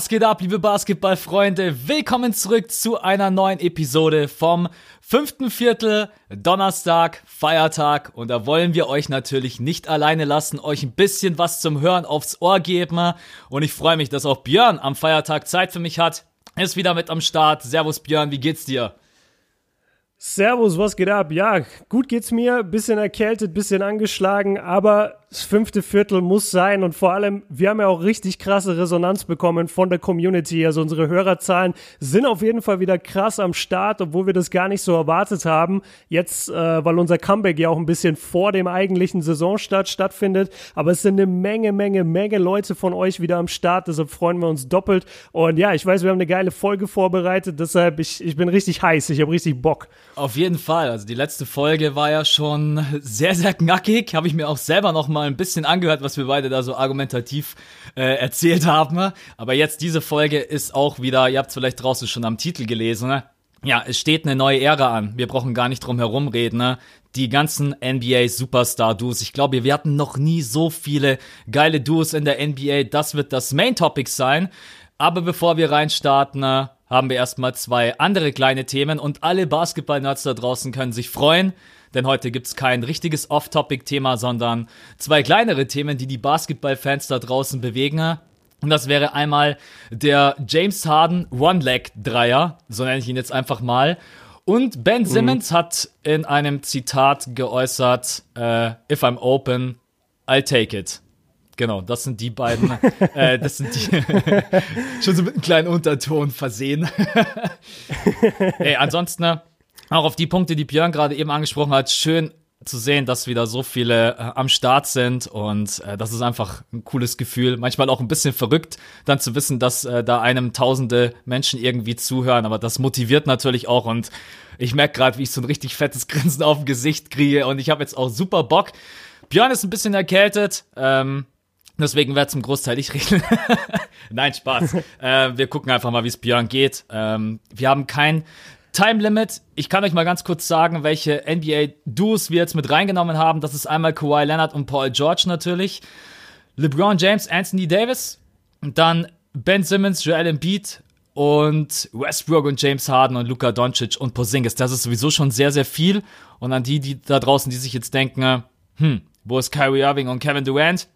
Was geht ab, liebe Basketballfreunde? Willkommen zurück zu einer neuen Episode vom fünften Viertel, Donnerstag, Feiertag. Und da wollen wir euch natürlich nicht alleine lassen, euch ein bisschen was zum Hören aufs Ohr geben. Und ich freue mich, dass auch Björn am Feiertag Zeit für mich hat. Ist wieder mit am Start. Servus Björn, wie geht's dir? Servus, was geht ab? Ja, gut geht's mir, bisschen erkältet, bisschen angeschlagen, aber das fünfte Viertel muss sein und vor allem, wir haben ja auch richtig krasse Resonanz bekommen von der Community. Also unsere Hörerzahlen sind auf jeden Fall wieder krass am Start, obwohl wir das gar nicht so erwartet haben. Jetzt, äh, weil unser Comeback ja auch ein bisschen vor dem eigentlichen Saisonstart stattfindet. Aber es sind eine Menge, Menge, Menge Leute von euch wieder am Start. Deshalb freuen wir uns doppelt. Und ja, ich weiß, wir haben eine geile Folge vorbereitet. Deshalb, ich, ich bin richtig heiß. Ich habe richtig Bock. Auf jeden Fall. Also die letzte Folge war ja schon sehr, sehr knackig. Habe ich mir auch selber noch mal ein bisschen angehört, was wir beide da so argumentativ äh, erzählt haben. Aber jetzt diese Folge ist auch wieder, ihr habt es vielleicht draußen schon am Titel gelesen, ne? Ja, es steht eine neue Ära an. Wir brauchen gar nicht drum herum reden, ne? Die ganzen NBA Superstar Duos. Ich glaube, wir hatten noch nie so viele geile Duos in der NBA. Das wird das Main Topic sein. Aber bevor wir reinstarten, ne, haben wir erstmal zwei andere kleine Themen und alle Basketball-Nerds da draußen können sich freuen denn heute gibt's kein richtiges Off-Topic-Thema, sondern zwei kleinere Themen, die die Basketball-Fans da draußen bewegen. Und das wäre einmal der James Harden One-Leg-Dreier, so nenne ich ihn jetzt einfach mal. Und Ben mhm. Simmons mhm. hat in einem Zitat geäußert, äh, if I'm open, I'll take it. Genau, das sind die beiden, äh, das sind die, schon so mit einem kleinen Unterton versehen. Ey, ansonsten, ne, auch auf die Punkte, die Björn gerade eben angesprochen hat, schön zu sehen, dass wieder so viele äh, am Start sind und äh, das ist einfach ein cooles Gefühl. Manchmal auch ein bisschen verrückt, dann zu wissen, dass äh, da einem tausende Menschen irgendwie zuhören, aber das motiviert natürlich auch und ich merke gerade, wie ich so ein richtig fettes Grinsen auf dem Gesicht kriege und ich habe jetzt auch super Bock. Björn ist ein bisschen erkältet, ähm, deswegen werde zum Großteil ich reden. Nein, Spaß. äh, wir gucken einfach mal, wie es Björn geht. Ähm, wir haben kein Time Limit. Ich kann euch mal ganz kurz sagen, welche NBA-Duos wir jetzt mit reingenommen haben. Das ist einmal Kawhi Leonard und Paul George natürlich. LeBron James, Anthony Davis. Und dann Ben Simmons, Joel Embiid und Westbrook und James Harden und Luka Doncic und Porzingis. Das ist sowieso schon sehr, sehr viel. Und an die, die da draußen, die sich jetzt denken, hm, wo ist Kyrie Irving und Kevin Durant?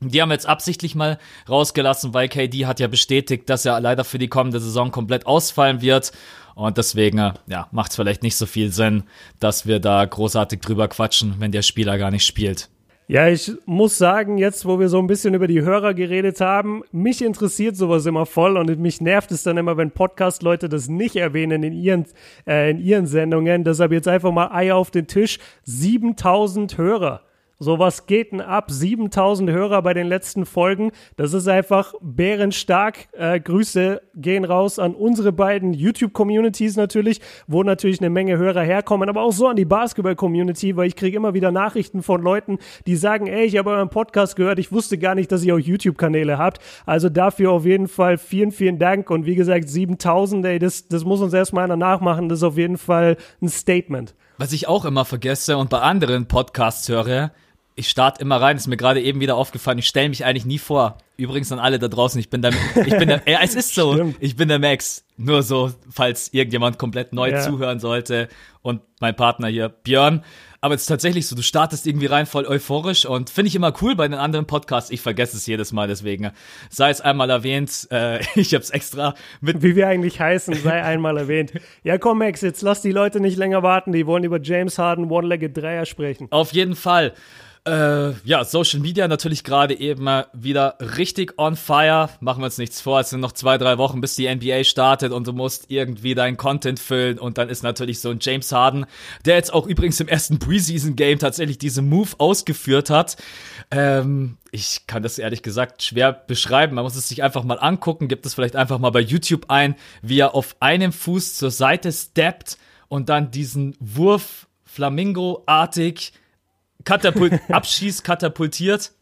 Die haben wir jetzt absichtlich mal rausgelassen, weil KD hat ja bestätigt, dass er leider für die kommende Saison komplett ausfallen wird. Und deswegen, äh, ja, macht es vielleicht nicht so viel Sinn, dass wir da großartig drüber quatschen, wenn der Spieler gar nicht spielt. Ja, ich muss sagen, jetzt, wo wir so ein bisschen über die Hörer geredet haben, mich interessiert sowas immer voll und mich nervt es dann immer, wenn Podcast-Leute das nicht erwähnen in ihren, äh, in ihren Sendungen. Deshalb jetzt einfach mal Eier auf den Tisch. 7000 Hörer. So was geht denn ab? 7000 Hörer bei den letzten Folgen. Das ist einfach bärenstark. Äh, Grüße gehen raus an unsere beiden YouTube-Communities natürlich, wo natürlich eine Menge Hörer herkommen, aber auch so an die Basketball-Community, weil ich kriege immer wieder Nachrichten von Leuten, die sagen, ey, ich habe euren Podcast gehört, ich wusste gar nicht, dass ihr auch YouTube-Kanäle habt. Also dafür auf jeden Fall vielen, vielen Dank. Und wie gesagt, 7000, ey, das, das muss uns erstmal einer nachmachen. Das ist auf jeden Fall ein Statement. Was ich auch immer vergesse und bei anderen Podcasts höre, ich starte immer rein, ist mir gerade eben wieder aufgefallen, ich stelle mich eigentlich nie vor. Übrigens an alle da draußen, ich bin der, ich bin der, ja, es ist so, Stimmt. ich bin der Max. Nur so, falls irgendjemand komplett neu ja. zuhören sollte und mein Partner hier, Björn. Aber es ist tatsächlich so, du startest irgendwie rein voll euphorisch und finde ich immer cool bei den anderen Podcasts. Ich vergesse es jedes Mal, deswegen sei es einmal erwähnt. Äh, ich habe es extra mit. Wie wir eigentlich heißen, sei einmal erwähnt. Ja, komm, Max, jetzt lass die Leute nicht länger warten. Die wollen über James Harden One-Legged Dreier sprechen. Auf jeden Fall. Äh, ja, Social Media natürlich gerade eben wieder richtig on fire. Machen wir uns nichts vor, es sind noch zwei, drei Wochen, bis die NBA startet und du musst irgendwie deinen Content füllen und dann ist natürlich so ein James Harden, der jetzt auch übrigens im ersten Preseason-Game tatsächlich diesen Move ausgeführt hat. Ähm, ich kann das ehrlich gesagt schwer beschreiben. Man muss es sich einfach mal angucken, gibt es vielleicht einfach mal bei YouTube ein, wie er auf einem Fuß zur Seite steppt und dann diesen Wurf Flamingo-artig Katapult abschießt, katapultiert.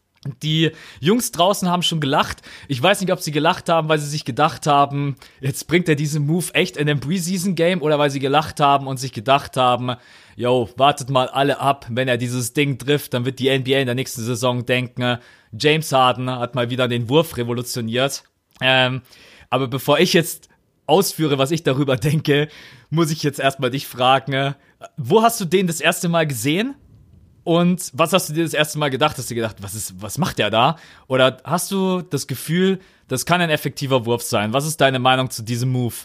Die Jungs draußen haben schon gelacht. Ich weiß nicht, ob sie gelacht haben, weil sie sich gedacht haben, jetzt bringt er diesen Move echt in einem Preseason-Game oder weil sie gelacht haben und sich gedacht haben, yo, wartet mal alle ab, wenn er dieses Ding trifft, dann wird die NBA in der nächsten Saison denken, James Harden hat mal wieder den Wurf revolutioniert. Ähm, aber bevor ich jetzt ausführe, was ich darüber denke, muss ich jetzt erstmal dich fragen, wo hast du den das erste Mal gesehen? Und was hast du dir das erste Mal gedacht? Hast du gedacht, was ist, was macht der da? Oder hast du das Gefühl, das kann ein effektiver Wurf sein? Was ist deine Meinung zu diesem Move?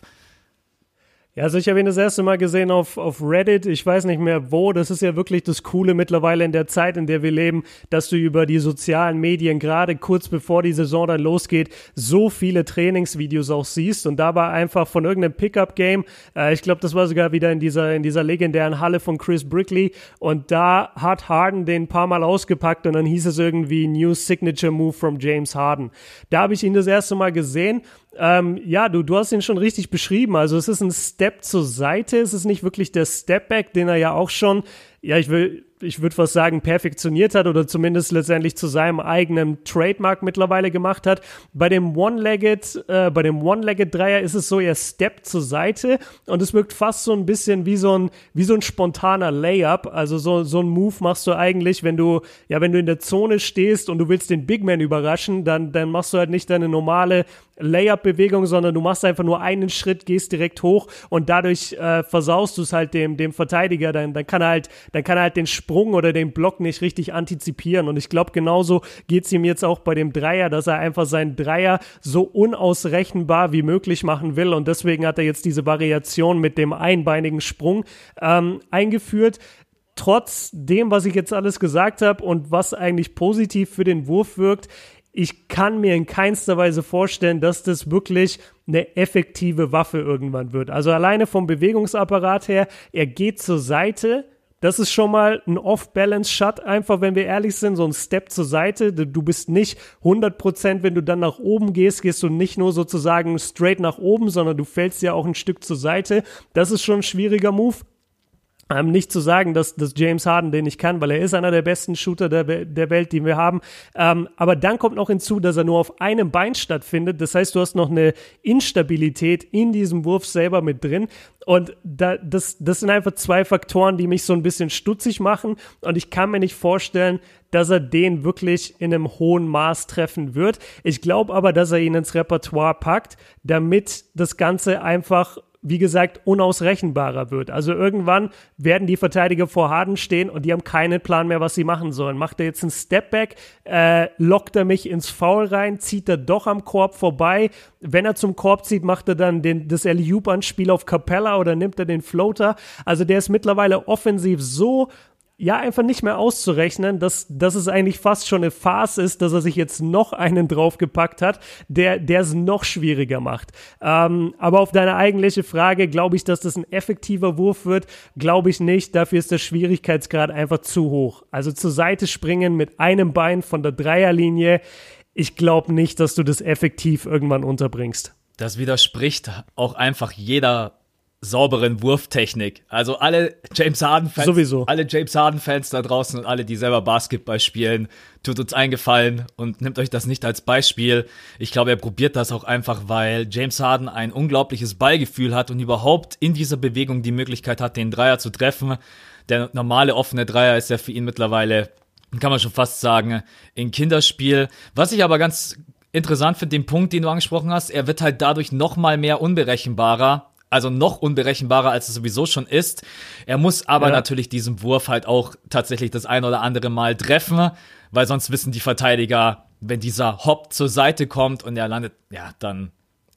Ja, also ich habe ihn das erste Mal gesehen auf, auf Reddit. Ich weiß nicht mehr wo. Das ist ja wirklich das Coole mittlerweile in der Zeit, in der wir leben, dass du über die sozialen Medien gerade kurz bevor die Saison dann losgeht, so viele Trainingsvideos auch siehst und dabei einfach von irgendeinem Pickup-Game. Äh, ich glaube, das war sogar wieder in dieser, in dieser legendären Halle von Chris Brickley und da hat Harden den ein paar Mal ausgepackt und dann hieß es irgendwie New Signature Move from James Harden. Da habe ich ihn das erste Mal gesehen ähm, ja, du, du hast ihn schon richtig beschrieben. Also es ist ein Step zur Seite. Es ist nicht wirklich der Stepback, den er ja auch schon, ja, ich will, ich würde fast sagen, perfektioniert hat oder zumindest letztendlich zu seinem eigenen Trademark mittlerweile gemacht hat. Bei dem One-Legged, äh, bei dem One-Legged-Dreier ist es so, er steppt zur Seite und es wirkt fast so ein bisschen wie so ein, wie so ein spontaner Layup. Also so, so ein Move machst du eigentlich, wenn du, ja, wenn du in der Zone stehst und du willst den Big Man überraschen, dann, dann machst du halt nicht deine normale Layup-Bewegung, sondern du machst einfach nur einen Schritt, gehst direkt hoch und dadurch äh, versaust du es halt dem, dem Verteidiger. Dann, dann kann er halt, dann kann er halt den Sprung oder den Block nicht richtig antizipieren. Und ich glaube, genauso geht's ihm jetzt auch bei dem Dreier, dass er einfach seinen Dreier so unausrechenbar wie möglich machen will. Und deswegen hat er jetzt diese Variation mit dem einbeinigen Sprung ähm, eingeführt trotz dem, was ich jetzt alles gesagt habe und was eigentlich positiv für den Wurf wirkt, ich kann mir in keinster Weise vorstellen, dass das wirklich eine effektive Waffe irgendwann wird. Also alleine vom Bewegungsapparat her, er geht zur Seite. Das ist schon mal ein Off-Balance-Shot, einfach wenn wir ehrlich sind, so ein Step zur Seite. Du bist nicht 100%, wenn du dann nach oben gehst, gehst du nicht nur sozusagen straight nach oben, sondern du fällst ja auch ein Stück zur Seite. Das ist schon ein schwieriger Move. Ähm, nicht zu sagen, dass, dass James Harden den nicht kann, weil er ist einer der besten Shooter der, der Welt, die wir haben. Ähm, aber dann kommt noch hinzu, dass er nur auf einem Bein stattfindet. Das heißt, du hast noch eine Instabilität in diesem Wurf selber mit drin. Und da, das, das sind einfach zwei Faktoren, die mich so ein bisschen stutzig machen. Und ich kann mir nicht vorstellen, dass er den wirklich in einem hohen Maß treffen wird. Ich glaube aber, dass er ihn ins Repertoire packt, damit das Ganze einfach wie gesagt, unausrechenbarer wird. Also irgendwann werden die Verteidiger vor Harden stehen und die haben keinen Plan mehr, was sie machen sollen. Macht er jetzt einen Stepback, äh, lockt er mich ins Foul rein, zieht er doch am Korb vorbei. Wenn er zum Korb zieht, macht er dann den, das Alley-Oop-Anspiel auf Capella oder nimmt er den Floater. Also der ist mittlerweile offensiv so ja einfach nicht mehr auszurechnen, dass, dass es eigentlich fast schon eine Farce ist, dass er sich jetzt noch einen draufgepackt hat, der der es noch schwieriger macht. Ähm, aber auf deine eigentliche Frage, glaube ich, dass das ein effektiver Wurf wird, glaube ich nicht. Dafür ist der Schwierigkeitsgrad einfach zu hoch. Also zur Seite springen mit einem Bein von der Dreierlinie, ich glaube nicht, dass du das effektiv irgendwann unterbringst. Das widerspricht auch einfach jeder sauberen Wurftechnik. Also alle James Harden Fans, Sowieso. alle James Harden Fans da draußen und alle, die selber Basketball spielen, tut uns eingefallen und nimmt euch das nicht als Beispiel. Ich glaube, er probiert das auch einfach, weil James Harden ein unglaubliches Ballgefühl hat und überhaupt in dieser Bewegung die Möglichkeit hat, den Dreier zu treffen. Der normale offene Dreier ist ja für ihn mittlerweile, kann man schon fast sagen, in Kinderspiel. Was ich aber ganz interessant finde, den Punkt, den du angesprochen hast, er wird halt dadurch noch mal mehr unberechenbarer also noch unberechenbarer, als es sowieso schon ist. Er muss aber ja. natürlich diesen Wurf halt auch tatsächlich das ein oder andere Mal treffen, weil sonst wissen die Verteidiger, wenn dieser Hop zur Seite kommt und er landet, ja, dann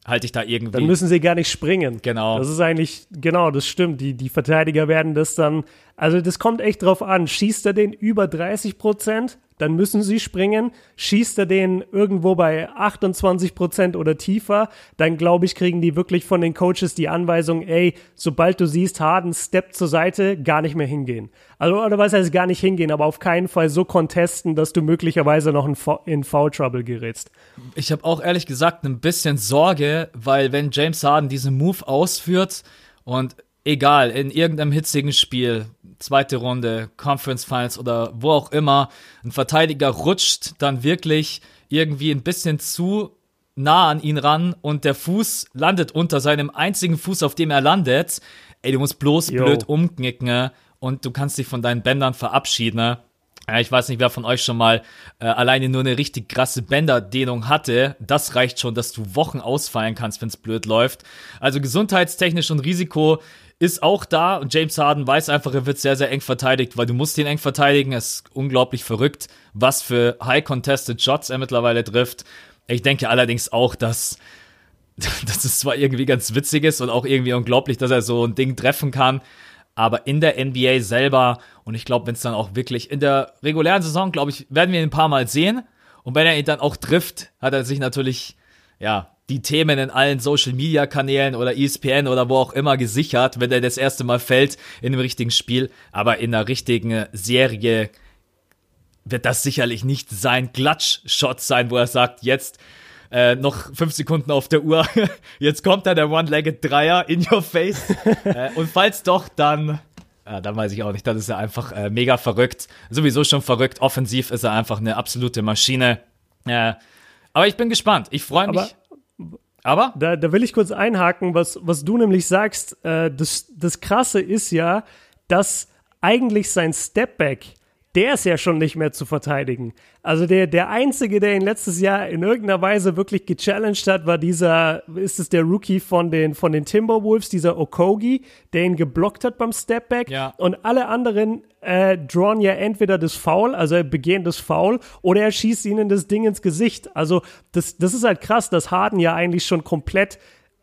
halte ich da irgendwie. Dann müssen sie gar nicht springen. Genau. Das ist eigentlich, genau, das stimmt. Die, die Verteidiger werden das dann, also das kommt echt drauf an. Schießt er den über 30 Prozent, dann müssen sie springen. Schießt er den irgendwo bei 28 Prozent oder tiefer, dann glaube ich, kriegen die wirklich von den Coaches die Anweisung, ey, sobald du siehst, Harden Step zur Seite, gar nicht mehr hingehen. Also, oder was heißt gar nicht hingehen, aber auf keinen Fall so contesten, dass du möglicherweise noch in, in Foul Trouble gerätst. Ich habe auch ehrlich gesagt ein bisschen Sorge, weil wenn James Harden diesen Move ausführt und egal, in irgendeinem hitzigen Spiel, zweite Runde, Conference Finals oder wo auch immer, ein Verteidiger rutscht dann wirklich irgendwie ein bisschen zu nah an ihn ran und der Fuß landet unter seinem einzigen Fuß, auf dem er landet. Ey, du musst bloß Yo. blöd umknicken und du kannst dich von deinen Bändern verabschieden. Ja, ich weiß nicht, wer von euch schon mal äh, alleine nur eine richtig krasse Bänderdehnung hatte. Das reicht schon, dass du Wochen ausfallen kannst, wenn es blöd läuft. Also gesundheitstechnisch und Risiko ist auch da und James Harden weiß einfach, er wird sehr, sehr eng verteidigt, weil du musst ihn eng verteidigen. Es ist unglaublich verrückt, was für high-contested Shots er mittlerweile trifft. Ich denke allerdings auch, dass, dass es zwar irgendwie ganz witzig ist und auch irgendwie unglaublich, dass er so ein Ding treffen kann, aber in der NBA selber und ich glaube, wenn es dann auch wirklich in der regulären Saison, glaube ich, werden wir ihn ein paar Mal sehen und wenn er ihn dann auch trifft, hat er sich natürlich, ja, die Themen in allen Social Media Kanälen oder ESPN oder wo auch immer gesichert, wenn er das erste Mal fällt in dem richtigen Spiel. Aber in der richtigen Serie wird das sicherlich nicht sein Klatsch-Shot sein, wo er sagt, jetzt äh, noch fünf Sekunden auf der Uhr, jetzt kommt da der One-Legged Dreier in your face. äh, und falls doch, dann ja, dann weiß ich auch nicht. Dann ist er einfach äh, mega verrückt. Sowieso schon verrückt. Offensiv ist er einfach eine absolute Maschine. Äh, aber ich bin gespannt. Ich freue mich. Aber da, da will ich kurz einhaken, was, was du nämlich sagst. Äh, das, das Krasse ist ja, dass eigentlich sein Stepback der ist ja schon nicht mehr zu verteidigen. Also der, der Einzige, der ihn letztes Jahr in irgendeiner Weise wirklich gechallenged hat, war dieser, ist es der Rookie von den, von den Timberwolves, dieser Okogi, der ihn geblockt hat beim Stepback. Ja. Und alle anderen äh, drawn ja entweder das Foul, also begehen das Foul, oder er schießt ihnen das Ding ins Gesicht. Also das, das ist halt krass, dass Harden ja eigentlich schon komplett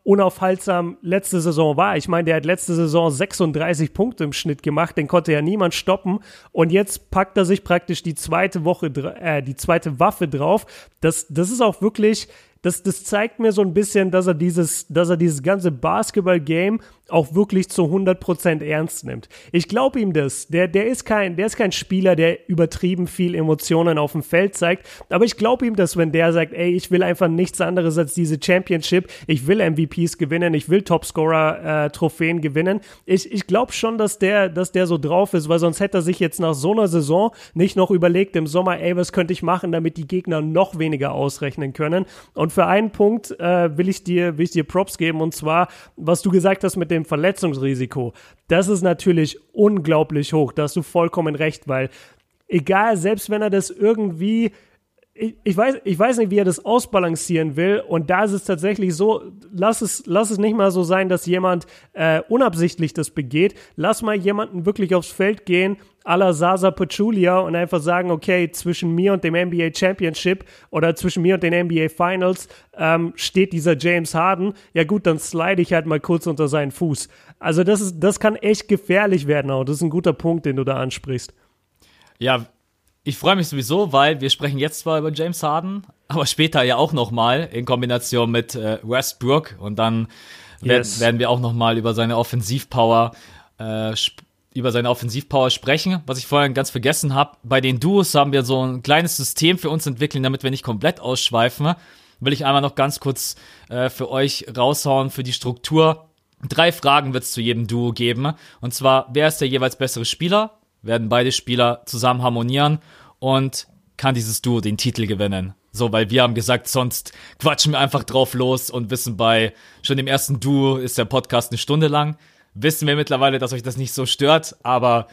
unaufhaltsam letzte Saison war. Ich meine, der hat letzte Saison 36 Punkte im Schnitt gemacht, den konnte ja niemand stoppen. Und jetzt packt er sich praktisch die zweite Woche, äh, die zweite Waffe drauf. Das, das ist auch wirklich, das, das zeigt mir so ein bisschen, dass er dieses, dass er dieses ganze Basketball-Game auch wirklich zu 100% ernst nimmt. Ich glaube ihm das. Der, der, ist kein, der ist kein Spieler, der übertrieben viel Emotionen auf dem Feld zeigt. Aber ich glaube ihm das, wenn der sagt, ey, ich will einfach nichts anderes als diese Championship. Ich will MVPs gewinnen. Ich will Topscorer-Trophäen äh, gewinnen. Ich, ich glaube schon, dass der, dass der so drauf ist, weil sonst hätte er sich jetzt nach so einer Saison nicht noch überlegt im Sommer, ey, was könnte ich machen, damit die Gegner noch weniger ausrechnen können. Und für einen Punkt äh, will ich dir, will ich dir Props geben. Und zwar, was du gesagt hast mit dem dem Verletzungsrisiko, das ist natürlich unglaublich hoch. Da hast du vollkommen recht, weil egal, selbst wenn er das irgendwie ich, ich, weiß, ich weiß nicht, wie er das ausbalancieren will. Und da ist es tatsächlich so, lass es, lass es nicht mal so sein, dass jemand äh, unabsichtlich das begeht. Lass mal jemanden wirklich aufs Feld gehen, à la Sasa Pachulia und einfach sagen, okay, zwischen mir und dem NBA Championship oder zwischen mir und den NBA Finals ähm, steht dieser James Harden. Ja gut, dann slide ich halt mal kurz unter seinen Fuß. Also das ist, das kann echt gefährlich werden auch. Das ist ein guter Punkt, den du da ansprichst. Ja, ich freue mich sowieso, weil wir sprechen jetzt zwar über James Harden, aber später ja auch noch mal in Kombination mit äh, Westbrook und dann yes. werden wir auch noch mal über seine Offensivpower äh, über seine Offensivpower sprechen. Was ich vorhin ganz vergessen habe, bei den Duos haben wir so ein kleines System für uns entwickelt, damit wir nicht komplett ausschweifen. Will ich einmal noch ganz kurz äh, für euch raushauen für die Struktur. Drei Fragen wird es zu jedem Duo geben. Und zwar, wer ist der jeweils bessere Spieler? Werden beide Spieler zusammen harmonieren und kann dieses Duo den Titel gewinnen. So, weil wir haben gesagt, sonst quatschen wir einfach drauf los und wissen bei schon dem ersten Duo ist der Podcast eine Stunde lang. Wissen wir mittlerweile, dass euch das nicht so stört, aber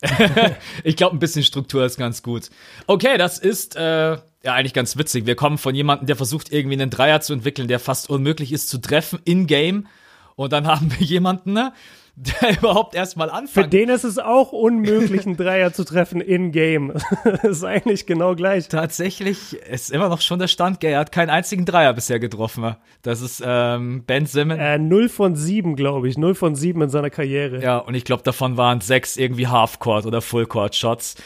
ich glaube, ein bisschen Struktur ist ganz gut. Okay, das ist äh, ja eigentlich ganz witzig. Wir kommen von jemandem, der versucht, irgendwie einen Dreier zu entwickeln, der fast unmöglich ist zu treffen in-game. Und dann haben wir jemanden, ne, der überhaupt erstmal anfängt. Für den ist es auch unmöglich, einen Dreier zu treffen in-game. ist eigentlich genau gleich. Tatsächlich ist immer noch schon der Stand, er hat keinen einzigen Dreier bisher getroffen. Das ist ähm, Ben Simmons. Äh, 0 von 7, glaube ich. 0 von 7 in seiner Karriere. Ja, und ich glaube, davon waren sechs irgendwie Halfcourt oder Fullcourt-Shots.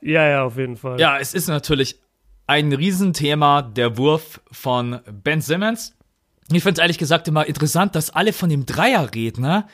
Ja, ja, auf jeden Fall. Ja, es ist natürlich ein Riesenthema, der Wurf von Ben Simmons. Ich finde es ehrlich gesagt immer interessant, dass alle von dem Dreier reden, ne?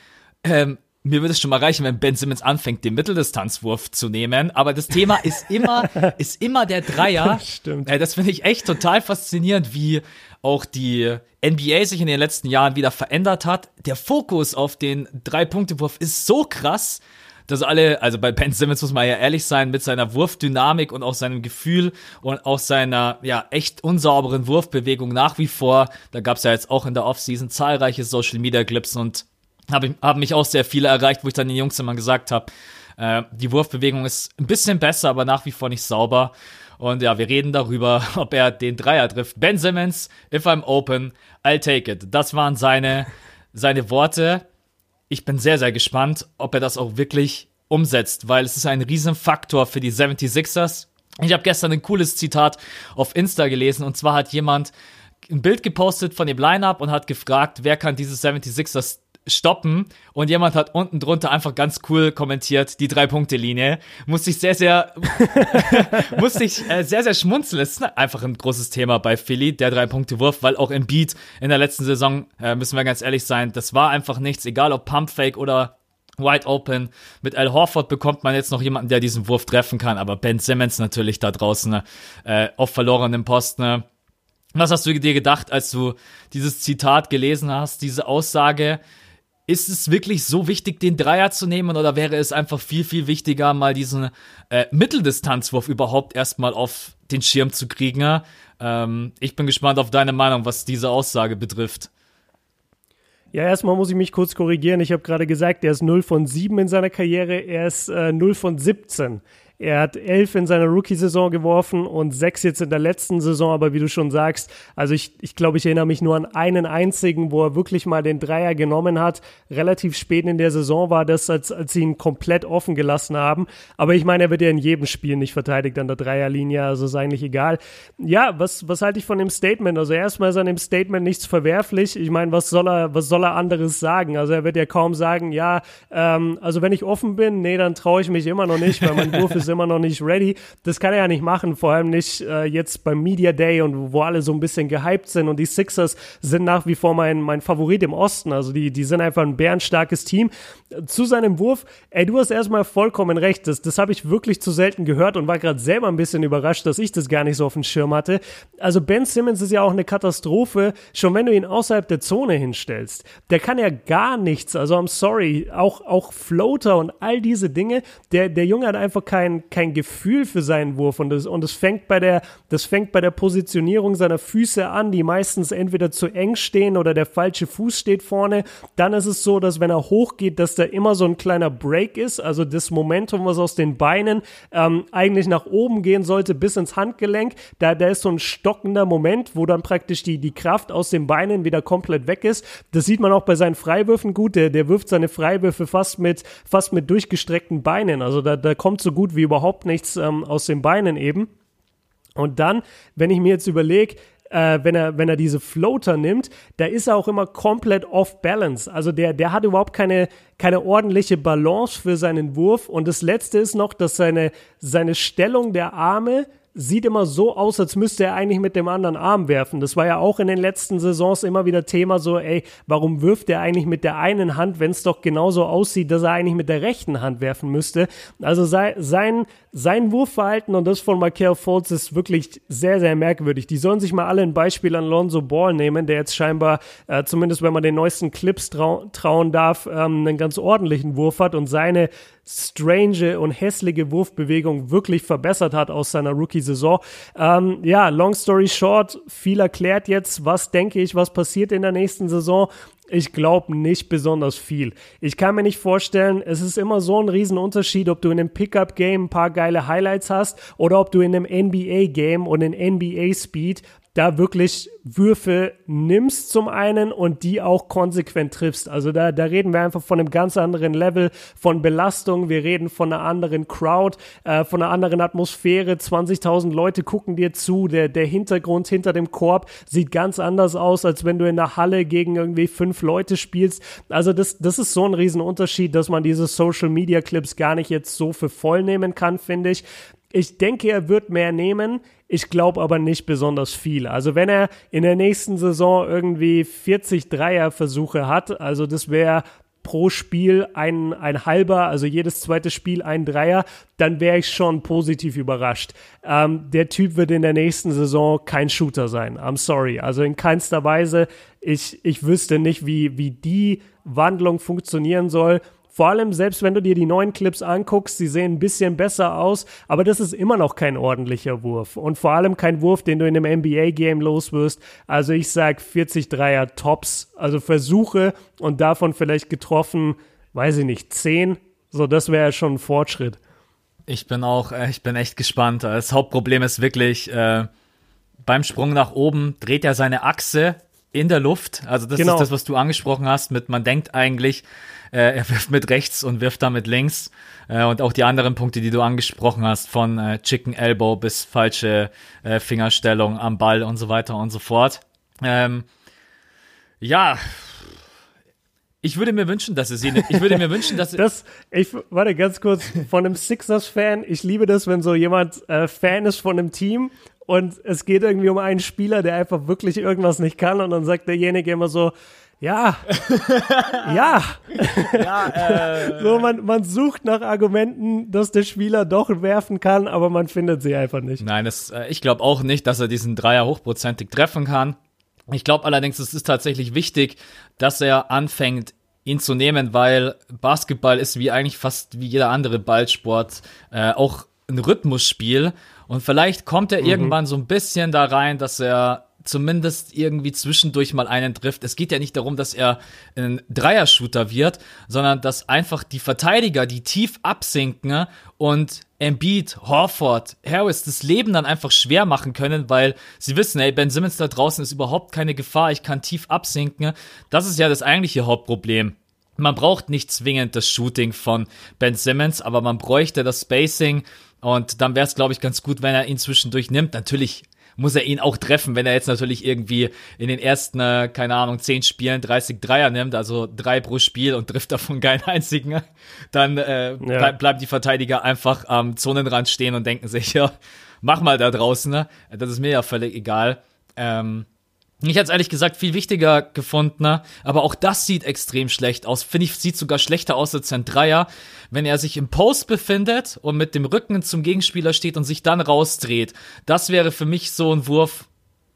Ähm, mir würde es schon mal reichen, wenn Ben Simmons anfängt, den Mitteldistanzwurf zu nehmen. Aber das Thema ist immer, ist immer der Dreier. Stimmt. Äh, das finde ich echt total faszinierend, wie auch die NBA sich in den letzten Jahren wieder verändert hat. Der Fokus auf den Drei-Punkte-Wurf ist so krass, dass alle, also bei Ben Simmons muss man ja ehrlich sein, mit seiner Wurfdynamik und auch seinem Gefühl und auch seiner, ja, echt unsauberen Wurfbewegung nach wie vor. Da gab es ja jetzt auch in der Offseason zahlreiche Social-Media-Clips und habe hab mich auch sehr viele erreicht, wo ich dann den Jungs immer gesagt habe, Äh, die Wurfbewegung ist ein bisschen besser, aber nach wie vor nicht sauber. Und ja, wir reden darüber, ob er den Dreier trifft. Ben Simmons, if I'm open, I'll take it. Das waren seine, seine Worte. Ich bin sehr, sehr gespannt, ob er das auch wirklich umsetzt, weil es ist ein Riesenfaktor für die 76ers. Ich habe gestern ein cooles Zitat auf Insta gelesen und zwar hat jemand ein Bild gepostet von dem Lineup und hat gefragt, wer kann diese 76ers stoppen und jemand hat unten drunter einfach ganz cool kommentiert, die Drei-Punkte-Linie. Musste ich sehr, sehr, musste ich äh, sehr, sehr schmunzeln. Es ist einfach ein großes Thema bei Philly, der Drei-Punkte-Wurf, weil auch im Beat in der letzten Saison, äh, müssen wir ganz ehrlich sein, das war einfach nichts, egal ob Pumpfake oder Wide Open. Mit Al Horford bekommt man jetzt noch jemanden, der diesen Wurf treffen kann, aber Ben Simmons natürlich da draußen äh, auf verlorenem Posten. Was hast du dir gedacht, als du dieses Zitat gelesen hast, diese Aussage? Ist es wirklich so wichtig, den Dreier zu nehmen oder wäre es einfach viel, viel wichtiger, mal diesen äh, Mitteldistanzwurf überhaupt erstmal auf den Schirm zu kriegen? Ähm, ich bin gespannt auf deine Meinung, was diese Aussage betrifft. Ja, erstmal muss ich mich kurz korrigieren. Ich habe gerade gesagt, er ist 0 von 7 in seiner Karriere, er ist äh, 0 von 17 er hat elf in seiner Rookie-Saison geworfen und sechs jetzt in der letzten Saison. Aber wie du schon sagst, also ich, ich glaube, ich erinnere mich nur an einen einzigen, wo er wirklich mal den Dreier genommen hat. Relativ spät in der Saison war das, als, als sie ihn komplett offen gelassen haben. Aber ich meine, er wird ja in jedem Spiel nicht verteidigt an der Dreierlinie, also ist eigentlich egal. Ja, was, was halte ich von dem Statement? Also erstmal ist an dem Statement nichts verwerflich. Ich meine, was soll er, was soll er anderes sagen? Also er wird ja kaum sagen, ja, ähm, also wenn ich offen bin, nee, dann traue ich mich immer noch nicht, weil mein Wurf ist ist immer noch nicht ready. Das kann er ja nicht machen, vor allem nicht äh, jetzt beim Media Day und wo alle so ein bisschen gehypt sind. Und die Sixers sind nach wie vor mein, mein Favorit im Osten. Also die, die sind einfach ein bärenstarkes Team. Zu seinem Wurf, ey, du hast erstmal vollkommen recht. Das, das habe ich wirklich zu selten gehört und war gerade selber ein bisschen überrascht, dass ich das gar nicht so auf dem Schirm hatte. Also Ben Simmons ist ja auch eine Katastrophe, schon wenn du ihn außerhalb der Zone hinstellst. Der kann ja gar nichts. Also I'm sorry, auch, auch Floater und all diese Dinge. Der, der Junge hat einfach kein, Gefühl für seinen Wurf und das, und das fängt bei der, das fängt bei der Positionierung seiner Füße an, die meistens entweder zu eng stehen oder der falsche Fuß steht vorne. Dann ist es so, dass wenn er hochgeht, dass da immer so ein kleiner Break ist, also das Momentum, was aus den Beinen ähm, eigentlich nach oben gehen sollte, bis ins Handgelenk. Da, da ist so ein stockender Moment, wo dann praktisch die, die Kraft aus den Beinen wieder komplett weg ist. Das sieht man auch bei seinen Freiwürfen gut. Der, der wirft seine Freiwürfe fast mit, fast mit durchgestreckten Beinen. Also da, da kommt so gut wie überhaupt nichts ähm, aus den Beinen eben. Und dann, wenn ich mir jetzt überlege, äh, wenn er, wenn er diese Floater nimmt, da ist er auch immer komplett off balance. Also der, der hat überhaupt keine, keine ordentliche Balance für seinen Wurf. Und das letzte ist noch, dass seine, seine Stellung der Arme sieht immer so aus, als müsste er eigentlich mit dem anderen Arm werfen. Das war ja auch in den letzten Saisons immer wieder Thema so, ey, warum wirft er eigentlich mit der einen Hand, wenn es doch genauso aussieht, dass er eigentlich mit der rechten Hand werfen müsste. Also sei, sein, sein Wurfverhalten und das von Michael Fultz ist wirklich sehr, sehr merkwürdig. Die sollen sich mal alle ein Beispiel an Lonzo Ball nehmen, der jetzt scheinbar, äh, zumindest wenn man den neuesten Clips trau trauen darf, ähm, einen ganz ordentlichen Wurf hat und seine strange und hässliche Wurfbewegung wirklich verbessert hat aus seiner Rookie-Saison. Ähm, ja, long story short, viel erklärt jetzt, was denke ich, was passiert in der nächsten Saison. Ich glaube nicht besonders viel. Ich kann mir nicht vorstellen, es ist immer so ein Riesenunterschied, ob du in einem Pickup-Game ein paar geile Highlights hast oder ob du in einem NBA-Game und in NBA-Speed da wirklich Würfe nimmst zum einen und die auch konsequent triffst. Also da, da reden wir einfach von einem ganz anderen Level von Belastung. Wir reden von einer anderen Crowd, äh, von einer anderen Atmosphäre. 20.000 Leute gucken dir zu. Der, der Hintergrund hinter dem Korb sieht ganz anders aus, als wenn du in der Halle gegen irgendwie fünf Leute spielst. Also das, das ist so ein Riesenunterschied, dass man diese Social Media Clips gar nicht jetzt so für voll nehmen kann, finde ich. Ich denke, er wird mehr nehmen. Ich glaube aber nicht besonders viel. Also wenn er in der nächsten Saison irgendwie 40 Dreierversuche hat, also das wäre pro Spiel ein, ein halber, also jedes zweite Spiel ein Dreier, dann wäre ich schon positiv überrascht. Ähm, der Typ wird in der nächsten Saison kein Shooter sein. I'm sorry. Also in keinster Weise. Ich, ich wüsste nicht, wie, wie die Wandlung funktionieren soll. Vor allem, selbst wenn du dir die neuen Clips anguckst, sie sehen ein bisschen besser aus, aber das ist immer noch kein ordentlicher Wurf. Und vor allem kein Wurf, den du in einem NBA-Game loswirst. Also ich sag 40 Dreier Tops, also Versuche und davon vielleicht getroffen, weiß ich nicht, 10 So, das wäre schon ein Fortschritt. Ich bin auch, äh, ich bin echt gespannt. Das Hauptproblem ist wirklich, äh, beim Sprung nach oben dreht er seine Achse in der Luft. Also das genau. ist das, was du angesprochen hast, mit man denkt eigentlich, äh, er wirft mit rechts und wirft dann mit links. Äh, und auch die anderen Punkte, die du angesprochen hast, von äh, Chicken Elbow bis falsche äh, Fingerstellung am Ball und so weiter und so fort. Ähm, ja, ich würde mir wünschen, dass es sie. Ich würde mir wünschen, dass das. Ich warte ganz kurz von einem Sixers-Fan. Ich liebe das, wenn so jemand äh, Fan ist von einem Team und es geht irgendwie um einen Spieler, der einfach wirklich irgendwas nicht kann und dann sagt derjenige immer so, ja, ja. ja äh, so, man, man sucht nach Argumenten, dass der Spieler doch werfen kann, aber man findet sie einfach nicht. Nein, das, äh, ich glaube auch nicht, dass er diesen Dreier hochprozentig treffen kann. Ich glaube allerdings, es ist tatsächlich wichtig, dass er anfängt, ihn zu nehmen, weil Basketball ist wie eigentlich fast wie jeder andere Ballsport äh, auch ein Rhythmusspiel. Und vielleicht kommt er mhm. irgendwann so ein bisschen da rein, dass er zumindest irgendwie zwischendurch mal einen trifft. Es geht ja nicht darum, dass er ein Dreier-Shooter wird, sondern dass einfach die Verteidiger, die tief absinken und Embiid, Horford, Harris das Leben dann einfach schwer machen können, weil sie wissen, hey, Ben Simmons da draußen ist überhaupt keine Gefahr, ich kann tief absinken. Das ist ja das eigentliche Hauptproblem. Man braucht nicht zwingend das Shooting von Ben Simmons, aber man bräuchte das Spacing und dann wäre es, glaube ich, ganz gut, wenn er ihn zwischendurch nimmt. Natürlich muss er ihn auch treffen. Wenn er jetzt natürlich irgendwie in den ersten, äh, keine Ahnung, zehn Spielen 30 Dreier nimmt, also drei pro Spiel und trifft davon keinen einzigen, dann äh, ja. bleib, bleiben die Verteidiger einfach am Zonenrand stehen und denken sich, ja, mach mal da draußen, ne? Das ist mir ja völlig egal. Ähm, ich hätte es ehrlich gesagt viel wichtiger gefunden, aber auch das sieht extrem schlecht aus. Finde ich, sieht sogar schlechter aus als ein Dreier, wenn er sich im Post befindet und mit dem Rücken zum Gegenspieler steht und sich dann rausdreht. Das wäre für mich so ein Wurf,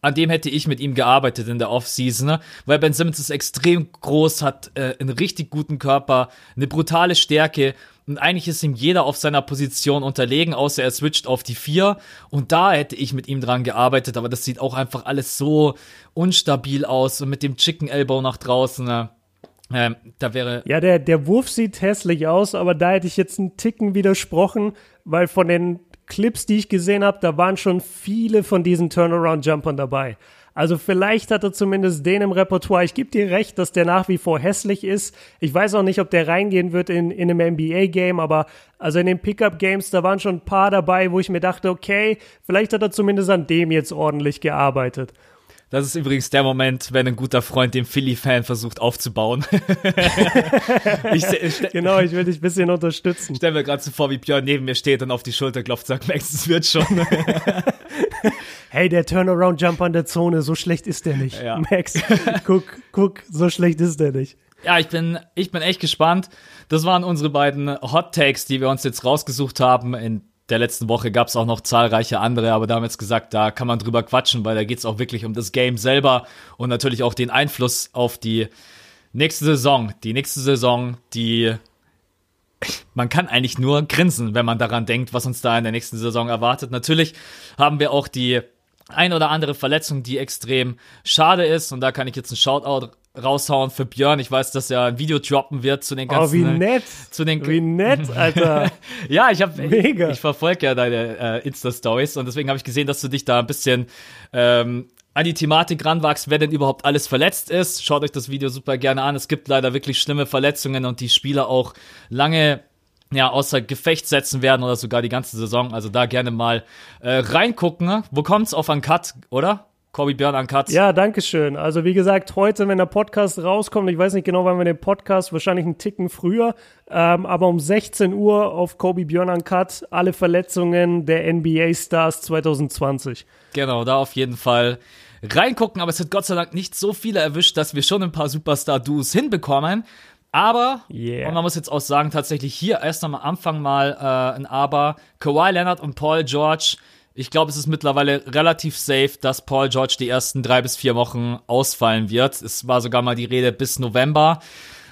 an dem hätte ich mit ihm gearbeitet in der Offseason, ne? weil Ben Simmons ist extrem groß, hat äh, einen richtig guten Körper, eine brutale Stärke und eigentlich ist ihm jeder auf seiner Position unterlegen, außer er switcht auf die vier. Und da hätte ich mit ihm dran gearbeitet, aber das sieht auch einfach alles so unstabil aus. Und mit dem Chicken Elbow nach draußen, ne? ähm, da wäre. Ja, der, der Wurf sieht hässlich aus, aber da hätte ich jetzt einen Ticken widersprochen, weil von den Clips, die ich gesehen habe, da waren schon viele von diesen Turnaround-Jumpern dabei. Also vielleicht hat er zumindest den im Repertoire. Ich gebe dir recht, dass der nach wie vor hässlich ist. Ich weiß auch nicht, ob der reingehen wird in, in einem NBA-Game, aber also in den Pickup-Games, da waren schon ein paar dabei, wo ich mir dachte, okay, vielleicht hat er zumindest an dem jetzt ordentlich gearbeitet. Das ist übrigens der Moment, wenn ein guter Freund den Philly-Fan versucht aufzubauen. ich, ich, genau, ich will dich ein bisschen unterstützen. Stell mir gerade so vor, wie Björn neben mir steht und auf die Schulter klopft sagt, Max, es wird schon. hey, der Turnaround-Jump an der Zone, so schlecht ist der nicht. Ja. Max, guck, guck, so schlecht ist der nicht. Ja, ich bin, ich bin echt gespannt. Das waren unsere beiden Hot Takes, die wir uns jetzt rausgesucht haben in der letzten Woche gab es auch noch zahlreiche andere, aber da haben wir jetzt gesagt, da kann man drüber quatschen, weil da geht es auch wirklich um das Game selber und natürlich auch den Einfluss auf die nächste Saison. Die nächste Saison, die man kann eigentlich nur grinsen, wenn man daran denkt, was uns da in der nächsten Saison erwartet. Natürlich haben wir auch die ein oder andere Verletzung, die extrem schade ist. Und da kann ich jetzt einen Shoutout raushauen für Björn. Ich weiß, dass er ein Video droppen wird zu den ganzen. Oh, wie nett. Zu den, wie nett, Alter. ja, ich habe Mega. Ich, ich verfolge ja deine äh, Insta-Stories und deswegen habe ich gesehen, dass du dich da ein bisschen ähm, an die Thematik ranwachst, wer denn überhaupt alles verletzt ist. Schaut euch das Video super gerne an. Es gibt leider wirklich schlimme Verletzungen und die Spieler auch lange ja, außer Gefecht setzen werden oder sogar die ganze Saison. Also da gerne mal äh, reingucken. Wo kommt's auf einen Cut, oder? Corby Björn an Katz. Ja, danke schön. Also wie gesagt, heute, wenn der Podcast rauskommt, ich weiß nicht genau, wann wir den Podcast, wahrscheinlich einen Ticken früher, ähm, aber um 16 Uhr auf Kobe Björn an Cut, alle Verletzungen der NBA Stars 2020. Genau, da auf jeden Fall reingucken, aber es hat Gott sei Dank nicht so viele erwischt, dass wir schon ein paar Superstar-Duos hinbekommen. Aber, yeah. und man muss jetzt auch sagen, tatsächlich hier erst am Anfang mal äh, ein Aber. Kawhi Leonard und Paul George ich glaube, es ist mittlerweile relativ safe, dass Paul George die ersten drei bis vier Wochen ausfallen wird. Es war sogar mal die Rede bis November.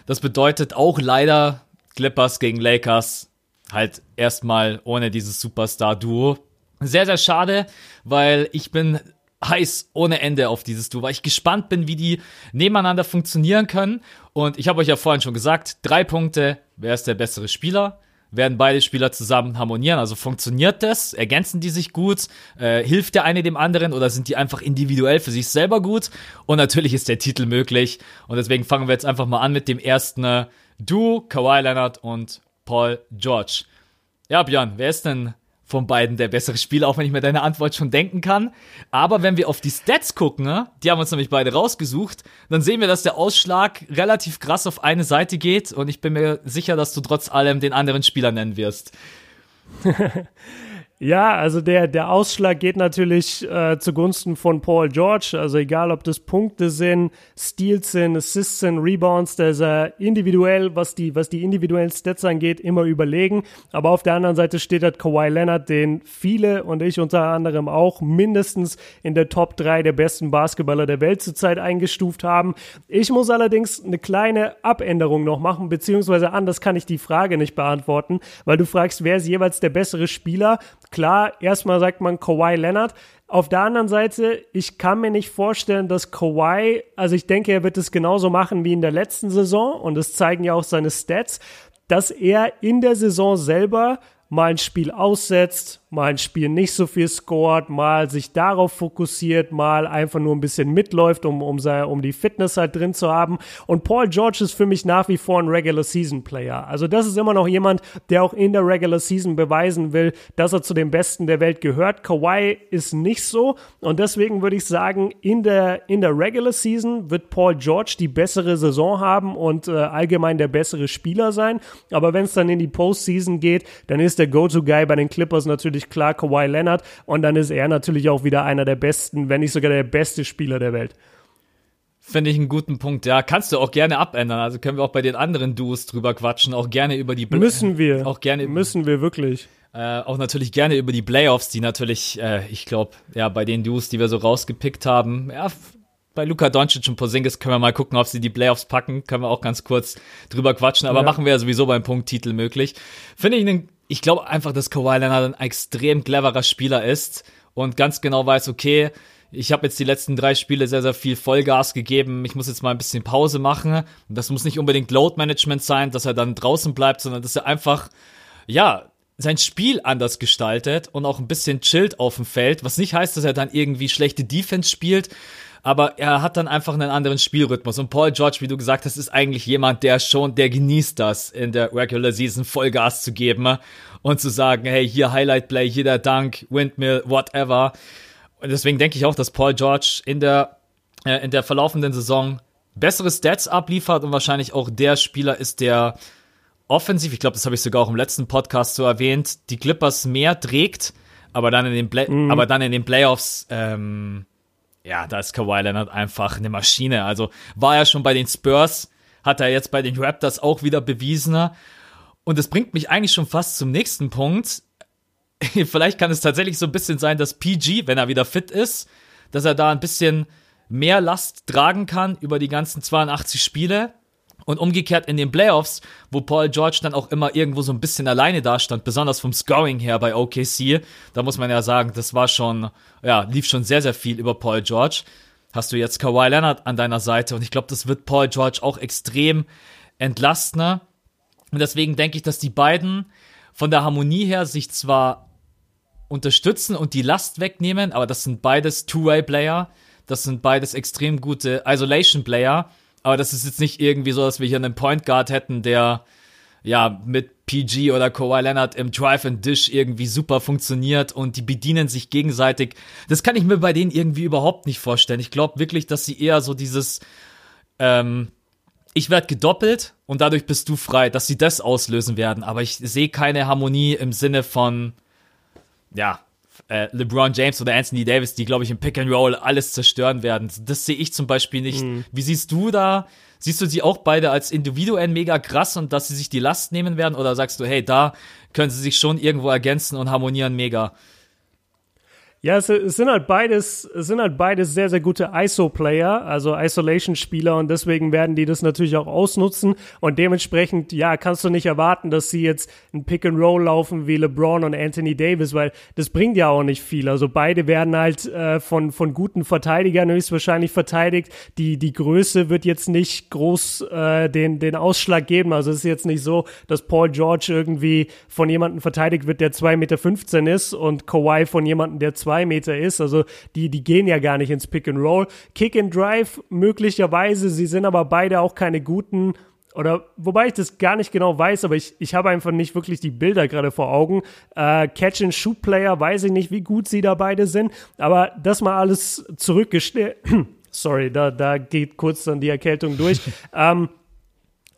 Das bedeutet auch leider Clippers gegen Lakers halt erstmal ohne dieses Superstar-Duo. Sehr, sehr schade, weil ich bin heiß ohne Ende auf dieses Duo, weil ich gespannt bin, wie die nebeneinander funktionieren können. Und ich habe euch ja vorhin schon gesagt, drei Punkte, wer ist der bessere Spieler? Werden beide Spieler zusammen harmonieren? Also funktioniert das? Ergänzen die sich gut? Äh, hilft der eine dem anderen oder sind die einfach individuell für sich selber gut? Und natürlich ist der Titel möglich. Und deswegen fangen wir jetzt einfach mal an mit dem ersten äh, Duo, Kawhi Leonard und Paul George. Ja, Björn, wer ist denn von beiden der bessere Spieler, auch wenn ich mir deine Antwort schon denken kann. Aber wenn wir auf die Stats gucken, ne, die haben uns nämlich beide rausgesucht, dann sehen wir, dass der Ausschlag relativ krass auf eine Seite geht und ich bin mir sicher, dass du trotz allem den anderen Spieler nennen wirst. Ja, also der, der Ausschlag geht natürlich äh, zugunsten von Paul George. Also egal, ob das Punkte sind, Steals sind, Assists sind, Rebounds, der ist er individuell, was die, was die individuellen Stats angeht, immer überlegen. Aber auf der anderen Seite steht halt Kawhi Leonard, den viele und ich unter anderem auch mindestens in der Top 3 der besten Basketballer der Welt zurzeit eingestuft haben. Ich muss allerdings eine kleine Abänderung noch machen, beziehungsweise anders kann ich die Frage nicht beantworten, weil du fragst, wer ist jeweils der bessere Spieler? Klar, erstmal sagt man Kawhi Leonard. Auf der anderen Seite, ich kann mir nicht vorstellen, dass Kawhi, also ich denke, er wird es genauso machen wie in der letzten Saison und das zeigen ja auch seine Stats, dass er in der Saison selber mal ein Spiel aussetzt, mal ein Spiel nicht so viel scored, mal sich darauf fokussiert, mal einfach nur ein bisschen mitläuft, um, um, sei, um die Fitness halt drin zu haben. Und Paul George ist für mich nach wie vor ein Regular Season Player. Also das ist immer noch jemand, der auch in der Regular Season beweisen will, dass er zu den Besten der Welt gehört. Kawhi ist nicht so und deswegen würde ich sagen, in der, in der Regular Season wird Paul George die bessere Saison haben und äh, allgemein der bessere Spieler sein. Aber wenn es dann in die Postseason geht, dann ist der Go-To-Guy bei den Clippers natürlich klar Kawhi Leonard und dann ist er natürlich auch wieder einer der besten, wenn nicht sogar der beste Spieler der Welt. Finde ich einen guten Punkt. Ja, kannst du auch gerne abändern. Also können wir auch bei den anderen Duos drüber quatschen. Auch gerne über die. Bl müssen wir. Auch gerne. Müssen wir wirklich. Äh, auch natürlich gerne über die Playoffs, die natürlich, äh, ich glaube, ja, bei den Duos, die wir so rausgepickt haben, ja, bei Luka Doncic und Porzingis können wir mal gucken, ob sie die Playoffs packen. Können wir auch ganz kurz drüber quatschen. Aber ja. machen wir ja sowieso beim Punkt Titel möglich. Finde ich einen ich glaube einfach, dass Kawhi Leonard ein extrem cleverer Spieler ist und ganz genau weiß, okay, ich habe jetzt die letzten drei Spiele sehr, sehr viel Vollgas gegeben. Ich muss jetzt mal ein bisschen Pause machen. Das muss nicht unbedingt Load Management sein, dass er dann draußen bleibt, sondern dass er einfach, ja, sein Spiel anders gestaltet und auch ein bisschen chillt auf dem Feld, was nicht heißt, dass er dann irgendwie schlechte Defense spielt, aber er hat dann einfach einen anderen Spielrhythmus. Und Paul George, wie du gesagt hast, ist eigentlich jemand, der schon, der genießt das, in der Regular Season Vollgas zu geben und zu sagen, hey, hier Highlight Play, hier der Dunk, Windmill, whatever. Und deswegen denke ich auch, dass Paul George in der, äh, in der verlaufenden Saison bessere Stats abliefert und wahrscheinlich auch der Spieler ist, der offensiv, ich glaube, das habe ich sogar auch im letzten Podcast so erwähnt, die Clippers mehr trägt, aber dann in den, Play mm. aber dann in den Playoffs ähm, ja, da ist Kawhi Leonard einfach eine Maschine. Also war er schon bei den Spurs, hat er jetzt bei den Raptors auch wieder bewiesen. Und das bringt mich eigentlich schon fast zum nächsten Punkt. Vielleicht kann es tatsächlich so ein bisschen sein, dass PG, wenn er wieder fit ist, dass er da ein bisschen mehr Last tragen kann über die ganzen 82 Spiele. Und umgekehrt in den Playoffs, wo Paul George dann auch immer irgendwo so ein bisschen alleine dastand, besonders vom Scoring her bei OKC, da muss man ja sagen, das war schon, ja, lief schon sehr, sehr viel über Paul George. Hast du jetzt Kawhi Leonard an deiner Seite und ich glaube, das wird Paul George auch extrem entlasten. Und deswegen denke ich, dass die beiden von der Harmonie her sich zwar unterstützen und die Last wegnehmen, aber das sind beides Two-Way-Player. Das sind beides extrem gute Isolation-Player. Aber das ist jetzt nicht irgendwie so, dass wir hier einen Point Guard hätten, der ja mit PG oder Kawhi Leonard im Drive and Dish irgendwie super funktioniert und die bedienen sich gegenseitig. Das kann ich mir bei denen irgendwie überhaupt nicht vorstellen. Ich glaube wirklich, dass sie eher so dieses ähm, ich werde gedoppelt und dadurch bist du frei, dass sie das auslösen werden. Aber ich sehe keine Harmonie im Sinne von ja, äh, LeBron James oder Anthony Davis, die, glaube ich, im Pick and Roll alles zerstören werden. Das sehe ich zum Beispiel nicht. Mhm. Wie siehst du da? Siehst du sie auch beide als individuell mega krass und dass sie sich die Last nehmen werden? Oder sagst du, hey, da können sie sich schon irgendwo ergänzen und harmonieren mega? Ja, es, es, sind halt beides, es sind halt beides sehr, sehr gute ISO-Player, also Isolation-Spieler und deswegen werden die das natürlich auch ausnutzen und dementsprechend, ja, kannst du nicht erwarten, dass sie jetzt ein Pick and Roll laufen wie LeBron und Anthony Davis, weil das bringt ja auch nicht viel. Also beide werden halt äh, von, von guten Verteidigern höchstwahrscheinlich verteidigt. Die, die Größe wird jetzt nicht groß äh, den, den Ausschlag geben. Also es ist jetzt nicht so, dass Paul George irgendwie von jemandem verteidigt wird, der 2,15 Meter ist und Kawhi von jemandem, der 2 zwei Meter ist. Also die, die gehen ja gar nicht ins Pick and Roll. Kick and Drive möglicherweise, sie sind aber beide auch keine guten oder wobei ich das gar nicht genau weiß, aber ich, ich habe einfach nicht wirklich die Bilder gerade vor Augen. Äh, Catch and Shoot Player, weiß ich nicht, wie gut sie da beide sind, aber das mal alles zurückgestellt. Sorry, da, da geht kurz dann die Erkältung durch. ähm,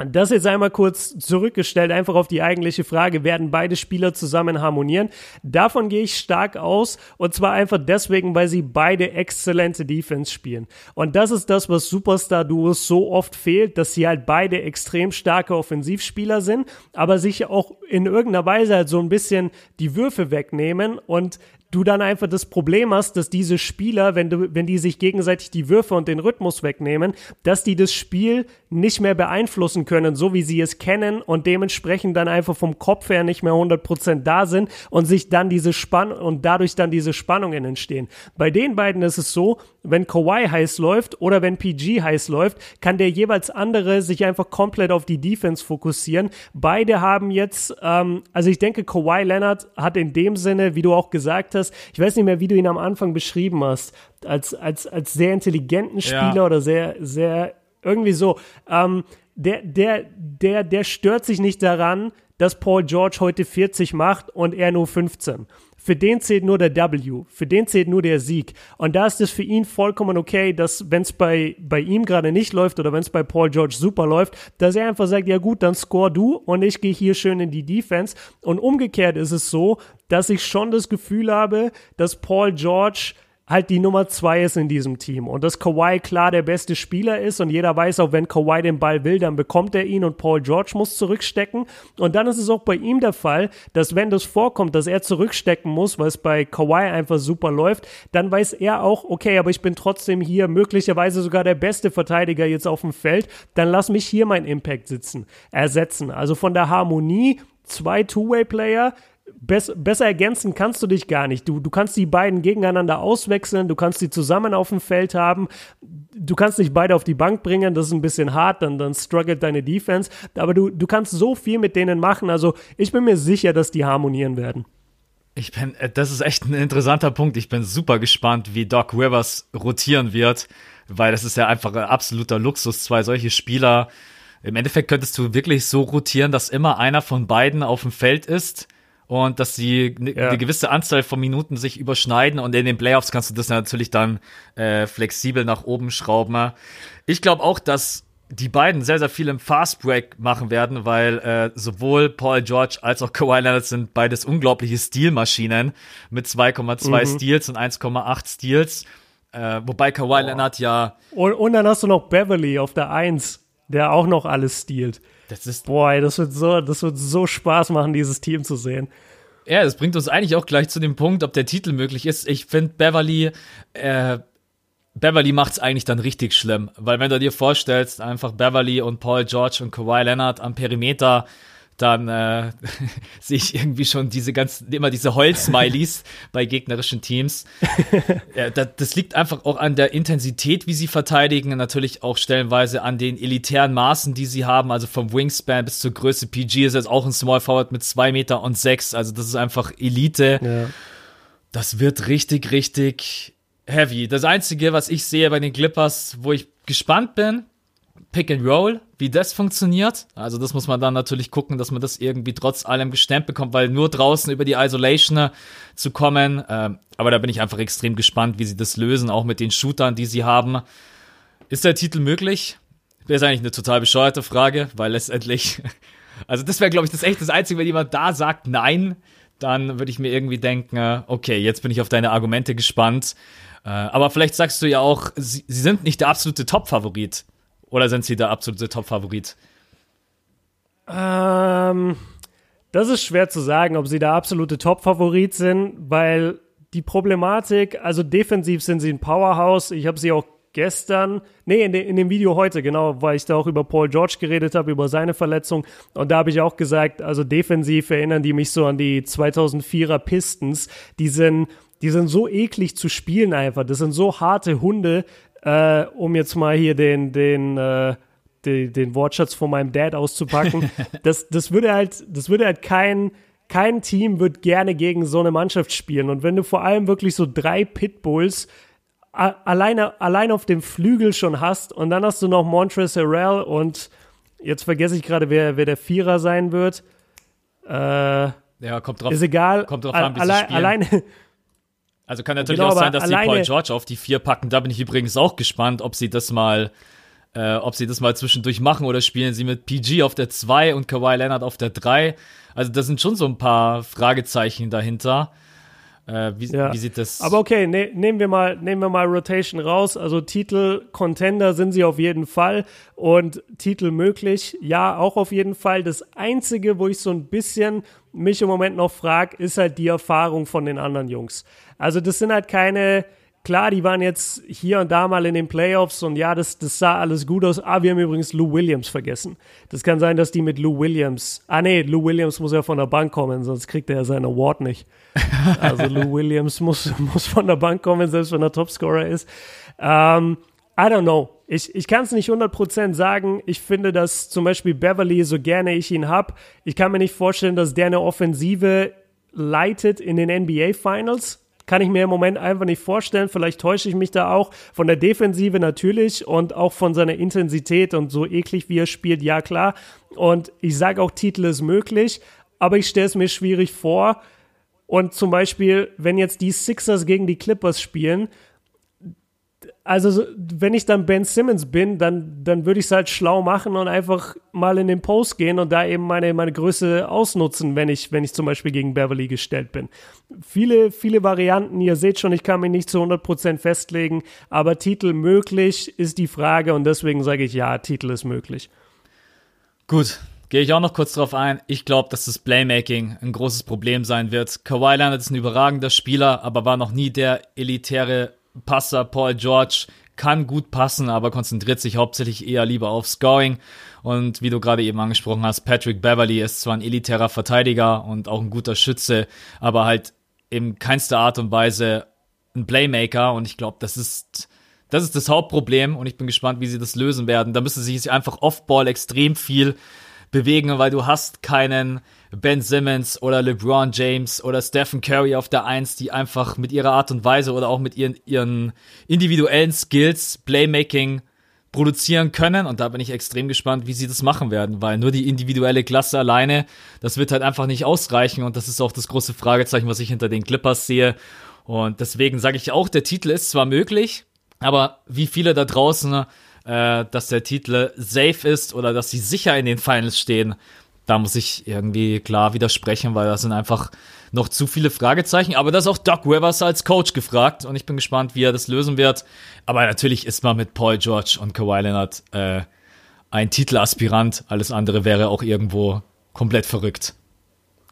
das jetzt einmal kurz zurückgestellt, einfach auf die eigentliche Frage, werden beide Spieler zusammen harmonieren? Davon gehe ich stark aus und zwar einfach deswegen, weil sie beide exzellente Defense spielen. Und das ist das, was Superstar-Duos so oft fehlt, dass sie halt beide extrem starke Offensivspieler sind, aber sich auch in irgendeiner Weise halt so ein bisschen die Würfe wegnehmen und du dann einfach das Problem hast, dass diese Spieler, wenn du, wenn die sich gegenseitig die Würfe und den Rhythmus wegnehmen, dass die das Spiel nicht mehr beeinflussen können, so wie sie es kennen und dementsprechend dann einfach vom Kopf her nicht mehr 100% da sind und sich dann diese Spannung und dadurch dann diese Spannungen entstehen. Bei den beiden ist es so, wenn Kawhi heiß läuft oder wenn PG heiß läuft, kann der jeweils andere sich einfach komplett auf die Defense fokussieren. Beide haben jetzt, ähm, also ich denke, Kawhi Leonard hat in dem Sinne, wie du auch gesagt hast, ich weiß nicht mehr, wie du ihn am Anfang beschrieben hast, als, als, als sehr intelligenten Spieler ja. oder sehr, sehr, irgendwie so, ähm, der, der, der, der stört sich nicht daran, dass Paul George heute 40 macht und er nur 15. Für den zählt nur der W, für den zählt nur der Sieg. Und da ist es für ihn vollkommen okay, dass wenn es bei, bei ihm gerade nicht läuft oder wenn es bei Paul George super läuft, dass er einfach sagt, ja gut, dann score du und ich gehe hier schön in die Defense. Und umgekehrt ist es so, dass ich schon das Gefühl habe, dass Paul George halt die Nummer zwei ist in diesem Team. Und dass Kawhi klar der beste Spieler ist und jeder weiß auch, wenn Kawhi den Ball will, dann bekommt er ihn und Paul George muss zurückstecken. Und dann ist es auch bei ihm der Fall, dass wenn das vorkommt, dass er zurückstecken muss, weil es bei Kawhi einfach super läuft, dann weiß er auch, okay, aber ich bin trotzdem hier möglicherweise sogar der beste Verteidiger jetzt auf dem Feld, dann lass mich hier meinen Impact sitzen, ersetzen. Also von der Harmonie zwei Two-Way-Player, Bess besser ergänzen kannst du dich gar nicht. Du, du kannst die beiden gegeneinander auswechseln, du kannst sie zusammen auf dem Feld haben. Du kannst nicht beide auf die Bank bringen, das ist ein bisschen hart, dann, dann struggelt deine Defense. Aber du, du kannst so viel mit denen machen. Also ich bin mir sicher, dass die harmonieren werden. Ich bin, äh, das ist echt ein interessanter Punkt. Ich bin super gespannt, wie Doc Rivers rotieren wird, weil das ist ja einfach ein absoluter Luxus, zwei solche Spieler. Im Endeffekt könntest du wirklich so rotieren, dass immer einer von beiden auf dem Feld ist und dass sie eine ja. gewisse Anzahl von Minuten sich überschneiden und in den Playoffs kannst du das natürlich dann äh, flexibel nach oben schrauben. Ich glaube auch, dass die beiden sehr, sehr viel im Fast Break machen werden, weil äh, sowohl Paul George als auch Kawhi Leonard sind beides unglaubliche Stilmaschinen mit 2,2 mhm. Steals und 1,8 Steals. Äh, wobei Kawhi oh. Leonard ja. Und, und dann hast du noch Beverly auf der 1, der auch noch alles stiehlt. Das ist Boah, das wird so, das wird so Spaß machen, dieses Team zu sehen. Ja, das bringt uns eigentlich auch gleich zu dem Punkt, ob der Titel möglich ist. Ich finde Beverly, äh, Beverly macht's eigentlich dann richtig schlimm, weil wenn du dir vorstellst, einfach Beverly und Paul George und Kawhi Leonard am Perimeter dann äh, sehe ich irgendwie schon diese ganzen, immer diese Heul-Smileys bei gegnerischen Teams. ja, das, das, liegt einfach auch an der Intensität, wie sie verteidigen, natürlich auch stellenweise an den elitären Maßen, die sie haben, also vom Wingspan bis zur Größe. PG ist jetzt auch ein Small Forward mit zwei Meter und sechs, also das ist einfach Elite. Ja. Das wird richtig, richtig heavy. Das Einzige, was ich sehe bei den Clippers, wo ich gespannt bin, Pick and Roll, wie das funktioniert. Also das muss man dann natürlich gucken, dass man das irgendwie trotz allem gestemmt bekommt, weil nur draußen über die Isolation äh, zu kommen. Ähm, aber da bin ich einfach extrem gespannt, wie sie das lösen, auch mit den Shootern, die sie haben. Ist der Titel möglich? Das ist eigentlich eine total bescheuerte Frage, weil letztendlich, also das wäre, glaube ich, das echt das Einzige, wenn jemand da sagt nein, dann würde ich mir irgendwie denken, äh, okay, jetzt bin ich auf deine Argumente gespannt. Äh, aber vielleicht sagst du ja auch, sie, sie sind nicht der absolute Top-Favorit. Oder sind sie der absolute Top-Favorit? Ähm, das ist schwer zu sagen, ob sie der absolute Top-Favorit sind, weil die Problematik, also defensiv sind sie ein Powerhouse. Ich habe sie auch gestern, nee, in, de, in, dem Video heute, genau, weil ich da auch über Paul George geredet habe, über seine Verletzung. Und da habe ich auch gesagt, also defensiv erinnern die mich so an die 2004er Pistons. Die sind, die sind so eklig zu spielen einfach. Das sind so harte Hunde, äh, um jetzt mal hier den, den, äh, den, den Wortschatz von meinem Dad auszupacken. das, das würde halt, das würde halt kein, kein Team wird gerne gegen so eine Mannschaft spielen. Und wenn du vor allem wirklich so drei Pitbulls alleine, allein auf dem Flügel schon hast und dann hast du noch Montrezl Harrell und jetzt vergesse ich gerade, wer, wer der Vierer sein wird. Äh, ja, kommt drauf. Ist egal. Kommt drauf an, wie alle, sie Alleine. Also kann natürlich genau, auch sein, dass sie Paul George auf die vier packen. Da bin ich übrigens auch gespannt, ob sie das mal, äh, ob sie das mal zwischendurch machen oder spielen sie mit PG auf der 2 und Kawhi Leonard auf der 3. Also da sind schon so ein paar Fragezeichen dahinter. Äh, wie, ja. wie, sieht das? Aber okay, ne, nehmen wir mal, nehmen wir mal Rotation raus. Also Titel Contender sind sie auf jeden Fall und Titel möglich, ja, auch auf jeden Fall. Das einzige, wo ich so ein bisschen mich im Moment noch frage, ist halt die Erfahrung von den anderen Jungs. Also das sind halt keine klar, die waren jetzt hier und da mal in den Playoffs und ja, das, das sah alles gut aus. Ah, wir haben übrigens Lou Williams vergessen. Das kann sein, dass die mit Lou Williams. Ah, nee, Lou Williams muss ja von der Bank kommen, sonst kriegt er ja seinen Award nicht. Also Lou Williams muss, muss von der Bank kommen, selbst wenn er Topscorer ist. Ähm, I don't know. Ich, ich kann es nicht 100% sagen. Ich finde, dass zum Beispiel Beverly, so gerne ich ihn habe, ich kann mir nicht vorstellen, dass der eine Offensive leitet in den NBA Finals kann ich mir im Moment einfach nicht vorstellen. Vielleicht täusche ich mich da auch. Von der Defensive natürlich und auch von seiner Intensität und so eklig, wie er spielt, ja klar. Und ich sage auch, Titel ist möglich, aber ich stelle es mir schwierig vor. Und zum Beispiel, wenn jetzt die Sixers gegen die Clippers spielen also wenn ich dann Ben Simmons bin, dann, dann würde ich es halt schlau machen und einfach mal in den Post gehen und da eben meine, meine Größe ausnutzen, wenn ich, wenn ich zum Beispiel gegen Beverly gestellt bin. Viele, viele Varianten, ihr seht schon, ich kann mich nicht zu 100% festlegen, aber Titel möglich ist die Frage und deswegen sage ich ja, Titel ist möglich. Gut, gehe ich auch noch kurz drauf ein. Ich glaube, dass das Playmaking ein großes Problem sein wird. Kawhi Leonard ist ein überragender Spieler, aber war noch nie der elitäre Passer Paul George kann gut passen, aber konzentriert sich hauptsächlich eher lieber auf Scoring. Und wie du gerade eben angesprochen hast, Patrick Beverly ist zwar ein elitärer Verteidiger und auch ein guter Schütze, aber halt in keinster Art und Weise ein Playmaker. Und ich glaube, das ist, das ist das Hauptproblem. Und ich bin gespannt, wie sie das lösen werden. Da müssen sie sich einfach Off-Ball extrem viel bewegen, weil du hast keinen Ben Simmons oder LeBron James oder Stephen Curry auf der Eins, die einfach mit ihrer Art und Weise oder auch mit ihren, ihren individuellen Skills Playmaking produzieren können. Und da bin ich extrem gespannt, wie sie das machen werden, weil nur die individuelle Klasse alleine, das wird halt einfach nicht ausreichen. Und das ist auch das große Fragezeichen, was ich hinter den Clippers sehe. Und deswegen sage ich auch, der Titel ist zwar möglich, aber wie viele da draußen, äh, dass der Titel safe ist oder dass sie sicher in den Finals stehen, da muss ich irgendwie klar widersprechen, weil da sind einfach noch zu viele Fragezeichen. Aber da ist auch Doc Rivers als Coach gefragt und ich bin gespannt, wie er das lösen wird. Aber natürlich ist man mit Paul George und Kawhi Leonard äh, ein Titelaspirant. Alles andere wäre auch irgendwo komplett verrückt.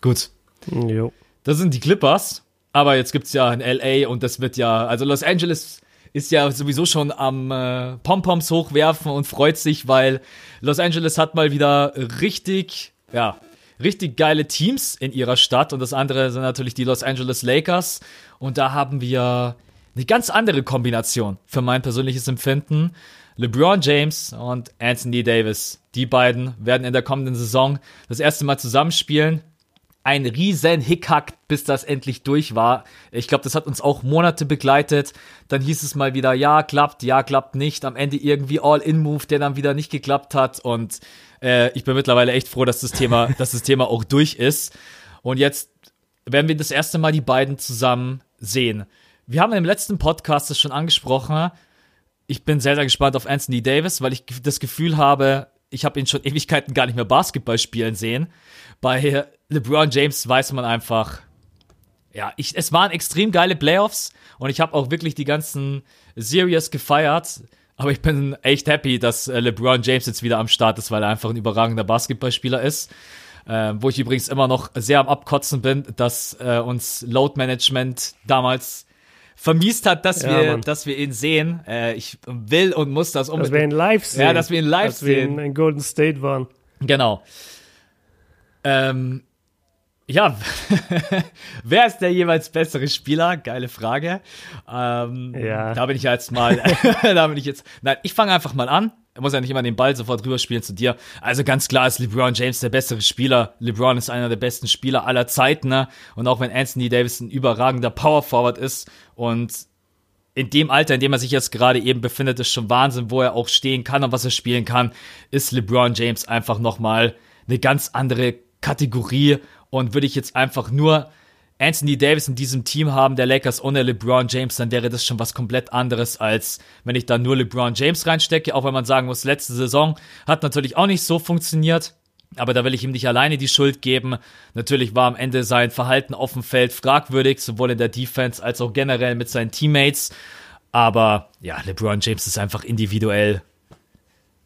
Gut. Jo. Das sind die Clippers. Aber jetzt gibt's ja in LA und das wird ja, also Los Angeles ist ja sowieso schon am äh, Pompoms hochwerfen und freut sich, weil Los Angeles hat mal wieder richtig ja, richtig geile Teams in ihrer Stadt und das andere sind natürlich die Los Angeles Lakers und da haben wir eine ganz andere Kombination für mein persönliches Empfinden. LeBron James und Anthony Davis. Die beiden werden in der kommenden Saison das erste Mal zusammenspielen. Ein riesen Hickhack, bis das endlich durch war. Ich glaube, das hat uns auch Monate begleitet. Dann hieß es mal wieder, ja, klappt, ja, klappt nicht. Am Ende irgendwie All-In-Move, der dann wieder nicht geklappt hat. Und äh, ich bin mittlerweile echt froh, dass das Thema, dass das Thema auch durch ist. Und jetzt werden wir das erste Mal die beiden zusammen sehen. Wir haben im letzten Podcast das schon angesprochen. Ich bin sehr, sehr gespannt auf Anthony Davis, weil ich das Gefühl habe, ich habe ihn schon Ewigkeiten gar nicht mehr Basketball spielen sehen. Bei LeBron James weiß man einfach, ja, ich, es waren extrem geile Playoffs und ich habe auch wirklich die ganzen Series gefeiert. Aber ich bin echt happy, dass äh, LeBron James jetzt wieder am Start ist, weil er einfach ein überragender Basketballspieler ist. Äh, wo ich übrigens immer noch sehr am Abkotzen bin, dass äh, uns Load Management damals vermiest hat, dass ja, wir, dass wir ihn sehen. Äh, ich will und muss das unbedingt. Dass wir ihn live sehen. Ja, dass wir ihn live dass sehen. Dass wir in Golden State waren. Genau. Ähm, ja, wer ist der jeweils bessere Spieler? Geile Frage. Ähm, ja. Da bin ich jetzt mal, da bin ich jetzt, nein, ich fange einfach mal an. Er muss ja nicht immer den Ball sofort rüberspielen zu dir. Also ganz klar ist LeBron James der bessere Spieler. LeBron ist einer der besten Spieler aller Zeiten. Ne? Und auch wenn Anthony Davis ein überragender Power Forward ist und in dem Alter, in dem er sich jetzt gerade eben befindet, ist schon Wahnsinn, wo er auch stehen kann und was er spielen kann, ist LeBron James einfach nochmal eine ganz andere Kategorie und würde ich jetzt einfach nur Anthony Davis in diesem Team haben, der Lakers ohne LeBron James, dann wäre das schon was komplett anderes, als wenn ich da nur LeBron James reinstecke. Auch wenn man sagen muss, letzte Saison hat natürlich auch nicht so funktioniert. Aber da will ich ihm nicht alleine die Schuld geben. Natürlich war am Ende sein Verhalten auf dem Feld fragwürdig, sowohl in der Defense als auch generell mit seinen Teammates. Aber ja, LeBron James ist einfach individuell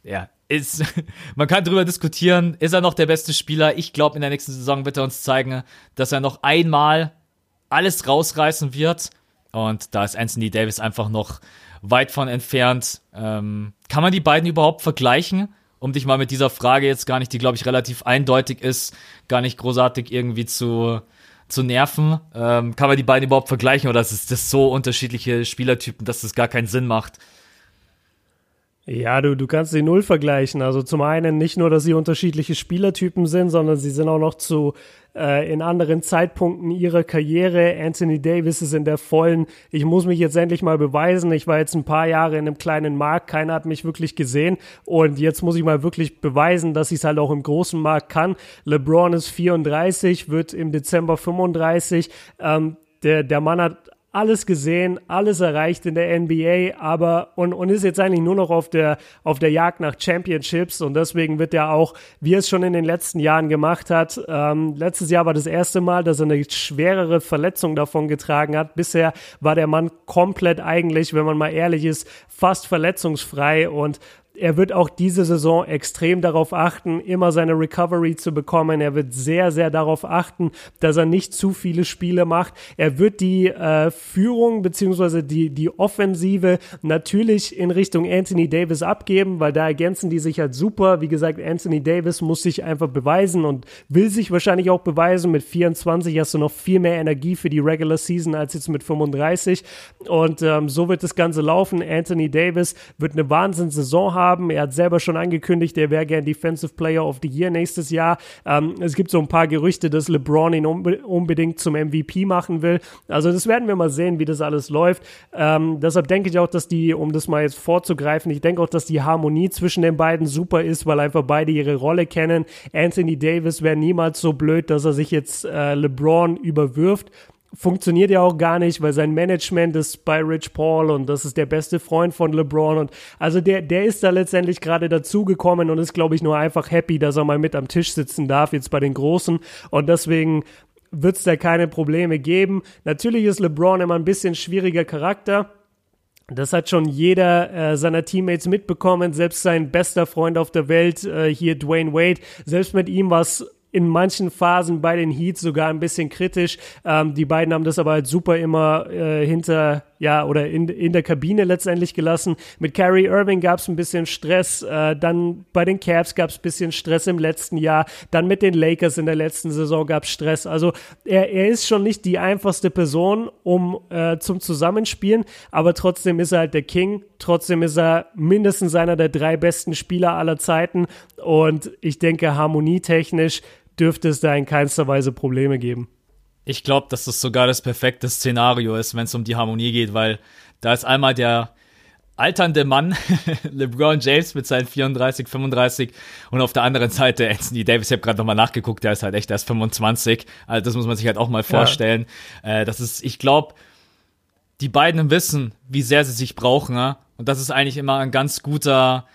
ja, ist, man kann darüber diskutieren, ist er noch der beste Spieler? Ich glaube, in der nächsten Saison wird er uns zeigen, dass er noch einmal alles rausreißen wird. Und da ist Anthony Davis einfach noch weit von entfernt. Ähm, kann man die beiden überhaupt vergleichen? Um dich mal mit dieser Frage jetzt gar nicht, die glaube ich relativ eindeutig ist, gar nicht großartig irgendwie zu, zu nerven. Ähm, kann man die beiden überhaupt vergleichen oder ist das so unterschiedliche Spielertypen, dass das gar keinen Sinn macht? Ja, du, du kannst sie null vergleichen. Also zum einen nicht nur, dass sie unterschiedliche Spielertypen sind, sondern sie sind auch noch zu äh, in anderen Zeitpunkten ihrer Karriere. Anthony Davis ist in der vollen, ich muss mich jetzt endlich mal beweisen. Ich war jetzt ein paar Jahre in einem kleinen Markt, keiner hat mich wirklich gesehen und jetzt muss ich mal wirklich beweisen, dass ich es halt auch im großen Markt kann. LeBron ist 34, wird im Dezember 35. Ähm, der, der Mann hat alles gesehen, alles erreicht in der NBA, aber und, und ist jetzt eigentlich nur noch auf der, auf der Jagd nach Championships und deswegen wird er auch, wie er es schon in den letzten Jahren gemacht hat, ähm, letztes Jahr war das erste Mal, dass er eine schwerere Verletzung davon getragen hat. Bisher war der Mann komplett eigentlich, wenn man mal ehrlich ist, fast verletzungsfrei und er wird auch diese Saison extrem darauf achten, immer seine Recovery zu bekommen. Er wird sehr, sehr darauf achten, dass er nicht zu viele Spiele macht. Er wird die äh, Führung beziehungsweise die, die Offensive natürlich in Richtung Anthony Davis abgeben, weil da ergänzen die sich halt super. Wie gesagt, Anthony Davis muss sich einfach beweisen und will sich wahrscheinlich auch beweisen. Mit 24 hast du noch viel mehr Energie für die Regular Season als jetzt mit 35. Und ähm, so wird das Ganze laufen. Anthony Davis wird eine Wahnsinnssaison haben haben. Er hat selber schon angekündigt, er wäre gern Defensive Player of the Year nächstes Jahr. Ähm, es gibt so ein paar Gerüchte, dass LeBron ihn unbe unbedingt zum MVP machen will. Also das werden wir mal sehen, wie das alles läuft. Ähm, deshalb denke ich auch, dass die, um das mal jetzt vorzugreifen, ich denke auch, dass die Harmonie zwischen den beiden super ist, weil einfach beide ihre Rolle kennen. Anthony Davis wäre niemals so blöd, dass er sich jetzt äh, LeBron überwirft funktioniert ja auch gar nicht, weil sein Management ist bei Rich Paul und das ist der beste Freund von LeBron und also der, der ist da letztendlich gerade dazugekommen und ist, glaube ich, nur einfach happy, dass er mal mit am Tisch sitzen darf, jetzt bei den Großen und deswegen wird es da keine Probleme geben. Natürlich ist LeBron immer ein bisschen schwieriger Charakter. Das hat schon jeder äh, seiner Teammates mitbekommen, selbst sein bester Freund auf der Welt, äh, hier Dwayne Wade, selbst mit ihm war es in manchen Phasen bei den Heats sogar ein bisschen kritisch. Ähm, die beiden haben das aber halt super immer äh, hinter ja, oder in, in der Kabine letztendlich gelassen. Mit Kyrie Irving gab es ein bisschen Stress, äh, dann bei den Cavs gab es ein bisschen Stress im letzten Jahr, dann mit den Lakers in der letzten Saison gab es Stress. Also er, er ist schon nicht die einfachste Person um äh, zum Zusammenspielen, aber trotzdem ist er halt der King, trotzdem ist er mindestens einer der drei besten Spieler aller Zeiten und ich denke harmonietechnisch dürfte es da in keinster Weise Probleme geben. Ich glaube, dass das sogar das perfekte Szenario ist, wenn es um die Harmonie geht, weil da ist einmal der alternde Mann, LeBron James mit seinen 34, 35 und auf der anderen Seite Anthony Davis, ich habe gerade nochmal nachgeguckt, der ist halt echt erst 25, also das muss man sich halt auch mal vorstellen. Ja. Äh, das ist, ich glaube, die beiden wissen, wie sehr sie sich brauchen ja? und das ist eigentlich immer ein ganz guter,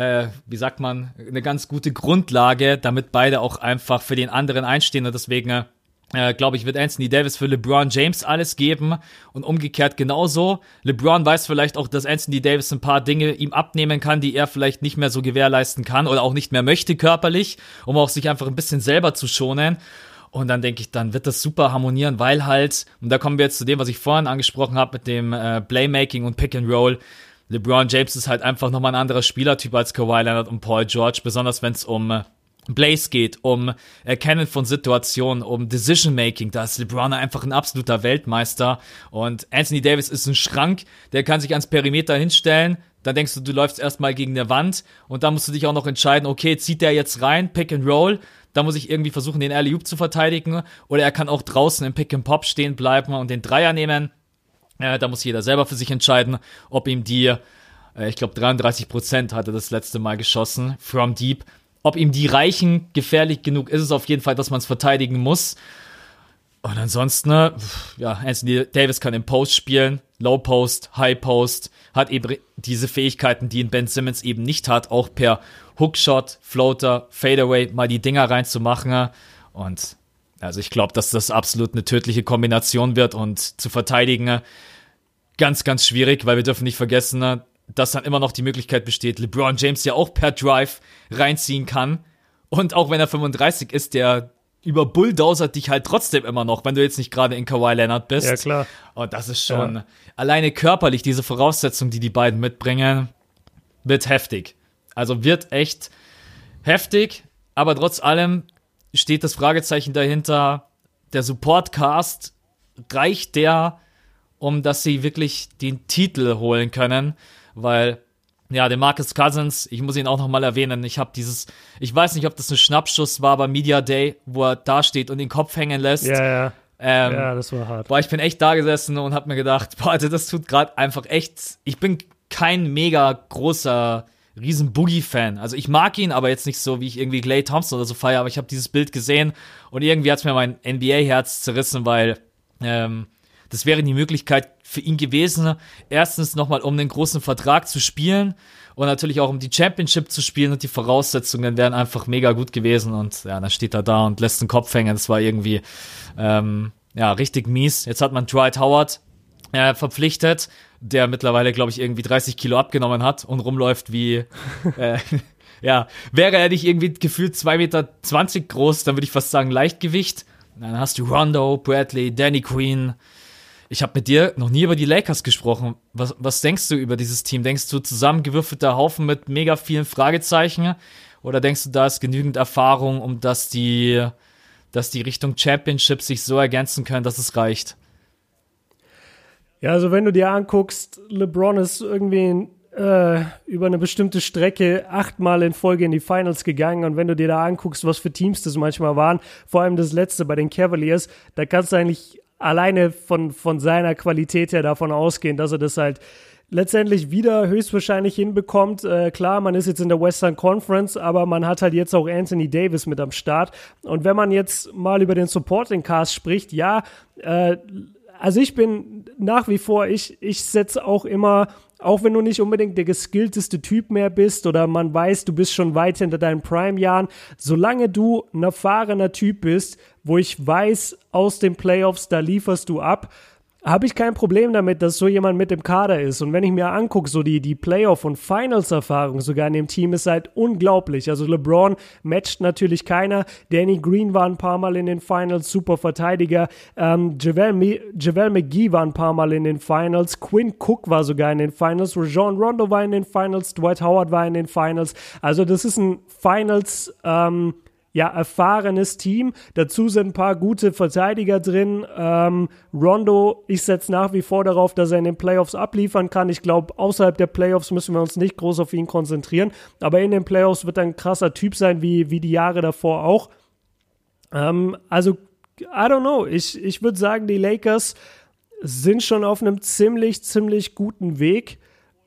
äh, wie sagt man, eine ganz gute Grundlage, damit beide auch einfach für den anderen einstehen und deswegen äh, glaube ich, wird Anthony Davis für LeBron James alles geben und umgekehrt genauso. LeBron weiß vielleicht auch, dass Anthony Davis ein paar Dinge ihm abnehmen kann, die er vielleicht nicht mehr so gewährleisten kann oder auch nicht mehr möchte körperlich, um auch sich einfach ein bisschen selber zu schonen. Und dann denke ich, dann wird das super harmonieren, weil halt, und da kommen wir jetzt zu dem, was ich vorhin angesprochen habe mit dem äh, Playmaking und Pick and Roll. LeBron James ist halt einfach nochmal ein anderer Spielertyp als Kawhi Leonard und Paul George, besonders wenn es um äh, Blaze geht, um Erkennen von Situationen, um Decision Making. Da ist LeBron einfach ein absoluter Weltmeister. Und Anthony Davis ist ein Schrank, der kann sich ans Perimeter hinstellen. Dann denkst du, du läufst erstmal gegen eine Wand und dann musst du dich auch noch entscheiden, okay, zieht der jetzt rein, Pick and Roll. Da muss ich irgendwie versuchen, den alley zu verteidigen. Oder er kann auch draußen im Pick and Pop stehen bleiben und den Dreier nehmen. Äh, da muss jeder selber für sich entscheiden, ob ihm die, äh, ich glaube 33 Prozent hatte das letzte Mal geschossen, from deep ob ihm die reichen, gefährlich genug ist es auf jeden Fall, dass man es verteidigen muss. Und ansonsten, ne, ja, Anthony Davis kann im Post spielen, Low Post, High Post, hat eben diese Fähigkeiten, die in Ben Simmons eben nicht hat, auch per Hookshot, Floater, Fadeaway mal die Dinger reinzumachen. Und also ich glaube, dass das absolut eine tödliche Kombination wird und zu verteidigen ganz, ganz schwierig, weil wir dürfen nicht vergessen, ne, dass dann immer noch die Möglichkeit besteht, LeBron James ja auch per Drive reinziehen kann. Und auch wenn er 35 ist, der über Bulldozert dich halt trotzdem immer noch, wenn du jetzt nicht gerade in Kawhi Leonard bist. Ja, klar. Und das ist schon ja. alleine körperlich diese Voraussetzung, die die beiden mitbringen, wird heftig. Also wird echt heftig, aber trotz allem steht das Fragezeichen dahinter, der Supportcast reicht der, um dass sie wirklich den Titel holen können weil ja, der Marcus Cousins, ich muss ihn auch nochmal erwähnen. Ich habe dieses, ich weiß nicht, ob das ein Schnappschuss war beim Media Day, wo er da steht und den Kopf hängen lässt. Ja, ja. Ähm, ja, das war hart. Boah, ich bin echt da gesessen und habe mir gedacht, boah, das tut gerade einfach echt. Ich bin kein mega großer riesen Boogie-Fan. Also ich mag ihn, aber jetzt nicht so, wie ich irgendwie Clay Thompson oder so feiere, aber ich habe dieses Bild gesehen und irgendwie hat's mir mein NBA-Herz zerrissen, weil ähm, das wäre die Möglichkeit für ihn gewesen, erstens nochmal um den großen Vertrag zu spielen und natürlich auch um die Championship zu spielen und die Voraussetzungen wären einfach mega gut gewesen und ja, dann steht er da und lässt den Kopf hängen. Das war irgendwie ähm, ja richtig mies. Jetzt hat man Dwight Howard äh, verpflichtet, der mittlerweile glaube ich irgendwie 30 Kilo abgenommen hat und rumläuft wie äh, ja, wäre er nicht irgendwie gefühlt 2,20 Meter groß, dann würde ich fast sagen Leichtgewicht. Dann hast du Rondo, Bradley, Danny Queen, ich habe mit dir noch nie über die Lakers gesprochen. Was, was denkst du über dieses Team? Denkst du zusammengewürfelter Haufen mit mega vielen Fragezeichen? Oder denkst du, da ist genügend Erfahrung, um dass die, dass die Richtung Championship sich so ergänzen können, dass es reicht? Ja, also wenn du dir anguckst, LeBron ist irgendwie äh, über eine bestimmte Strecke achtmal in Folge in die Finals gegangen. Und wenn du dir da anguckst, was für Teams das manchmal waren, vor allem das letzte bei den Cavaliers, da kannst du eigentlich alleine von, von seiner Qualität her davon ausgehen, dass er das halt letztendlich wieder höchstwahrscheinlich hinbekommt. Äh, klar, man ist jetzt in der Western Conference, aber man hat halt jetzt auch Anthony Davis mit am Start. Und wenn man jetzt mal über den Supporting Cast spricht, ja, äh, also ich bin nach wie vor, ich, ich setze auch immer auch wenn du nicht unbedingt der geskillteste Typ mehr bist oder man weiß, du bist schon weit hinter deinen Prime-Jahren, solange du ein erfahrener Typ bist, wo ich weiß, aus den Playoffs, da lieferst du ab, habe ich kein Problem damit, dass so jemand mit im Kader ist. Und wenn ich mir angucke, so die, die Playoff- und Finals-Erfahrung sogar in dem Team ist halt unglaublich. Also LeBron matcht natürlich keiner. Danny Green war ein paar Mal in den Finals, super Verteidiger. Ähm, Javel, Javel McGee war ein paar Mal in den Finals. Quinn Cook war sogar in den Finals. Rajon Rondo war in den Finals. Dwight Howard war in den Finals. Also das ist ein Finals- ähm, ja, erfahrenes Team. Dazu sind ein paar gute Verteidiger drin. Ähm, Rondo, ich setze nach wie vor darauf, dass er in den Playoffs abliefern kann. Ich glaube, außerhalb der Playoffs müssen wir uns nicht groß auf ihn konzentrieren. Aber in den Playoffs wird er ein krasser Typ sein, wie, wie die Jahre davor auch. Ähm, also, I don't know. Ich, ich würde sagen, die Lakers sind schon auf einem ziemlich, ziemlich guten Weg.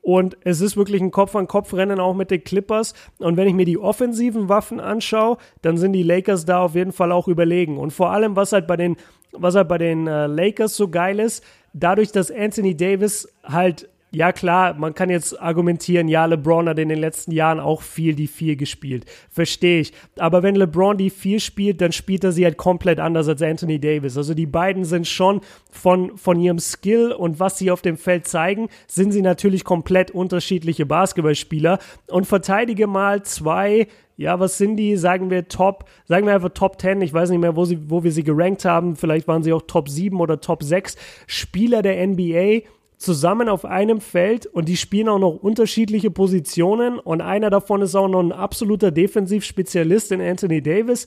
Und es ist wirklich ein Kopf-an-Kopf-Rennen auch mit den Clippers. Und wenn ich mir die offensiven Waffen anschaue, dann sind die Lakers da auf jeden Fall auch überlegen. Und vor allem, was halt bei den, was halt bei den äh, Lakers so geil ist, dadurch, dass Anthony Davis halt ja klar, man kann jetzt argumentieren, ja, LeBron hat in den letzten Jahren auch viel die vier gespielt. Verstehe ich. Aber wenn LeBron die vier spielt, dann spielt er sie halt komplett anders als Anthony Davis. Also die beiden sind schon von, von ihrem Skill und was sie auf dem Feld zeigen, sind sie natürlich komplett unterschiedliche Basketballspieler. Und verteidige mal zwei ja, was sind die? Sagen wir Top, sagen wir einfach Top 10, ich weiß nicht mehr, wo, sie, wo wir sie gerankt haben, vielleicht waren sie auch Top 7 oder Top 6 Spieler der NBA zusammen auf einem Feld und die spielen auch noch unterschiedliche Positionen und einer davon ist auch noch ein absoluter Defensivspezialist in Anthony Davis.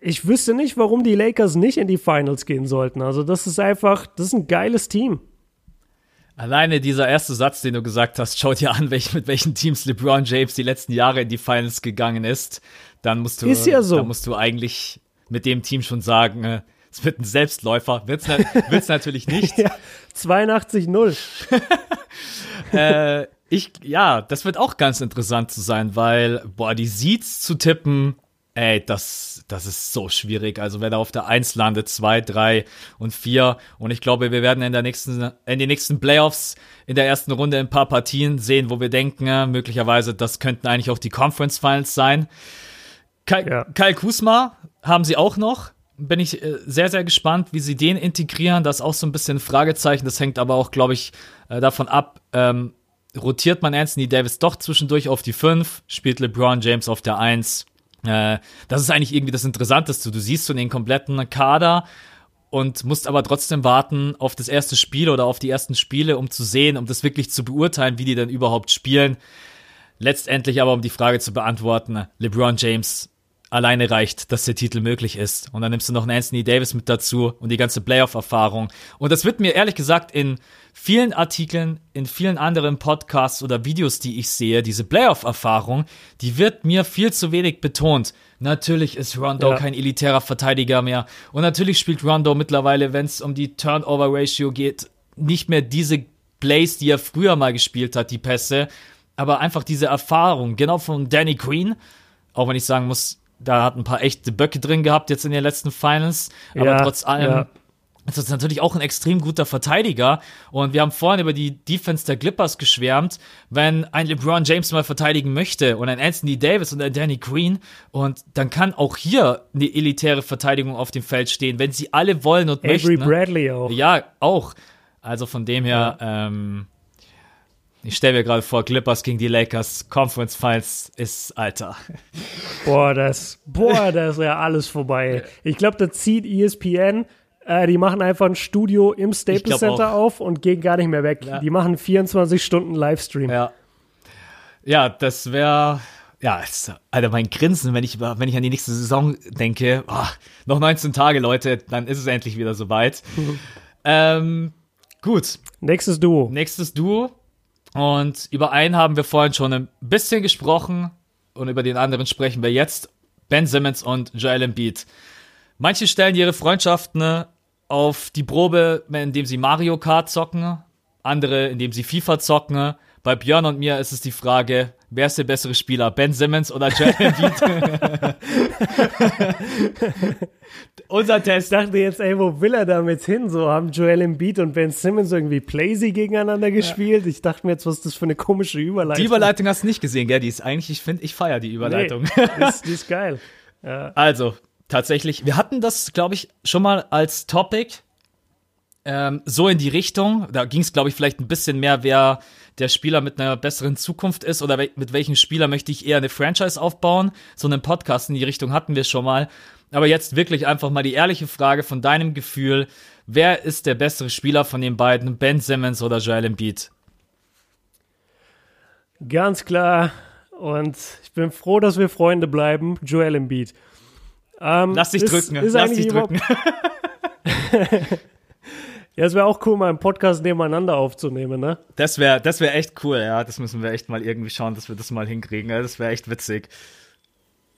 Ich wüsste nicht, warum die Lakers nicht in die Finals gehen sollten. Also das ist einfach, das ist ein geiles Team. Alleine dieser erste Satz, den du gesagt hast, schau dir an, welch, mit welchen Teams LeBron James die letzten Jahre in die Finals gegangen ist. Dann musst du, ist ja so. dann musst du eigentlich mit dem Team schon sagen, äh, es wird ein Selbstläufer. Wird's, wird's natürlich nicht. ja, 82-0. äh, ich, ja, das wird auch ganz interessant zu sein, weil, boah, die Seeds zu tippen, ey, das, das ist so schwierig. Also wenn er auf der 1 landet, 2, 3 und 4. Und ich glaube, wir werden in der nächsten, in den nächsten Playoffs in der ersten Runde ein paar Partien sehen, wo wir denken, äh, möglicherweise, das könnten eigentlich auch die Conference Finals sein. Kai, ja. Kyle Kusma haben sie auch noch. Bin ich äh, sehr, sehr gespannt, wie sie den integrieren. Das ist auch so ein bisschen ein Fragezeichen. Das hängt aber auch, glaube ich, äh, davon ab, ähm, rotiert man Anthony Davis doch zwischendurch auf die 5, spielt LeBron James auf der 1 äh, das ist eigentlich irgendwie das Interessanteste. Du siehst so den kompletten Kader und musst aber trotzdem warten auf das erste Spiel oder auf die ersten Spiele, um zu sehen, um das wirklich zu beurteilen, wie die dann überhaupt spielen. Letztendlich aber, um die Frage zu beantworten, LeBron James alleine reicht, dass der Titel möglich ist. Und dann nimmst du noch einen Anthony Davis mit dazu und die ganze Playoff-Erfahrung. Und das wird mir ehrlich gesagt in vielen Artikeln, in vielen anderen Podcasts oder Videos, die ich sehe, diese Playoff-Erfahrung, die wird mir viel zu wenig betont. Natürlich ist Rondo ja. kein elitärer Verteidiger mehr. Und natürlich spielt Rondo mittlerweile, wenn es um die Turnover-Ratio geht, nicht mehr diese Plays, die er früher mal gespielt hat, die Pässe. Aber einfach diese Erfahrung, genau von Danny Queen, auch wenn ich sagen muss, da hat ein paar echte Böcke drin gehabt jetzt in den letzten Finals. Aber ja, trotz allem ja. ist das natürlich auch ein extrem guter Verteidiger. Und wir haben vorhin über die Defense der Clippers geschwärmt. Wenn ein LeBron James mal verteidigen möchte und ein Anthony Davis und ein Danny Green und dann kann auch hier eine elitäre Verteidigung auf dem Feld stehen, wenn sie alle wollen und Avery möchten. Avery ne? Bradley auch. Ja, auch. Also von dem her, ja. ähm, ich stelle mir gerade vor, Clippers gegen die Lakers, Conference Finals ist, Alter. Boah, das, boah, das ist ja alles vorbei. Ich glaube, da zieht ESPN, äh, die machen einfach ein Studio im Staples Center auch. auf und gehen gar nicht mehr weg. Ja. Die machen 24 Stunden Livestream. Ja. Ja, das wäre, ja, Alter, mein Grinsen, wenn ich, wenn ich an die nächste Saison denke, oh, noch 19 Tage, Leute, dann ist es endlich wieder soweit. ähm, gut. Nächstes Duo. Nächstes Duo. Und über einen haben wir vorhin schon ein bisschen gesprochen und über den anderen sprechen wir jetzt. Ben Simmons und Joel Embiid. Manche stellen ihre Freundschaften auf die Probe, indem sie Mario Kart zocken, andere indem sie FIFA zocken. Bei Björn und mir ist es die Frage, wer ist der bessere Spieler, Ben Simmons oder Joel Embiid? Unser Test. Ich dachte jetzt, ey, wo will er damit hin? So haben Joel Embiid und Ben Simmons irgendwie Playsy gegeneinander gespielt. Ja. Ich dachte mir jetzt, was ist das für eine komische Überleitung? Die Überleitung hast du nicht gesehen, gell? Die ist eigentlich, ich finde, ich feiere die Überleitung. Nee, die, ist, die ist geil. Ja. Also, tatsächlich, wir hatten das, glaube ich, schon mal als Topic ähm, so in die Richtung. Da ging es, glaube ich, vielleicht ein bisschen mehr, wer der Spieler mit einer besseren Zukunft ist oder we mit welchem Spieler möchte ich eher eine Franchise aufbauen. So einen Podcast in die Richtung hatten wir schon mal. Aber jetzt wirklich einfach mal die ehrliche Frage von deinem Gefühl. Wer ist der bessere Spieler von den beiden, Ben Simmons oder Joel Embiid? Ganz klar. Und ich bin froh, dass wir Freunde bleiben. Joel Embiid. Ähm, Lass dich ist, drücken. Ist Lass dich drücken. Ja, es wäre auch cool, mal einen Podcast nebeneinander aufzunehmen, ne? Das wäre das wär echt cool, ja. Das müssen wir echt mal irgendwie schauen, dass wir das mal hinkriegen. Ja, das wäre echt witzig.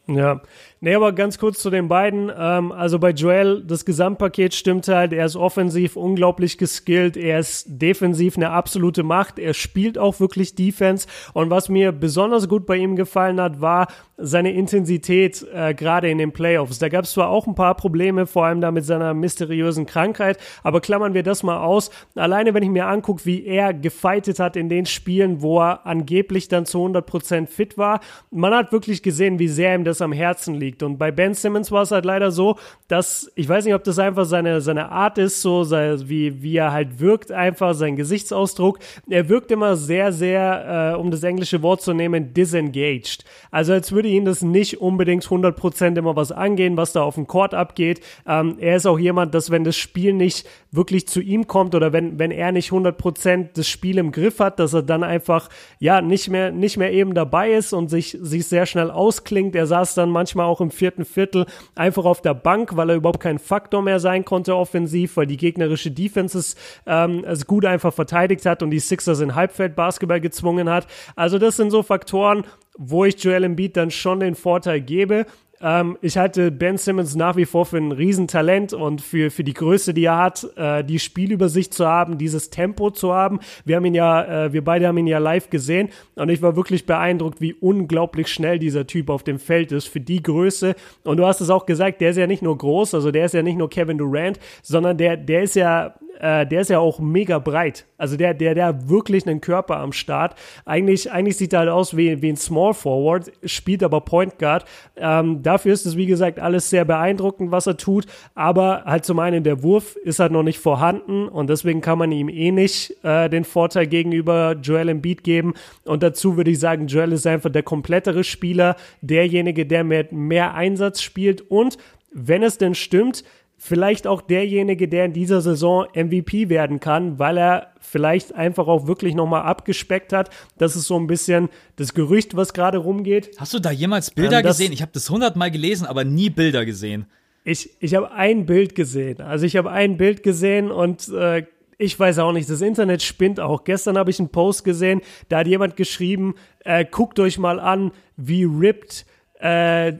Ja, nee, aber ganz kurz zu den beiden. Ähm, also bei Joel, das Gesamtpaket stimmt halt. Er ist offensiv unglaublich geskillt. Er ist defensiv eine absolute Macht. Er spielt auch wirklich Defense. Und was mir besonders gut bei ihm gefallen hat, war seine Intensität äh, gerade in den Playoffs. Da gab es zwar auch ein paar Probleme, vor allem da mit seiner mysteriösen Krankheit, aber klammern wir das mal aus. Alleine wenn ich mir angucke, wie er gefightet hat in den Spielen, wo er angeblich dann zu 100% fit war, man hat wirklich gesehen, wie sehr ihm das am Herzen liegt. Und bei Ben Simmons war es halt leider so, dass, ich weiß nicht, ob das einfach seine, seine Art ist, so sei, wie, wie er halt wirkt, einfach sein Gesichtsausdruck. Er wirkt immer sehr, sehr, äh, um das englische Wort zu nehmen, disengaged. Also als würde ihn das nicht unbedingt 100% immer was angehen, was da auf dem Court abgeht. Ähm, er ist auch jemand, dass wenn das Spiel nicht wirklich zu ihm kommt oder wenn, wenn er nicht 100% das Spiel im Griff hat, dass er dann einfach, ja, nicht mehr, nicht mehr eben dabei ist und sich, sich sehr schnell ausklingt. Er saß dann manchmal auch im vierten Viertel einfach auf der Bank, weil er überhaupt kein Faktor mehr sein konnte offensiv, weil die gegnerische Defense ähm, es gut einfach verteidigt hat und die Sixers in Halbfeldbasketball gezwungen hat. Also das sind so Faktoren, wo ich Joel Embiid dann schon den Vorteil gebe. Ähm, ich halte Ben Simmons nach wie vor für ein Riesentalent und für, für die Größe, die er hat, äh, die Spielübersicht zu haben, dieses Tempo zu haben. Wir haben ihn ja, äh, wir beide haben ihn ja live gesehen und ich war wirklich beeindruckt, wie unglaublich schnell dieser Typ auf dem Feld ist für die Größe. Und du hast es auch gesagt, der ist ja nicht nur groß, also der ist ja nicht nur Kevin Durant, sondern der, der ist ja äh, der ist ja auch mega breit. Also der, der, der hat wirklich einen Körper am Start. Eigentlich, eigentlich sieht er halt aus wie, wie ein Small Forward, spielt aber Point Guard. Ähm, dafür ist es, wie gesagt, alles sehr beeindruckend, was er tut. Aber halt zum einen, der Wurf ist halt noch nicht vorhanden und deswegen kann man ihm eh nicht äh, den Vorteil gegenüber Joel Embiid geben. Und dazu würde ich sagen, Joel ist einfach der komplettere Spieler, derjenige, der mit mehr Einsatz spielt und wenn es denn stimmt, vielleicht auch derjenige, der in dieser Saison MVP werden kann, weil er vielleicht einfach auch wirklich nochmal abgespeckt hat. Das ist so ein bisschen das Gerücht, was gerade rumgeht. Hast du da jemals Bilder ähm, gesehen? Ich habe das hundertmal gelesen, aber nie Bilder gesehen. Ich, ich habe ein Bild gesehen. Also ich habe ein Bild gesehen und äh, ich weiß auch nicht, das Internet spinnt auch. Gestern habe ich einen Post gesehen, da hat jemand geschrieben, äh, guckt euch mal an, wie ripped äh,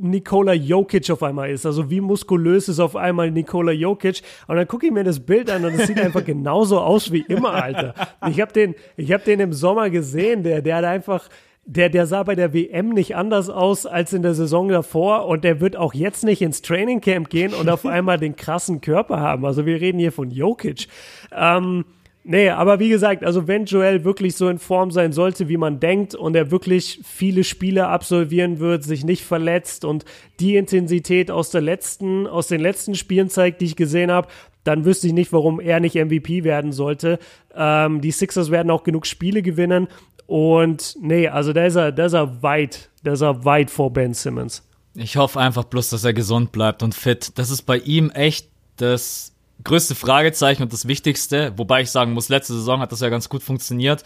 Nikola Jokic auf einmal ist. Also wie muskulös ist auf einmal Nikola Jokic. Und dann gucke ich mir das Bild an und es sieht einfach genauso aus wie immer, Alter. Ich habe den, ich habe den im Sommer gesehen, der, der hat einfach, der, der sah bei der WM nicht anders aus als in der Saison davor und der wird auch jetzt nicht ins Trainingcamp gehen und auf einmal den krassen Körper haben. Also wir reden hier von Jokic. Ähm, Nee, aber wie gesagt, also wenn Joel wirklich so in Form sein sollte, wie man denkt, und er wirklich viele Spiele absolvieren wird, sich nicht verletzt und die Intensität aus der letzten, aus den letzten Spielen zeigt, die ich gesehen habe, dann wüsste ich nicht, warum er nicht MVP werden sollte. Ähm, die Sixers werden auch genug Spiele gewinnen. Und nee, also da ist er, da ist er weit, da ist er weit vor Ben Simmons. Ich hoffe einfach bloß, dass er gesund bleibt und fit. Das ist bei ihm echt das größte Fragezeichen und das Wichtigste, wobei ich sagen muss, letzte Saison hat das ja ganz gut funktioniert.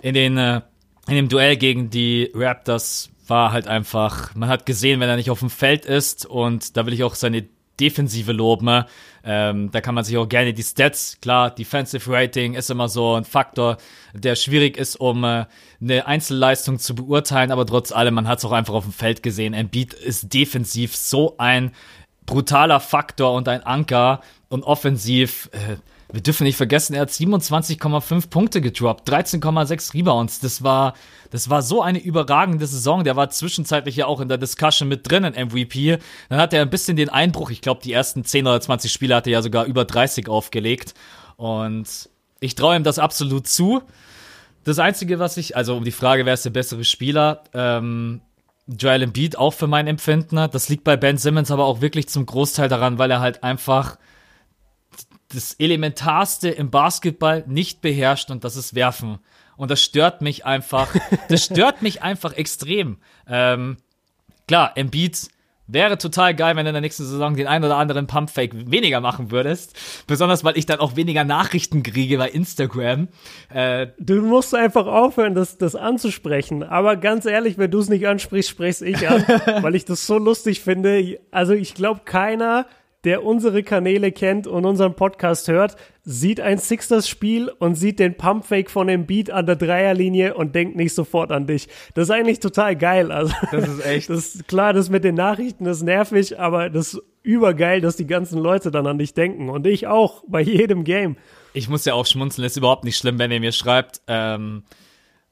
In den äh, in dem Duell gegen die Raptors war halt einfach, man hat gesehen, wenn er nicht auf dem Feld ist und da will ich auch seine Defensive loben. Ähm, da kann man sich auch gerne die Stats, klar, Defensive Rating ist immer so ein Faktor, der schwierig ist, um äh, eine Einzelleistung zu beurteilen, aber trotz allem, man hat es auch einfach auf dem Feld gesehen. Embiid ist defensiv so ein brutaler Faktor und ein Anker und offensiv. Äh, wir dürfen nicht vergessen, er hat 27,5 Punkte gedroppt, 13,6 Rebounds. Das war, das war so eine überragende Saison. Der war zwischenzeitlich ja auch in der Discussion mit drin in MVP. Dann hat er ein bisschen den Einbruch. Ich glaube, die ersten 10 oder 20 Spiele hat er ja sogar über 30 aufgelegt. Und ich traue ihm das absolut zu. Das Einzige, was ich, also um die Frage, wer ist der bessere Spieler, ähm, Joel Embiid auch für mein Empfinden. Das liegt bei Ben Simmons aber auch wirklich zum Großteil daran, weil er halt einfach das Elementarste im Basketball nicht beherrscht und das ist Werfen. Und das stört mich einfach. Das stört mich einfach extrem. Ähm, klar, Embiid Wäre total geil, wenn du in der nächsten Saison den ein oder anderen Pumpfake weniger machen würdest. Besonders, weil ich dann auch weniger Nachrichten kriege bei Instagram. Äh, du musst einfach aufhören, das, das anzusprechen. Aber ganz ehrlich, wenn du es nicht ansprichst, sprich's ich an, weil ich das so lustig finde. Also ich glaube, keiner der unsere Kanäle kennt und unseren Podcast hört, sieht ein Sixers-Spiel und sieht den Pumpfake von dem Beat an der Dreierlinie und denkt nicht sofort an dich. Das ist eigentlich total geil. Also, das ist echt. Das ist klar, das mit den Nachrichten ist nervig, aber das ist übergeil, dass die ganzen Leute dann an dich denken. Und ich auch, bei jedem Game. Ich muss ja auch schmunzeln, ist überhaupt nicht schlimm, wenn ihr mir schreibt, ähm,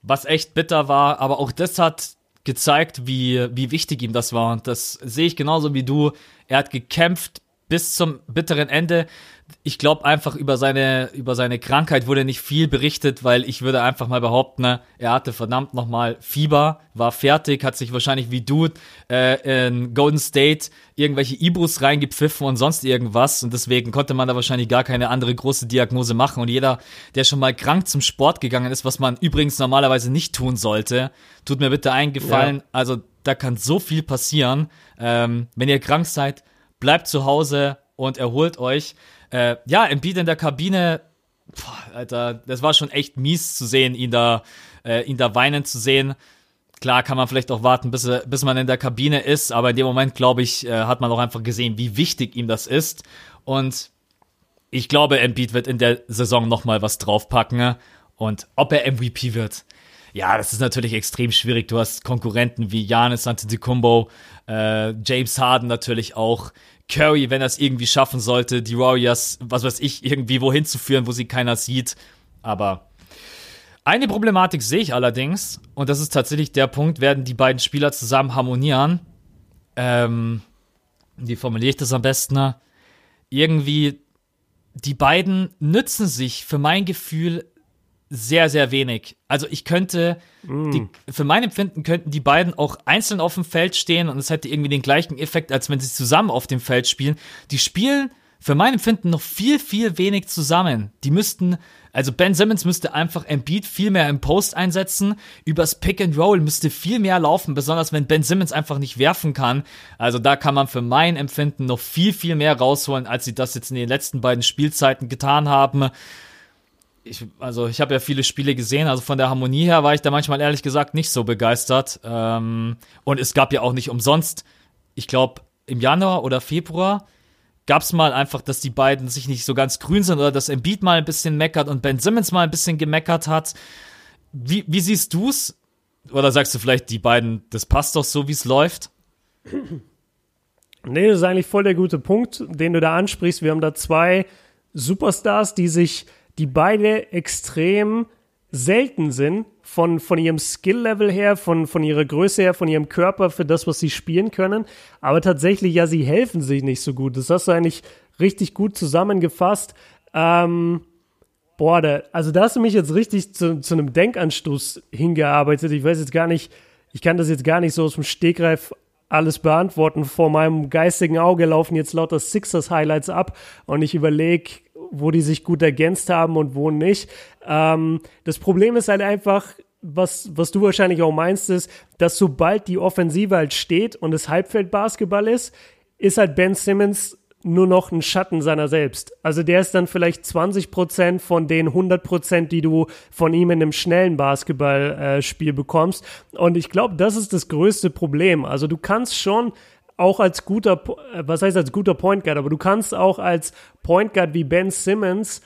was echt bitter war, aber auch das hat gezeigt, wie, wie wichtig ihm das war. Und das sehe ich genauso wie du. Er hat gekämpft bis zum bitteren Ende. Ich glaube einfach über seine über seine Krankheit wurde nicht viel berichtet, weil ich würde einfach mal behaupten, ne, er hatte verdammt nochmal Fieber, war fertig, hat sich wahrscheinlich wie du äh, in Golden State irgendwelche Ibus reingepfiffen und sonst irgendwas und deswegen konnte man da wahrscheinlich gar keine andere große Diagnose machen und jeder, der schon mal krank zum Sport gegangen ist, was man übrigens normalerweise nicht tun sollte, tut mir bitte eingefallen, ja. also da kann so viel passieren. Ähm, wenn ihr krank seid, bleibt zu Hause und erholt euch. Äh, ja, Embiid in der Kabine, boah, Alter, das war schon echt mies zu sehen, ihn da, äh, ihn da weinen zu sehen. Klar kann man vielleicht auch warten, bis, bis man in der Kabine ist, aber in dem Moment, glaube ich, äh, hat man auch einfach gesehen, wie wichtig ihm das ist. Und ich glaube, Embiid wird in der Saison nochmal was draufpacken. Und ob er MVP wird, ja, das ist natürlich extrem schwierig. Du hast Konkurrenten wie Giannis Antetokounmpo, äh, James Harden natürlich auch, Curry, wenn er es irgendwie schaffen sollte, die Warriors, was weiß ich, irgendwie wohin zu führen, wo sie keiner sieht. Aber eine Problematik sehe ich allerdings, und das ist tatsächlich der Punkt, werden die beiden Spieler zusammen harmonieren. Ähm, wie formuliere ich das am besten? Irgendwie, die beiden nützen sich für mein Gefühl sehr, sehr wenig. Also ich könnte, mm. die, für mein Empfinden könnten die beiden auch einzeln auf dem Feld stehen und es hätte irgendwie den gleichen Effekt, als wenn sie zusammen auf dem Feld spielen. Die spielen für mein Empfinden noch viel, viel wenig zusammen. Die müssten, also Ben Simmons müsste einfach Embiid viel mehr im Post einsetzen. Übers Pick and Roll müsste viel mehr laufen, besonders wenn Ben Simmons einfach nicht werfen kann. Also da kann man für mein Empfinden noch viel, viel mehr rausholen, als sie das jetzt in den letzten beiden Spielzeiten getan haben ich, also ich habe ja viele Spiele gesehen, also von der Harmonie her war ich da manchmal ehrlich gesagt nicht so begeistert. Ähm, und es gab ja auch nicht umsonst, ich glaube, im Januar oder Februar gab es mal einfach, dass die beiden sich nicht so ganz grün sind oder dass Embiid mal ein bisschen meckert und Ben Simmons mal ein bisschen gemeckert hat. Wie, wie siehst du's? Oder sagst du vielleicht, die beiden, das passt doch so, wie es läuft? Nee, das ist eigentlich voll der gute Punkt, den du da ansprichst. Wir haben da zwei Superstars, die sich die beide extrem selten sind von, von ihrem Skill-Level her, von, von ihrer Größe her, von ihrem Körper für das, was sie spielen können. Aber tatsächlich, ja, sie helfen sich nicht so gut. Das hast du eigentlich richtig gut zusammengefasst. Ähm, boah, da, also da hast du mich jetzt richtig zu, zu einem Denkanstoß hingearbeitet. Ich weiß jetzt gar nicht, ich kann das jetzt gar nicht so aus dem Stegreif alles beantworten. Vor meinem geistigen Auge laufen jetzt lauter Sixers-Highlights ab und ich überlege, wo die sich gut ergänzt haben und wo nicht. Ähm, das Problem ist halt einfach, was, was du wahrscheinlich auch meinst, ist, dass sobald die Offensive halt steht und es Halbfeldbasketball ist, ist halt Ben Simmons nur noch ein Schatten seiner selbst. Also der ist dann vielleicht 20 Prozent von den 100 Prozent, die du von ihm in einem schnellen Basketballspiel äh, bekommst. Und ich glaube, das ist das größte Problem. Also du kannst schon auch als guter, äh, was heißt als guter Point Guard, aber du kannst auch als Point Guard wie Ben Simmons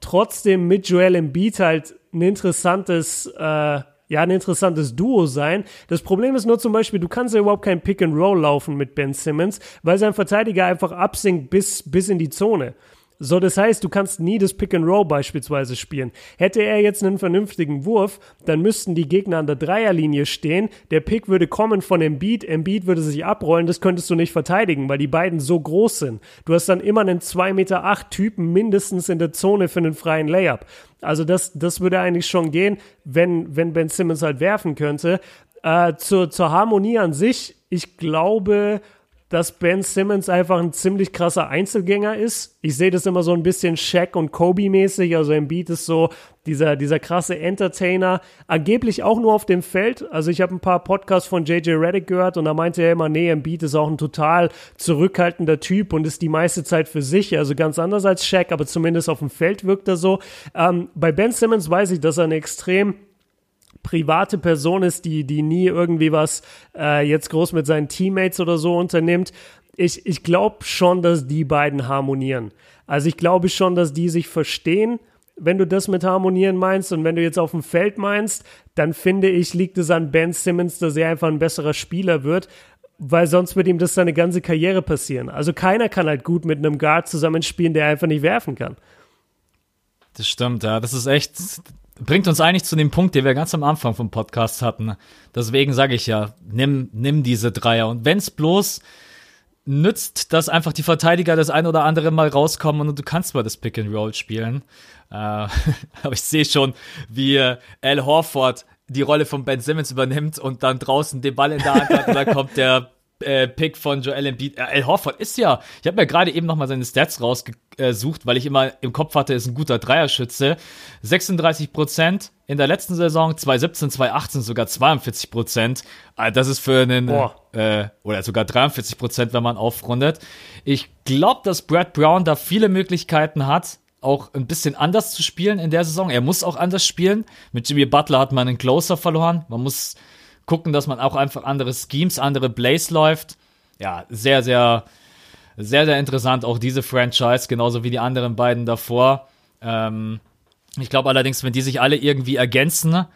trotzdem mit Joel Embiid halt ein interessantes, äh, ja, ein interessantes Duo sein. Das Problem ist nur zum Beispiel, du kannst ja überhaupt kein Pick and Roll laufen mit Ben Simmons, weil sein Verteidiger einfach absinkt bis, bis in die Zone. So, das heißt, du kannst nie das Pick and Roll beispielsweise spielen. Hätte er jetzt einen vernünftigen Wurf, dann müssten die Gegner an der Dreierlinie stehen. Der Pick würde kommen von Embiid, Embiid würde sich abrollen, das könntest du nicht verteidigen, weil die beiden so groß sind. Du hast dann immer einen 2,8 Meter Typen mindestens in der Zone für einen freien Layup. Also das, das würde eigentlich schon gehen, wenn, wenn Ben Simmons halt werfen könnte. Äh, zur, zur Harmonie an sich, ich glaube, dass Ben Simmons einfach ein ziemlich krasser Einzelgänger ist. Ich sehe das immer so ein bisschen Shaq und Kobe mäßig. Also Embiid ist so dieser, dieser krasse Entertainer. Angeblich auch nur auf dem Feld. Also ich habe ein paar Podcasts von JJ Reddick gehört und da meinte er immer, nee, Embiid ist auch ein total zurückhaltender Typ und ist die meiste Zeit für sich. Also ganz anders als Shaq, aber zumindest auf dem Feld wirkt er so. Ähm, bei Ben Simmons weiß ich, dass er eine extrem private Person ist, die, die nie irgendwie was äh, jetzt groß mit seinen Teammates oder so unternimmt. ich, ich glaube schon, dass die beiden harmonieren. Also ich glaube schon, dass die sich verstehen wenn du das mit harmonieren meinst und wenn du jetzt auf dem Feld meinst, dann finde ich, liegt es an Ben Simmons, dass er einfach ein besserer Spieler wird, weil sonst wird ihm das seine ganze Karriere passieren. Also keiner kann halt gut mit einem Guard zusammenspielen, der einfach nicht werfen kann. Das stimmt, ja. Das ist echt, bringt uns eigentlich zu dem Punkt, den wir ganz am Anfang vom Podcast hatten. Deswegen sage ich ja, nimm, nimm diese Dreier. Und wenn es bloß nützt, dass einfach die Verteidiger das ein oder andere Mal rauskommen und du kannst mal das Pick and Roll spielen. Äh, aber ich sehe schon, wie äh, Al Horford die Rolle von Ben Simmons übernimmt und dann draußen den Ball in der Hand hat und dann kommt der äh, Pick von Joel Embiid. Äh, Al Horford ist ja, ich habe mir gerade eben nochmal seine Stats rausgesucht, weil ich immer im Kopf hatte, ist ein guter Dreierschütze. 36 Prozent in der letzten Saison, 2017, 2018 sogar 42 Prozent. Also das ist für einen, äh, oder sogar 43 Prozent, wenn man aufrundet. Ich glaube, dass Brad Brown da viele Möglichkeiten hat, auch ein bisschen anders zu spielen in der Saison. Er muss auch anders spielen. Mit Jimmy Butler hat man einen Closer verloren. Man muss gucken, dass man auch einfach andere Schemes, andere Blaze läuft. Ja, sehr, sehr, sehr, sehr interessant. Auch diese Franchise, genauso wie die anderen beiden davor. Ähm, ich glaube allerdings, wenn die sich alle irgendwie ergänzen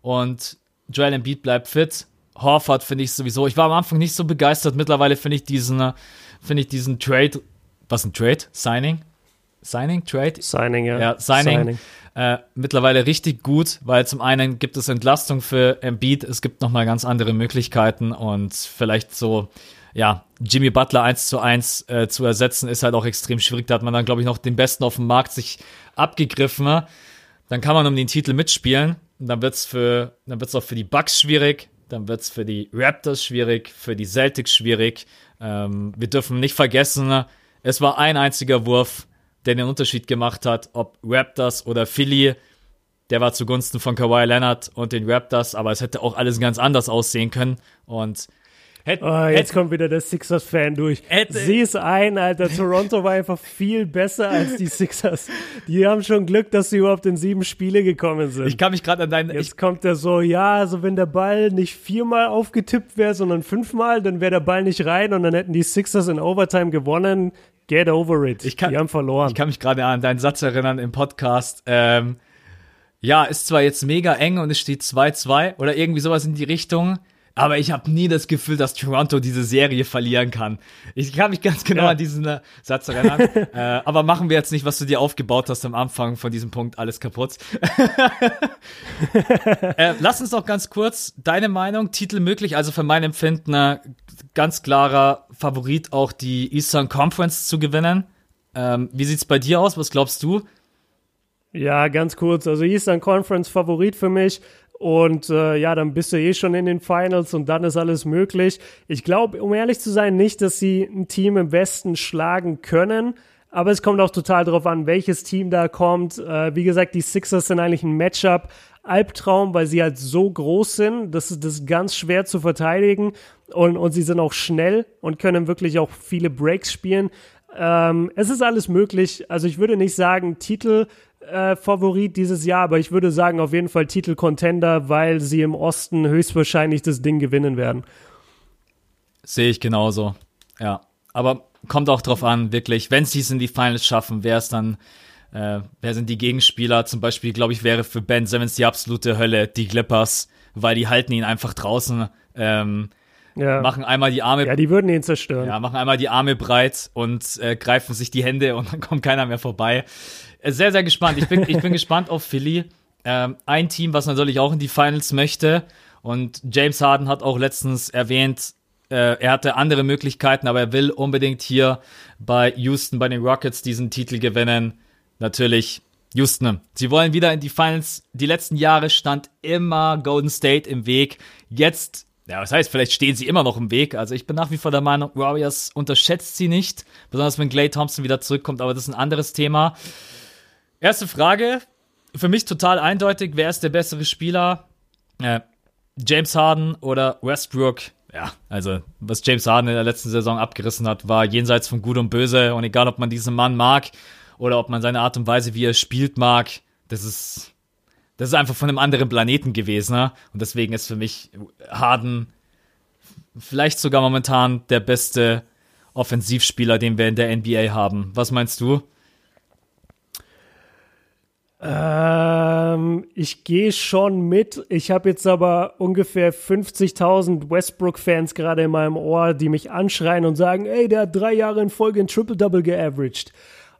und Joel Embiid bleibt fit, Horford finde ich sowieso. Ich war am Anfang nicht so begeistert. Mittlerweile finde ich diesen, finde ich diesen Trade, was ein Trade? Signing? Signing, Trade? Signing, ja. Ja, Signing. Signing. Äh, mittlerweile richtig gut, weil zum einen gibt es Entlastung für Embiid, es gibt nochmal ganz andere Möglichkeiten und vielleicht so, ja, Jimmy Butler 1 zu 1 äh, zu ersetzen, ist halt auch extrem schwierig. Da hat man dann, glaube ich, noch den Besten auf dem Markt sich abgegriffen. Dann kann man um den Titel mitspielen. Und dann wird's für, dann wird's auch für die Bucks schwierig. Dann wird's für die Raptors schwierig, für die Celtics schwierig. Ähm, wir dürfen nicht vergessen, es war ein einziger Wurf der den Unterschied gemacht hat, ob Raptors oder Philly. Der war zugunsten von Kawhi Leonard und den Raptors, aber es hätte auch alles ganz anders aussehen können. Und Hätt, oh, jetzt hätt, kommt wieder der Sixers-Fan durch. Sieh es ein, Alter. Toronto war einfach viel besser als die Sixers. Die haben schon Glück, dass sie überhaupt in sieben Spiele gekommen sind. Ich kann mich gerade an deinen. Jetzt kommt er so, ja, also wenn der Ball nicht viermal aufgetippt wäre, sondern fünfmal, dann wäre der Ball nicht rein und dann hätten die Sixers in Overtime gewonnen. Get over it. Ich kann, die haben verloren. Ich kann mich gerade an deinen Satz erinnern im Podcast. Ähm, ja, ist zwar jetzt mega eng und es steht 2-2 oder irgendwie sowas in die Richtung, aber ich habe nie das Gefühl, dass Toronto diese Serie verlieren kann. Ich kann mich ganz genau ja. an diesen äh, Satz erinnern. äh, aber machen wir jetzt nicht, was du dir aufgebaut hast am Anfang von diesem Punkt, alles kaputt. äh, lass uns doch ganz kurz deine Meinung, Titel möglich, also für mein Empfinden äh, ganz klarer Favorit, auch die Eastern Conference zu gewinnen. Ähm, wie sieht's bei dir aus? Was glaubst du? Ja, ganz kurz. Also Eastern Conference Favorit für mich. Und äh, ja, dann bist du eh schon in den Finals und dann ist alles möglich. Ich glaube, um ehrlich zu sein, nicht, dass sie ein Team im Westen schlagen können. Aber es kommt auch total darauf an, welches Team da kommt. Äh, wie gesagt, die Sixers sind eigentlich ein Matchup. Albtraum, weil sie halt so groß sind. Das ist, das ganz schwer zu verteidigen. Und, und sie sind auch schnell und können wirklich auch viele Breaks spielen. Ähm, es ist alles möglich. Also ich würde nicht sagen, Titel äh, Favorit dieses Jahr, aber ich würde sagen, auf jeden Fall Titel-Contender, weil sie im Osten höchstwahrscheinlich das Ding gewinnen werden. Sehe ich genauso. Ja. Aber kommt auch drauf an, wirklich, wenn sie es in die Finals schaffen, wer es dann, äh, wer sind die Gegenspieler? Zum Beispiel, glaube ich, wäre für Ben Simmons die absolute Hölle, die Clippers, weil die halten ihn einfach draußen. Ähm, ja. machen einmal die Arme. Ja, die würden ihn zerstören. Ja, machen einmal die Arme breit und äh, greifen sich die Hände und dann kommt keiner mehr vorbei. Äh, sehr, sehr gespannt. Ich bin, ich bin gespannt auf Philly. Ähm, ein Team, was natürlich auch in die Finals möchte. Und James Harden hat auch letztens erwähnt, äh, er hatte andere Möglichkeiten, aber er will unbedingt hier bei Houston, bei den Rockets diesen Titel gewinnen. Natürlich Houston. Sie wollen wieder in die Finals. Die letzten Jahre stand immer Golden State im Weg. Jetzt ja, was heißt, vielleicht stehen sie immer noch im Weg. Also ich bin nach wie vor der Meinung, Warriors unterschätzt sie nicht, besonders wenn Clay Thompson wieder zurückkommt, aber das ist ein anderes Thema. Erste Frage, für mich total eindeutig, wer ist der bessere Spieler? Äh, James Harden oder Westbrook? Ja, also was James Harden in der letzten Saison abgerissen hat, war jenseits von Gut und Böse und egal, ob man diesen Mann mag oder ob man seine Art und Weise, wie er spielt, mag, das ist das ist einfach von einem anderen Planeten gewesen. Ne? Und deswegen ist für mich Harden vielleicht sogar momentan der beste Offensivspieler, den wir in der NBA haben. Was meinst du? Ähm, ich gehe schon mit. Ich habe jetzt aber ungefähr 50.000 Westbrook-Fans gerade in meinem Ohr, die mich anschreien und sagen, ey, der hat drei Jahre in Folge ein Triple-Double geaveraged.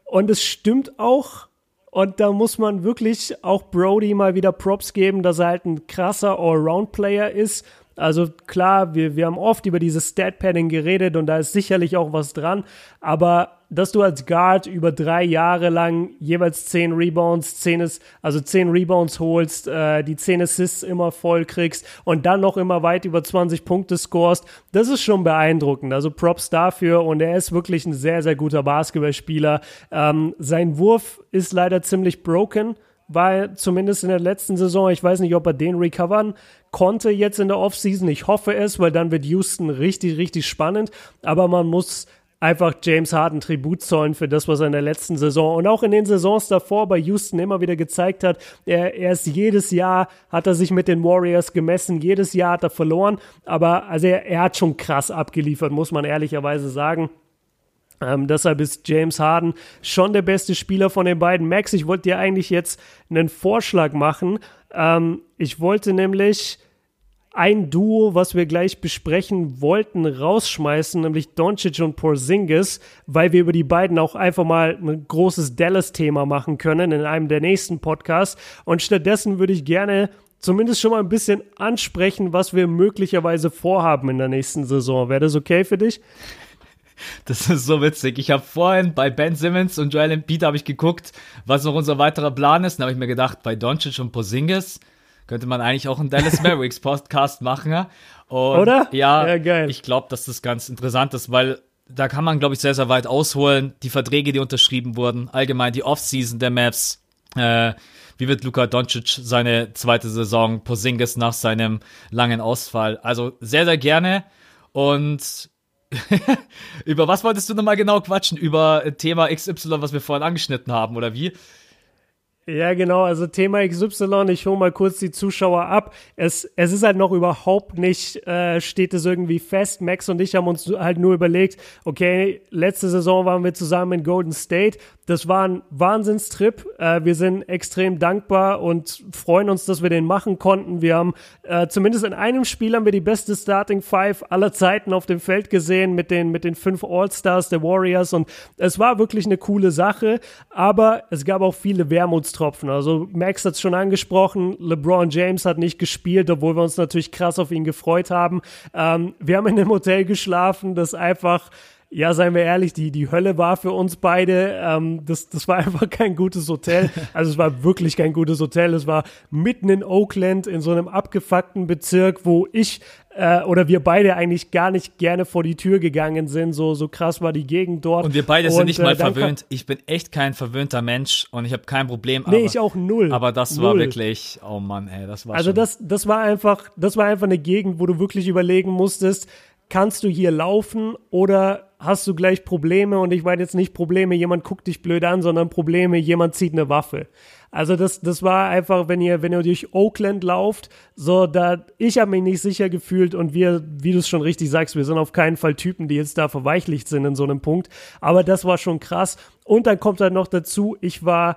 Und es stimmt auch. Und da muss man wirklich auch Brody mal wieder Props geben, dass er halt ein krasser Allround-Player ist. Also klar, wir, wir haben oft über dieses Stat-Padding geredet und da ist sicherlich auch was dran. Aber dass du als Guard über drei Jahre lang jeweils zehn Rebounds, zehn ist, also zehn Rebounds holst, äh, die zehn Assists immer voll kriegst und dann noch immer weit über 20 Punkte scorest, das ist schon beeindruckend. Also Props dafür und er ist wirklich ein sehr, sehr guter Basketballspieler. Ähm, sein Wurf ist leider ziemlich broken war zumindest in der letzten Saison. Ich weiß nicht, ob er den recovern konnte jetzt in der Offseason. Ich hoffe es, weil dann wird Houston richtig, richtig spannend. Aber man muss einfach James Harden Tribut zollen für das, was er in der letzten Saison und auch in den Saisons davor bei Houston immer wieder gezeigt hat. Er, er ist jedes Jahr, hat er sich mit den Warriors gemessen, jedes Jahr hat er verloren, aber also er, er hat schon krass abgeliefert, muss man ehrlicherweise sagen. Ähm, deshalb ist James Harden schon der beste Spieler von den beiden. Max, ich wollte dir eigentlich jetzt einen Vorschlag machen. Ähm, ich wollte nämlich ein Duo, was wir gleich besprechen wollten, rausschmeißen, nämlich Doncic und Porzingis, weil wir über die beiden auch einfach mal ein großes Dallas-Thema machen können in einem der nächsten Podcasts. Und stattdessen würde ich gerne zumindest schon mal ein bisschen ansprechen, was wir möglicherweise vorhaben in der nächsten Saison. Wäre das okay für dich? Das ist so witzig. Ich habe vorhin bei Ben Simmons und Joel Embiid habe ich geguckt, was noch unser weiterer Plan ist. Dann habe ich mir gedacht, bei Doncic und Porzingis könnte man eigentlich auch einen Dallas Mavericks Podcast machen. Und Oder? Ja, ja geil. ich glaube, dass das ganz interessant ist, weil da kann man, glaube ich, sehr, sehr weit ausholen. Die Verträge, die unterschrieben wurden, allgemein die Offseason der Maps. Äh, wie wird Luka Doncic seine zweite Saison, Posingis nach seinem langen Ausfall? Also sehr, sehr gerne. Und über was wolltest du nochmal genau quatschen? Über Thema XY, was wir vorhin angeschnitten haben, oder wie? Ja, genau. Also Thema XY, ich hole mal kurz die Zuschauer ab. Es, es ist halt noch überhaupt nicht, äh, steht es irgendwie fest. Max und ich haben uns halt nur überlegt, okay, letzte Saison waren wir zusammen in Golden State. Das war ein Wahnsinnstrip. Äh, wir sind extrem dankbar und freuen uns, dass wir den machen konnten. Wir haben äh, zumindest in einem Spiel haben wir die beste Starting Five aller Zeiten auf dem Feld gesehen mit den, mit den fünf All-Stars der Warriors und es war wirklich eine coole Sache, aber es gab auch viele Wermutstropfen. Also Max hat es schon angesprochen, LeBron James hat nicht gespielt, obwohl wir uns natürlich krass auf ihn gefreut haben. Ähm, wir haben in einem Hotel geschlafen, das einfach ja, seien wir ehrlich, die, die Hölle war für uns beide. Ähm, das, das war einfach kein gutes Hotel. Also es war wirklich kein gutes Hotel. Es war mitten in Oakland in so einem abgefuckten Bezirk, wo ich äh, oder wir beide eigentlich gar nicht gerne vor die Tür gegangen sind. So, so krass war die Gegend dort. Und wir beide sind nicht äh, mal verwöhnt. Ich bin echt kein verwöhnter Mensch und ich habe kein Problem. Nee, aber, ich auch null. Aber das null. war wirklich, oh Mann, ey, das war Also schon. das, das war einfach, das war einfach eine Gegend, wo du wirklich überlegen musstest, kannst du hier laufen oder hast du gleich Probleme und ich meine jetzt nicht Probleme, jemand guckt dich blöd an, sondern Probleme, jemand zieht eine Waffe. Also das, das war einfach, wenn ihr, wenn ihr durch Oakland lauft, so da, ich habe mich nicht sicher gefühlt und wir, wie du es schon richtig sagst, wir sind auf keinen Fall Typen, die jetzt da verweichlicht sind in so einem Punkt. Aber das war schon krass. Und dann kommt halt noch dazu, ich war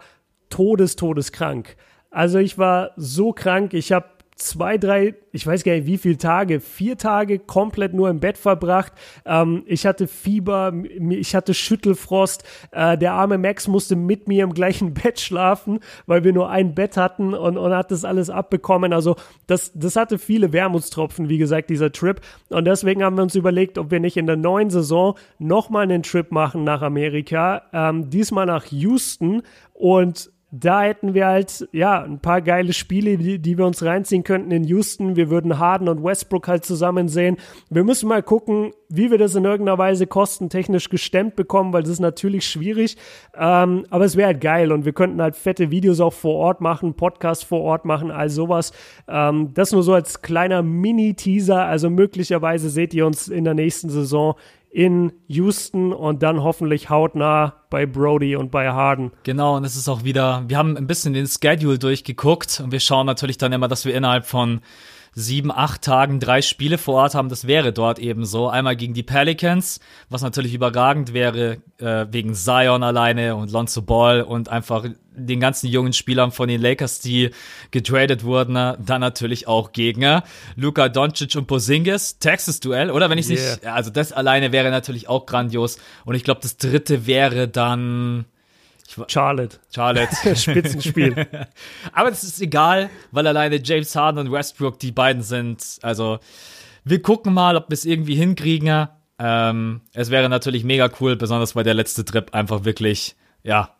todes, todeskrank. Also ich war so krank, ich habe zwei, drei, ich weiß gar nicht wie viele Tage, vier Tage komplett nur im Bett verbracht. Ähm, ich hatte Fieber, ich hatte Schüttelfrost. Äh, der arme Max musste mit mir im gleichen Bett schlafen, weil wir nur ein Bett hatten und, und hat das alles abbekommen. Also das, das hatte viele Wermutstropfen, wie gesagt, dieser Trip. Und deswegen haben wir uns überlegt, ob wir nicht in der neuen Saison nochmal einen Trip machen nach Amerika. Ähm, diesmal nach Houston und da hätten wir halt, ja, ein paar geile Spiele, die, die wir uns reinziehen könnten in Houston. Wir würden Harden und Westbrook halt zusammen sehen. Wir müssen mal gucken, wie wir das in irgendeiner Weise kostentechnisch gestemmt bekommen, weil das ist natürlich schwierig. Ähm, aber es wäre halt geil und wir könnten halt fette Videos auch vor Ort machen, Podcasts vor Ort machen, all sowas. Ähm, das nur so als kleiner Mini-Teaser. Also möglicherweise seht ihr uns in der nächsten Saison in Houston und dann hoffentlich hautnah bei Brody und bei Harden. Genau, und es ist auch wieder, wir haben ein bisschen den Schedule durchgeguckt und wir schauen natürlich dann immer, dass wir innerhalb von sieben, acht Tagen drei Spiele vor Ort haben, das wäre dort eben so. Einmal gegen die Pelicans, was natürlich überragend wäre, äh, wegen Zion alleine und Lonzo Ball und einfach den ganzen jungen Spielern von den Lakers, die getradet wurden, dann natürlich auch gegen Luka Doncic und Posingis, Texas-Duell, oder wenn ich yeah. nicht, also das alleine wäre natürlich auch grandios. Und ich glaube, das dritte wäre dann Charlotte. Charlotte. Spitzenspiel. Aber das ist egal, weil alleine James Harden und Westbrook die beiden sind. Also, wir gucken mal, ob wir es irgendwie hinkriegen. Ähm, es wäre natürlich mega cool, besonders weil der letzte Trip einfach wirklich, ja,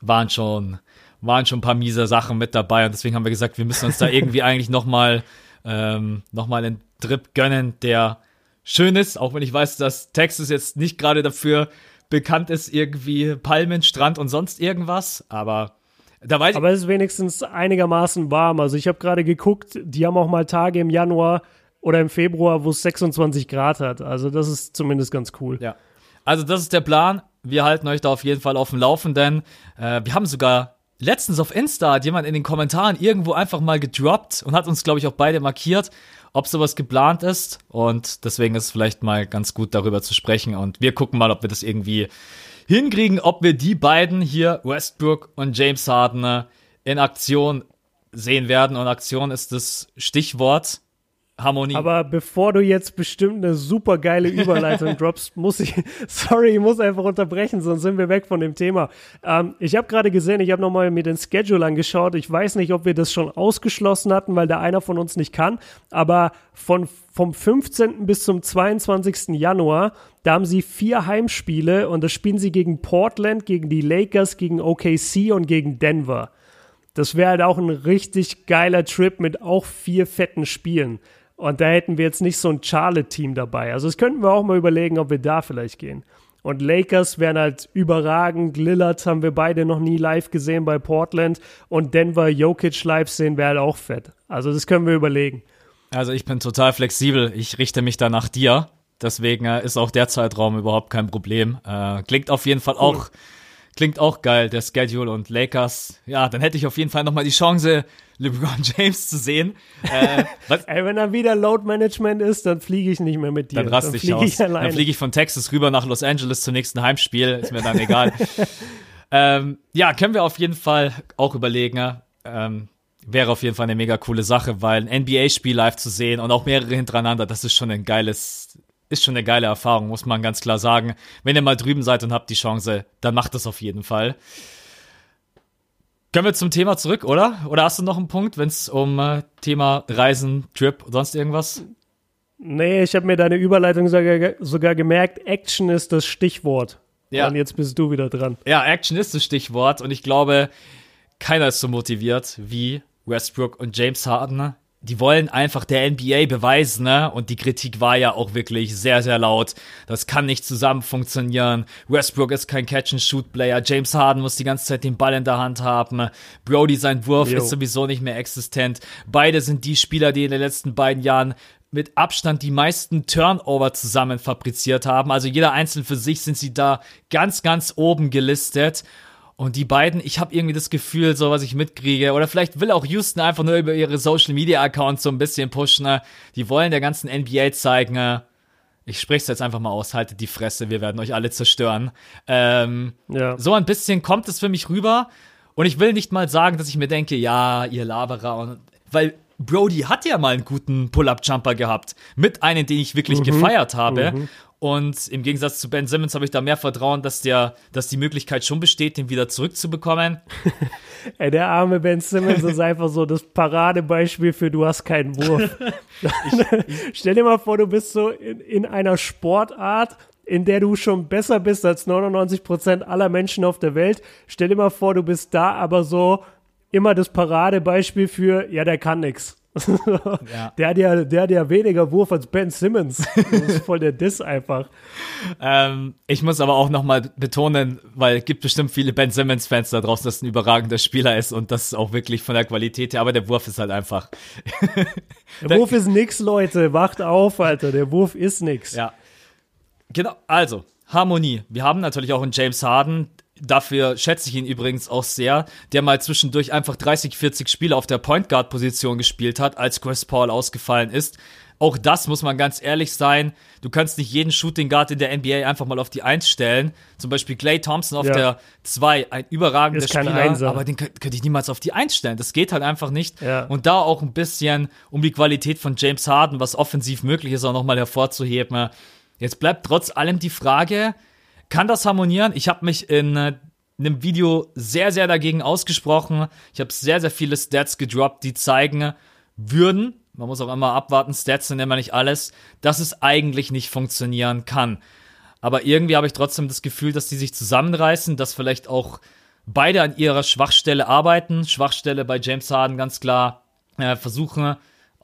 waren schon, waren schon ein paar miese Sachen mit dabei. Und deswegen haben wir gesagt, wir müssen uns da irgendwie eigentlich nochmal ähm, noch einen Trip gönnen, der schön ist, auch wenn ich weiß, dass Texas jetzt nicht gerade dafür bekannt ist, irgendwie Palmen, Strand und sonst irgendwas, aber da weiß aber es ist wenigstens einigermaßen warm. Also ich habe gerade geguckt, die haben auch mal Tage im Januar oder im Februar, wo es 26 Grad hat. Also das ist zumindest ganz cool. Ja. Also das ist der Plan. Wir halten euch da auf jeden Fall auf dem Laufenden. Äh, wir haben sogar letztens auf Insta hat jemand in den Kommentaren irgendwo einfach mal gedroppt und hat uns, glaube ich, auch beide markiert ob sowas geplant ist. Und deswegen ist es vielleicht mal ganz gut, darüber zu sprechen. Und wir gucken mal, ob wir das irgendwie hinkriegen, ob wir die beiden hier, Westbrook und James Harden, in Aktion sehen werden. Und Aktion ist das Stichwort. Harmonie. Aber bevor du jetzt bestimmt eine super geile Überleitung droppst, muss ich, sorry, ich muss einfach unterbrechen, sonst sind wir weg von dem Thema. Ähm, ich habe gerade gesehen, ich habe nochmal mir den Schedule angeschaut. Ich weiß nicht, ob wir das schon ausgeschlossen hatten, weil da einer von uns nicht kann. Aber von, vom 15. bis zum 22. Januar, da haben sie vier Heimspiele und das spielen sie gegen Portland, gegen die Lakers, gegen OKC und gegen Denver. Das wäre halt auch ein richtig geiler Trip mit auch vier fetten Spielen. Und da hätten wir jetzt nicht so ein Charlotte-Team dabei. Also das könnten wir auch mal überlegen, ob wir da vielleicht gehen. Und Lakers wären halt überragend. Lillard haben wir beide noch nie live gesehen bei Portland. Und Denver Jokic live sehen wäre halt auch fett. Also das können wir überlegen. Also ich bin total flexibel. Ich richte mich da nach dir. Deswegen äh, ist auch der Zeitraum überhaupt kein Problem. Äh, klingt auf jeden Fall cool. auch Klingt auch geil, der Schedule und Lakers. Ja, dann hätte ich auf jeden Fall nochmal die Chance, LeBron James zu sehen. Äh, Ey, wenn er wieder Load Management ist, dann fliege ich nicht mehr mit dir. Dann raste ich aus. Ich dann fliege ich von Texas rüber nach Los Angeles zum nächsten Heimspiel. Ist mir dann egal. ähm, ja, können wir auf jeden Fall auch überlegen. Ähm, wäre auf jeden Fall eine mega coole Sache, weil ein NBA-Spiel live zu sehen und auch mehrere hintereinander, das ist schon ein geiles, ist schon eine geile Erfahrung, muss man ganz klar sagen. Wenn ihr mal drüben seid und habt die Chance, dann macht das auf jeden Fall. Können wir zum Thema zurück, oder? Oder hast du noch einen Punkt, wenn es um äh, Thema Reisen, Trip, sonst irgendwas? Nee, ich habe mir deine Überleitung sogar, sogar gemerkt. Action ist das Stichwort. Ja. Und jetzt bist du wieder dran. Ja, Action ist das Stichwort und ich glaube, keiner ist so motiviert wie Westbrook und James Harden die wollen einfach der NBA beweisen, ne? Und die Kritik war ja auch wirklich sehr, sehr laut. Das kann nicht zusammen funktionieren. Westbrook ist kein Catch-and-Shoot-Player. James Harden muss die ganze Zeit den Ball in der Hand haben. Brody, sein Wurf Yo. ist sowieso nicht mehr existent. Beide sind die Spieler, die in den letzten beiden Jahren mit Abstand die meisten Turnover zusammen fabriziert haben. Also jeder einzeln für sich sind sie da ganz, ganz oben gelistet. Und die beiden, ich habe irgendwie das Gefühl, so was ich mitkriege, oder vielleicht will auch Houston einfach nur über ihre Social Media Accounts so ein bisschen pushen. Ne? Die wollen der ganzen NBA zeigen, ne? ich spreche es jetzt einfach mal aus, haltet die Fresse, wir werden euch alle zerstören. Ähm, ja. So ein bisschen kommt es für mich rüber. Und ich will nicht mal sagen, dass ich mir denke, ja, ihr Laberer. Und, weil Brody hat ja mal einen guten Pull-Up-Jumper gehabt. Mit einem, den ich wirklich mhm. gefeiert habe. Mhm. Und im Gegensatz zu Ben Simmons habe ich da mehr Vertrauen, dass der, dass die Möglichkeit schon besteht, den wieder zurückzubekommen. Ey, der arme Ben Simmons ist einfach so das Paradebeispiel für du hast keinen Wurf. Stell dir mal vor, du bist so in, in einer Sportart, in der du schon besser bist als 99 Prozent aller Menschen auf der Welt. Stell dir mal vor, du bist da aber so immer das Paradebeispiel für, ja, der kann nix. ja. Der, hat ja, der hat ja weniger Wurf als Ben Simmons. Das ist voll der Diss einfach. ähm, ich muss aber auch nochmal betonen, weil es gibt bestimmt viele Ben Simmons-Fans da draußen, dass ein überragender Spieler ist und das auch wirklich von der Qualität her, aber der Wurf ist halt einfach. der Wurf ist nix, Leute. Wacht auf, Alter. Der Wurf ist nix. Ja. Genau, also, Harmonie. Wir haben natürlich auch einen James Harden, dafür schätze ich ihn übrigens auch sehr, der mal zwischendurch einfach 30, 40 Spiele auf der Point Guard Position gespielt hat, als Chris Paul ausgefallen ist. Auch das muss man ganz ehrlich sein. Du kannst nicht jeden Shooting Guard in der NBA einfach mal auf die Eins stellen. Zum Beispiel Clay Thompson auf ja. der Zwei, ein überragender ist Spieler, Einser. aber den könnte ich niemals auf die Eins stellen. Das geht halt einfach nicht. Ja. Und da auch ein bisschen, um die Qualität von James Harden, was offensiv möglich ist, auch nochmal hervorzuheben. Jetzt bleibt trotz allem die Frage, kann das harmonieren? Ich habe mich in äh, einem Video sehr, sehr dagegen ausgesprochen. Ich habe sehr, sehr viele Stats gedroppt, die zeigen würden, man muss auch immer abwarten, Stats sind immer nicht alles, dass es eigentlich nicht funktionieren kann. Aber irgendwie habe ich trotzdem das Gefühl, dass die sich zusammenreißen, dass vielleicht auch beide an ihrer Schwachstelle arbeiten. Schwachstelle bei James Harden ganz klar äh, versuchen,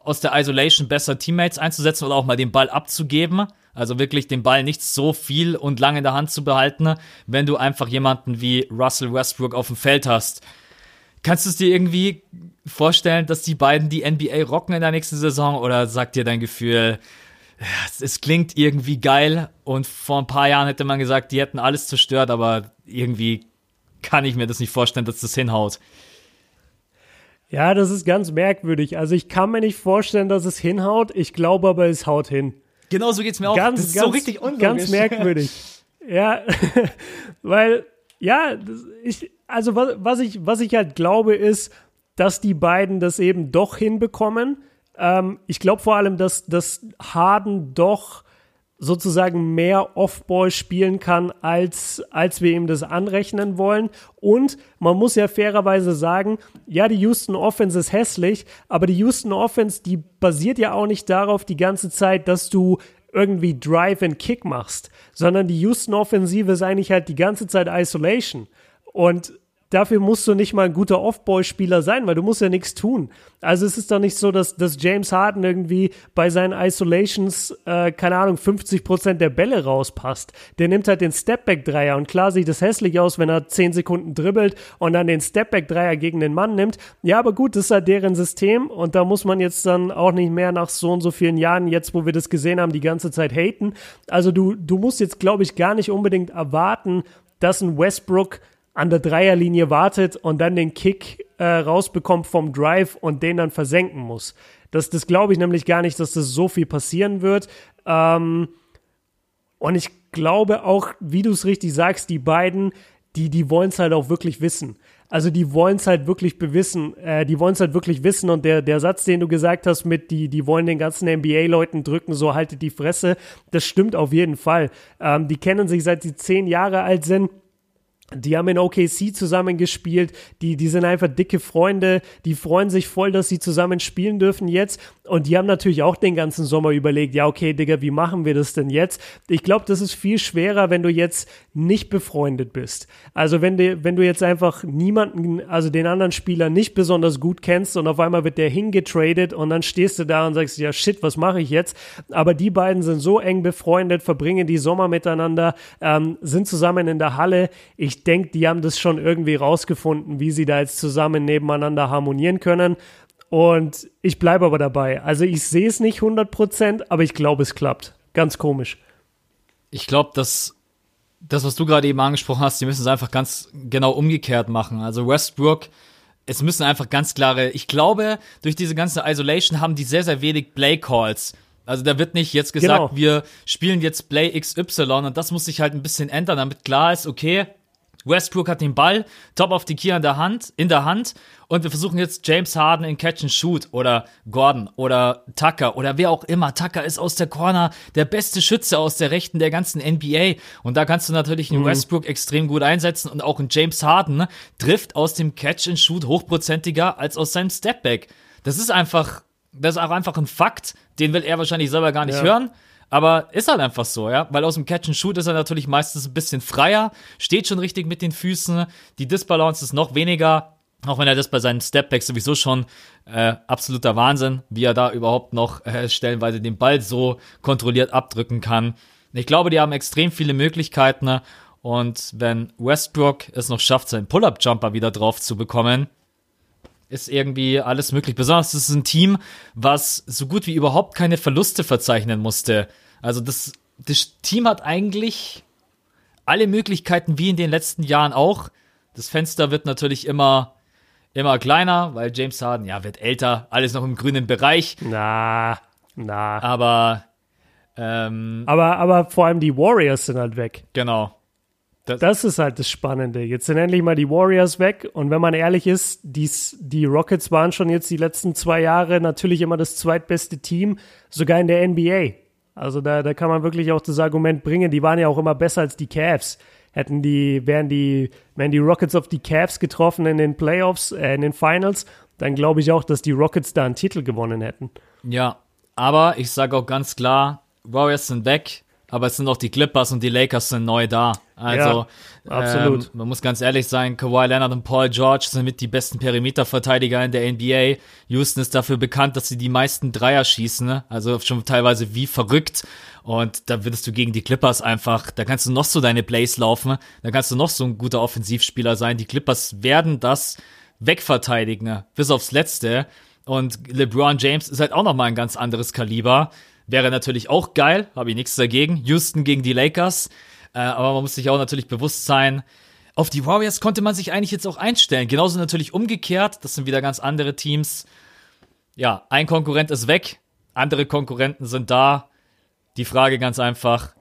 aus der Isolation besser Teammates einzusetzen oder auch mal den Ball abzugeben. Also wirklich den Ball nicht so viel und lange in der Hand zu behalten, wenn du einfach jemanden wie Russell Westbrook auf dem Feld hast. Kannst du es dir irgendwie vorstellen, dass die beiden die NBA rocken in der nächsten Saison oder sagt dir dein Gefühl, es klingt irgendwie geil und vor ein paar Jahren hätte man gesagt, die hätten alles zerstört, aber irgendwie kann ich mir das nicht vorstellen, dass das hinhaut. Ja, das ist ganz merkwürdig. Also ich kann mir nicht vorstellen, dass es hinhaut. Ich glaube aber, es haut hin. Genau so geht's mir auch. Ganz, das ist ganz, so richtig unlogisch. Ganz merkwürdig. ja, weil, ja, ich, also was, was, ich, was ich halt glaube, ist, dass die beiden das eben doch hinbekommen. Ähm, ich glaube vor allem, dass, dass Harden doch sozusagen mehr Off-Ball spielen kann, als, als wir ihm das anrechnen wollen. Und man muss ja fairerweise sagen, ja, die Houston Offense ist hässlich, aber die Houston Offense, die basiert ja auch nicht darauf die ganze Zeit, dass du irgendwie Drive and Kick machst, sondern die Houston Offensive ist eigentlich halt die ganze Zeit Isolation. Und dafür musst du nicht mal ein guter Off-Ball-Spieler sein, weil du musst ja nichts tun. Also es ist doch nicht so, dass, dass James Harden irgendwie bei seinen Isolations, äh, keine Ahnung, 50 Prozent der Bälle rauspasst. Der nimmt halt den Stepback-Dreier und klar sieht es hässlich aus, wenn er 10 Sekunden dribbelt und dann den Stepback-Dreier gegen den Mann nimmt. Ja, aber gut, das ist halt deren System und da muss man jetzt dann auch nicht mehr nach so und so vielen Jahren, jetzt wo wir das gesehen haben, die ganze Zeit haten. Also du, du musst jetzt, glaube ich, gar nicht unbedingt erwarten, dass ein Westbrook an der Dreierlinie wartet und dann den Kick äh, rausbekommt vom Drive und den dann versenken muss. Das, das glaube ich nämlich gar nicht, dass das so viel passieren wird. Ähm, und ich glaube auch, wie du es richtig sagst, die beiden, die, die wollen es halt auch wirklich wissen. Also die wollen es halt wirklich bewissen, äh, die wollen es halt wirklich wissen und der, der Satz, den du gesagt hast mit, die, die wollen den ganzen NBA-Leuten drücken, so haltet die Fresse, das stimmt auf jeden Fall. Ähm, die kennen sich seit sie zehn Jahre alt sind die haben in OKC zusammen gespielt, die, die sind einfach dicke Freunde, die freuen sich voll, dass sie zusammen spielen dürfen jetzt. Und die haben natürlich auch den ganzen Sommer überlegt, ja, okay, Digga, wie machen wir das denn jetzt? Ich glaube, das ist viel schwerer, wenn du jetzt nicht befreundet bist. Also wenn du, wenn du jetzt einfach niemanden, also den anderen Spieler nicht besonders gut kennst und auf einmal wird der hingetradet und dann stehst du da und sagst, ja, shit, was mache ich jetzt? Aber die beiden sind so eng befreundet, verbringen die Sommer miteinander, ähm, sind zusammen in der Halle. Ich ich denke, die haben das schon irgendwie rausgefunden, wie sie da jetzt zusammen nebeneinander harmonieren können. Und ich bleibe aber dabei. Also ich sehe es nicht 100%, aber ich glaube, es klappt. Ganz komisch. Ich glaube, dass das, was du gerade eben angesprochen hast, die müssen es einfach ganz genau umgekehrt machen. Also Westbrook, es müssen einfach ganz klare, ich glaube, durch diese ganze Isolation haben die sehr, sehr wenig Play Calls. Also da wird nicht jetzt gesagt, genau. wir spielen jetzt Play XY und das muss sich halt ein bisschen ändern, damit klar ist, okay, Westbrook hat den Ball, top of the key in der Hand, in der Hand und wir versuchen jetzt James Harden in Catch and Shoot oder Gordon oder Tucker oder wer auch immer. Tucker ist aus der Corner der beste Schütze aus der Rechten der ganzen NBA und da kannst du natürlich einen mhm. Westbrook extrem gut einsetzen und auch ein James Harden ne, trifft aus dem Catch and Shoot hochprozentiger als aus seinem Stepback. Das ist einfach, das ist auch einfach ein Fakt, den will er wahrscheinlich selber gar nicht ja. hören. Aber ist halt einfach so, ja. Weil aus dem Catch and Shoot ist er natürlich meistens ein bisschen freier, steht schon richtig mit den Füßen. Die Disbalance ist noch weniger, auch wenn er das bei seinen Stepbacks sowieso schon äh, absoluter Wahnsinn, wie er da überhaupt noch äh, stellenweise den Ball so kontrolliert abdrücken kann. Ich glaube, die haben extrem viele Möglichkeiten. Und wenn Westbrook es noch schafft, seinen Pull-Up-Jumper wieder drauf zu bekommen, ist irgendwie alles möglich. Besonders das ist ein Team, was so gut wie überhaupt keine Verluste verzeichnen musste. Also das, das Team hat eigentlich alle Möglichkeiten wie in den letzten Jahren auch. Das Fenster wird natürlich immer, immer kleiner, weil James Harden, ja, wird älter, alles noch im grünen Bereich. Na, na. Aber, ähm, Aber, aber vor allem die Warriors sind halt weg. genau. Das ist halt das Spannende. Jetzt sind endlich mal die Warriors weg. Und wenn man ehrlich ist, dies, die Rockets waren schon jetzt die letzten zwei Jahre natürlich immer das zweitbeste Team, sogar in der NBA. Also da, da kann man wirklich auch das Argument bringen, die waren ja auch immer besser als die Cavs. Hätten die, wären die, wären die Rockets auf die Cavs getroffen in den Playoffs, äh, in den Finals, dann glaube ich auch, dass die Rockets da einen Titel gewonnen hätten. Ja, aber ich sage auch ganz klar, Warriors sind weg, aber es sind auch die Clippers und die Lakers sind neu da. Also, Ja, absolut. Ähm, man muss ganz ehrlich sein, Kawhi Leonard und Paul George sind mit die besten Perimeterverteidiger in der NBA. Houston ist dafür bekannt, dass sie die meisten Dreier schießen, ne? also schon teilweise wie verrückt. Und da würdest du gegen die Clippers einfach, da kannst du noch so deine Plays laufen, da kannst du noch so ein guter Offensivspieler sein. Die Clippers werden das wegverteidigen, ne? bis aufs Letzte. Und LeBron James ist halt auch nochmal ein ganz anderes Kaliber. Wäre natürlich auch geil, habe ich nichts dagegen. Houston gegen die Lakers. Äh, aber man muss sich auch natürlich bewusst sein, auf die Warriors konnte man sich eigentlich jetzt auch einstellen. Genauso natürlich umgekehrt. Das sind wieder ganz andere Teams. Ja, ein Konkurrent ist weg, andere Konkurrenten sind da. Die Frage ganz einfach,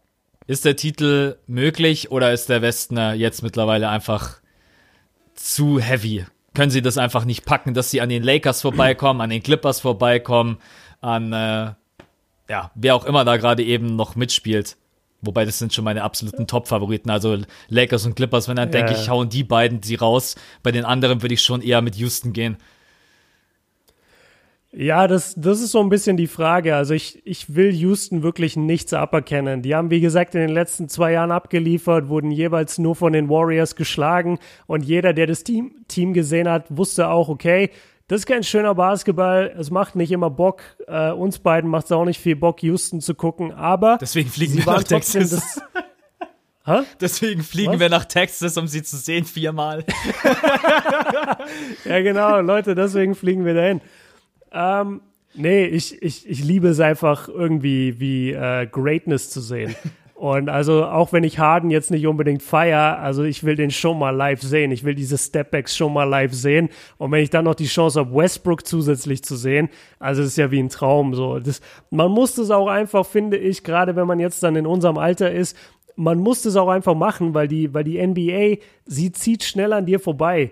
ist der Titel möglich oder ist der Westen äh, jetzt mittlerweile einfach zu heavy? Können sie das einfach nicht packen, dass sie an den Lakers vorbeikommen, an den Clippers vorbeikommen, an äh, ja, wer auch immer da gerade eben noch mitspielt. Wobei das sind schon meine absoluten Top-Favoriten. Also Lakers und Clippers, wenn dann Ja. denke ich, hauen die beiden sie raus. Bei den anderen würde ich schon eher mit Houston gehen. Ja, das, das ist so ein bisschen die Frage. Also ich, ich will Houston wirklich nichts aberkennen. Die haben, wie gesagt, in den letzten zwei Jahren abgeliefert, wurden jeweils nur von den Warriors geschlagen und jeder, der das Team, Team gesehen hat, wusste auch, okay, das ist kein schöner Basketball. Es macht nicht immer Bock. Äh, uns beiden macht es auch nicht viel Bock, Houston zu gucken. Aber Deswegen fliegen wir nach Texas. das. Hä? Deswegen fliegen Was? wir nach Texas, um sie zu sehen, viermal. Ja, genau, Leute, deswegen fliegen wir dahin. Ähm, nee, ich, ich, ich liebe es einfach irgendwie wie äh, Greatness zu sehen. Und also auch wenn ich Harden jetzt nicht unbedingt feier, also ich will den schon mal live sehen. Ich will diese Stepbacks schon mal live sehen. Und wenn ich dann noch die Chance habe, Westbrook zusätzlich zu sehen, also das ist ja wie ein Traum. So, das, man muss das auch einfach, finde ich, gerade wenn man jetzt dann in unserem Alter ist, man muss das auch einfach machen, weil die, weil die NBA, sie zieht schnell an dir vorbei.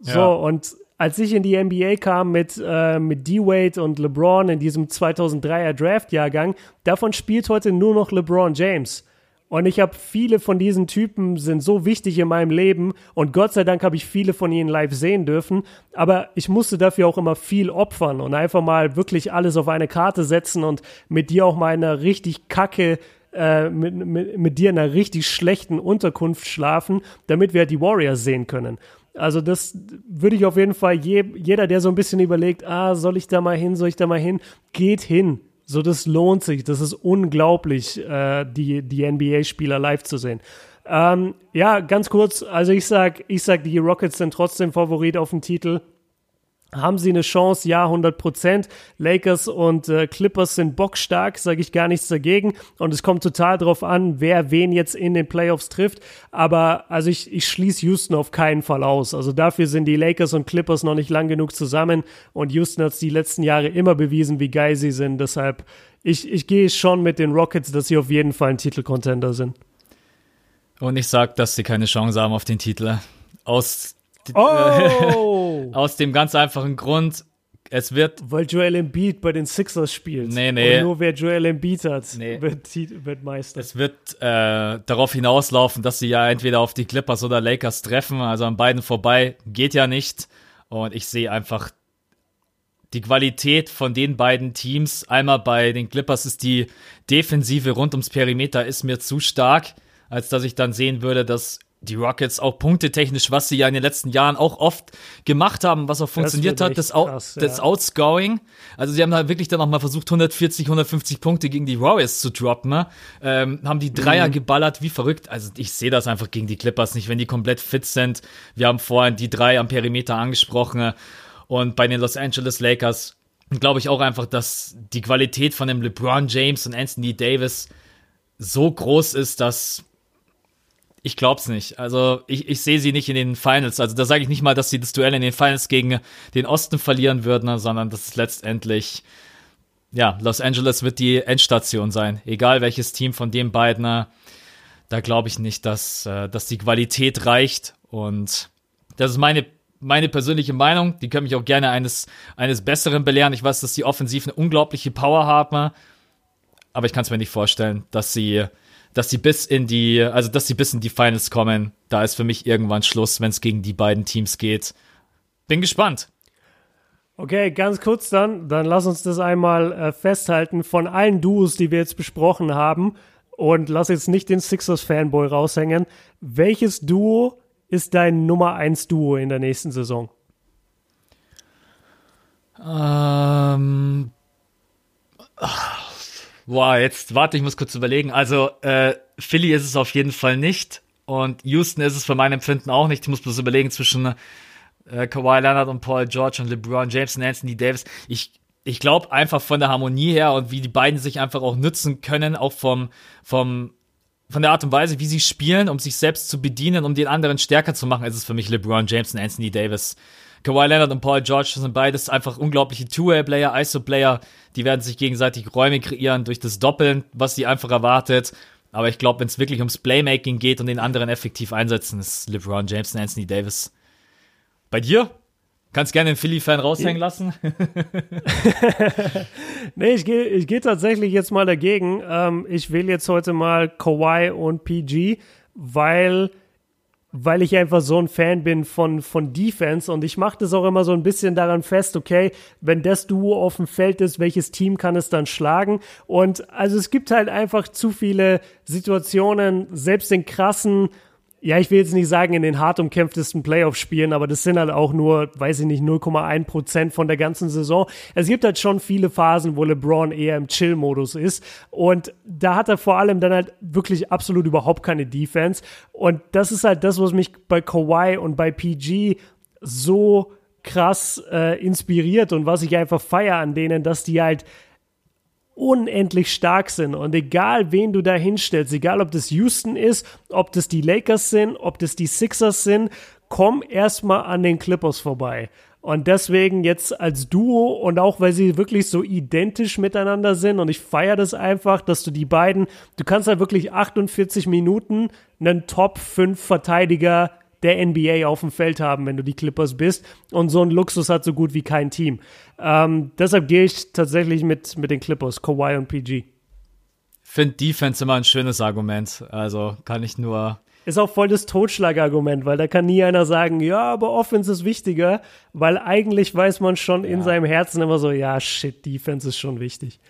So, Ja. und als ich in die NBA kam mit, äh, mit D-Wade und LeBron in diesem 2003er Draft-Jahrgang, davon spielt heute nur noch LeBron James. Und ich habe viele von diesen Typen sind so wichtig in meinem Leben und Gott sei Dank habe ich viele von ihnen live sehen dürfen. Aber ich musste dafür auch immer viel opfern und einfach mal wirklich alles auf eine Karte setzen und mit dir auch mal in einer richtig kacke äh, mit, mit, mit dir in einer richtig schlechten Unterkunft schlafen, damit wir die Warriors sehen können. Also das würde ich auf jeden Fall, je, jeder, der so ein bisschen überlegt, ah, soll ich da mal hin, soll ich da mal hin, geht hin. So, das lohnt sich. Das ist unglaublich, äh, die, die NBA-Spieler live zu sehen. Ähm, ja, ganz kurz, also ich sag, ich sag, die Rockets sind trotzdem Favorit auf den Titel. Haben sie eine Chance? Ja, 100 Prozent. Lakers und äh, Clippers sind bockstark, sage ich gar nichts dagegen. Und es kommt total drauf an, wer wen jetzt in den Playoffs trifft. Aber also ich, ich schließe Houston auf keinen Fall aus. Also dafür sind die Lakers und Clippers noch nicht lang genug zusammen. Und Houston hat es die letzten Jahre immer bewiesen, wie geil sie sind. Deshalb, ich, ich gehe schon mit den Rockets, dass sie auf jeden Fall ein Titelcontender sind. Und ich sag, dass sie keine Chance haben auf den Titel. Aus, Oh! aus dem ganz einfachen Grund, es wird Weil Joel Embiid bei den Sixers spielt. Nee, nee. Und nur wer Joel Embiid hat, Nee. wird, wird Meister. Es wird äh, darauf hinauslaufen, dass sie ja entweder auf die Clippers oder Lakers treffen. Also an beiden vorbei geht ja nicht. Und ich sehe einfach die Qualität von den beiden Teams. Einmal bei den Clippers ist die Defensive rund ums Perimeter ist mir zu stark, als dass ich dann sehen würde, dass die Rockets auch punktetechnisch, was sie ja in den letzten Jahren auch oft gemacht haben, was auch funktioniert wird hat, das, Out, krass, ja. das Outscoring. Also sie haben da wirklich dann auch mal versucht, 140, 150 Punkte gegen die Warriors zu droppen. Ne? Ähm, haben die Dreier Mhm. geballert, wie verrückt. Also ich sehe das einfach gegen die Clippers nicht, wenn die komplett fit sind. Wir haben vorhin die drei am Perimeter angesprochen. Und bei den Los Angeles Lakers glaube ich auch einfach, dass die Qualität von dem LeBron James und Anthony Davis so groß ist, dass Ich glaub's nicht. Also ich, ich sehe sie nicht in den Finals. Also da sage ich nicht mal, dass sie das Duell in den Finals gegen den Osten verlieren würden, sondern dass es letztendlich ja, Los Angeles wird die Endstation sein. Egal welches Team von den beiden, da glaube ich nicht, dass, äh, dass die Qualität reicht. Und das ist meine, meine persönliche Meinung. Die können mich auch gerne eines, eines Besseren belehren. Ich weiß, dass die offensiv eine unglaubliche Power haben. Aber ich kann es mir nicht vorstellen, dass sie dass sie bis in die, also dass sie bis in die Finals kommen. Da ist für mich irgendwann Schluss, wenn es gegen die beiden Teams geht. Bin gespannt. Okay, ganz kurz dann, dann lass uns das einmal äh, festhalten. Von allen Duos, die wir jetzt besprochen haben, und lass jetzt nicht den Sixers-Fanboy raushängen, welches Duo ist dein Nummer 1 Duo in der nächsten Saison? Ähm. Ach Boah, jetzt warte, ich muss kurz überlegen. Also, äh, Philly ist es auf jeden Fall nicht. Und Houston ist es für mein Empfinden auch nicht. Ich muss bloß überlegen zwischen äh, Kawhi Leonard und Paul George und LeBron James und Anthony Davis. Ich, ich glaube einfach von der Harmonie her und wie die beiden sich einfach auch nützen können, auch vom, vom, von der Art und Weise, wie sie spielen, um sich selbst zu bedienen, um den anderen stärker zu machen, ist es für mich LeBron James und Anthony Davis. Kawhi Leonard und Paul George sind beides einfach unglaubliche Two-Way-Player, ISO-Player. Die werden sich gegenseitig Räume kreieren durch das Doppeln, was sie einfach erwartet. Aber ich glaube, wenn es wirklich ums Playmaking geht und den anderen effektiv einsetzen, ist LeBron James und Anthony Davis. Bei dir? Kannst gerne den Philly-Fan raushängen lassen. nee, ich gehe ich geh tatsächlich jetzt mal dagegen. Ähm, ich wähle jetzt heute mal Kawhi und PG, weil weil ich einfach so ein Fan bin von, von Defense und ich mache das auch immer so ein bisschen daran fest, okay, wenn das Duo auf dem Feld ist, welches Team kann es dann schlagen? Und also es gibt halt einfach zu viele Situationen, selbst in krassen ja, ich will jetzt nicht sagen in den hart umkämpftesten Playoff-Spielen, aber das sind halt auch nur, weiß ich nicht, 0,1 Prozent von der ganzen Saison. Es gibt halt schon viele Phasen, wo LeBron eher im Chill-Modus ist. Und da hat er vor allem dann halt wirklich absolut überhaupt keine Defense. Und das ist halt das, was mich bei Kawhi und bei PG so krass äh, inspiriert und was ich einfach feier an denen, dass die halt unendlich stark sind. Und egal, wen du da hinstellst, egal ob das Houston ist, ob das die Lakers sind, ob das die Sixers sind, komm erstmal an den Clippers vorbei. Und deswegen jetzt als Duo und auch weil sie wirklich so identisch miteinander sind und ich feiere das einfach, dass du die beiden, du kannst halt wirklich 48 Minuten einen Top 5 Verteidiger der NBA auf dem Feld haben, wenn du die Clippers bist. Und so ein Luxus hat so gut wie kein Team. Ähm, deshalb gehe ich tatsächlich mit, mit den Clippers, Kawhi und PG. Finde Defense immer ein schönes Argument. Also kann ich nur. Ist auch voll das Totschlagargument, weil da kann nie einer sagen, ja, aber Offense ist wichtiger, weil eigentlich weiß man schon ja. in seinem Herzen immer so, ja, shit, Defense ist schon wichtig.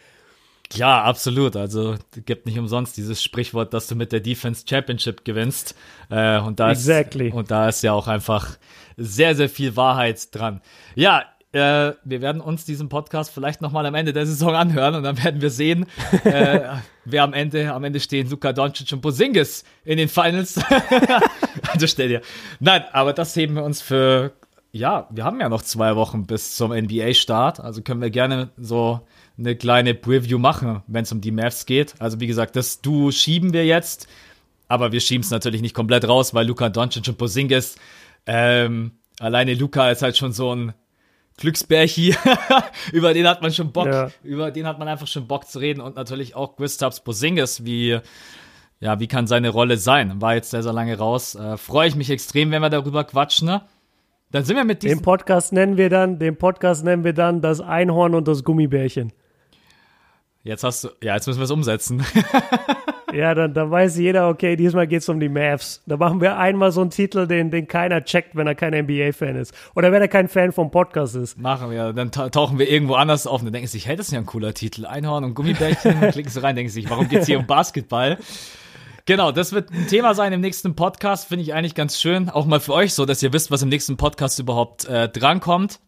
Ja, absolut. Also gibt nicht umsonst dieses Sprichwort, dass du mit der Defense Championship gewinnst. Äh, und da exactly. ist und da ist ja auch einfach sehr sehr viel Wahrheit dran. Ja, äh, wir werden uns diesen Podcast vielleicht noch mal am Ende der Saison anhören und dann werden wir sehen, äh, wer am Ende am Ende stehen Luka Doncic und Posingis in den Finals. also stell dir. Nein, aber das heben wir uns für ja, wir haben ja noch zwei Wochen bis zum NBA-Start, also können wir gerne so eine kleine Preview machen, wenn es um die Mavs geht. Also wie gesagt, das Duo schieben wir jetzt, aber wir schieben es natürlich nicht komplett raus, weil Luca Doncic und Posingis, ähm, alleine Luca ist halt schon so ein Glücksbärchi, über den hat man schon Bock, ja. über den hat man einfach schon Bock zu reden und natürlich auch Gustavs Posingis, wie ja, wie kann seine Rolle sein? War jetzt sehr, sehr lange raus. Äh, Freue ich mich extrem, wenn wir darüber quatschen. Ne? Dann sind wir mit diesem. Den Podcast nennen wir dann, den Podcast nennen wir dann das Einhorn und das Gummibärchen. Jetzt hast du, ja, jetzt müssen wir es umsetzen. ja, dann, dann weiß jeder, okay, diesmal geht es um die Mavs. Da machen wir einmal so einen Titel, den, den keiner checkt, wenn er kein NBA-Fan ist. Oder wenn er kein Fan vom Podcast ist. Machen wir. Dann tauchen wir irgendwo anders auf und dann denken sie sich, hey, das ist ja ein cooler Titel. Einhorn und Gummibärchen. klicken sie rein, denken sich, warum geht's hier um Basketball? Genau, das wird ein Thema sein im nächsten Podcast. Finde ich eigentlich ganz schön. Auch mal für euch, so dass ihr wisst, was im nächsten Podcast überhaupt äh, drankommt.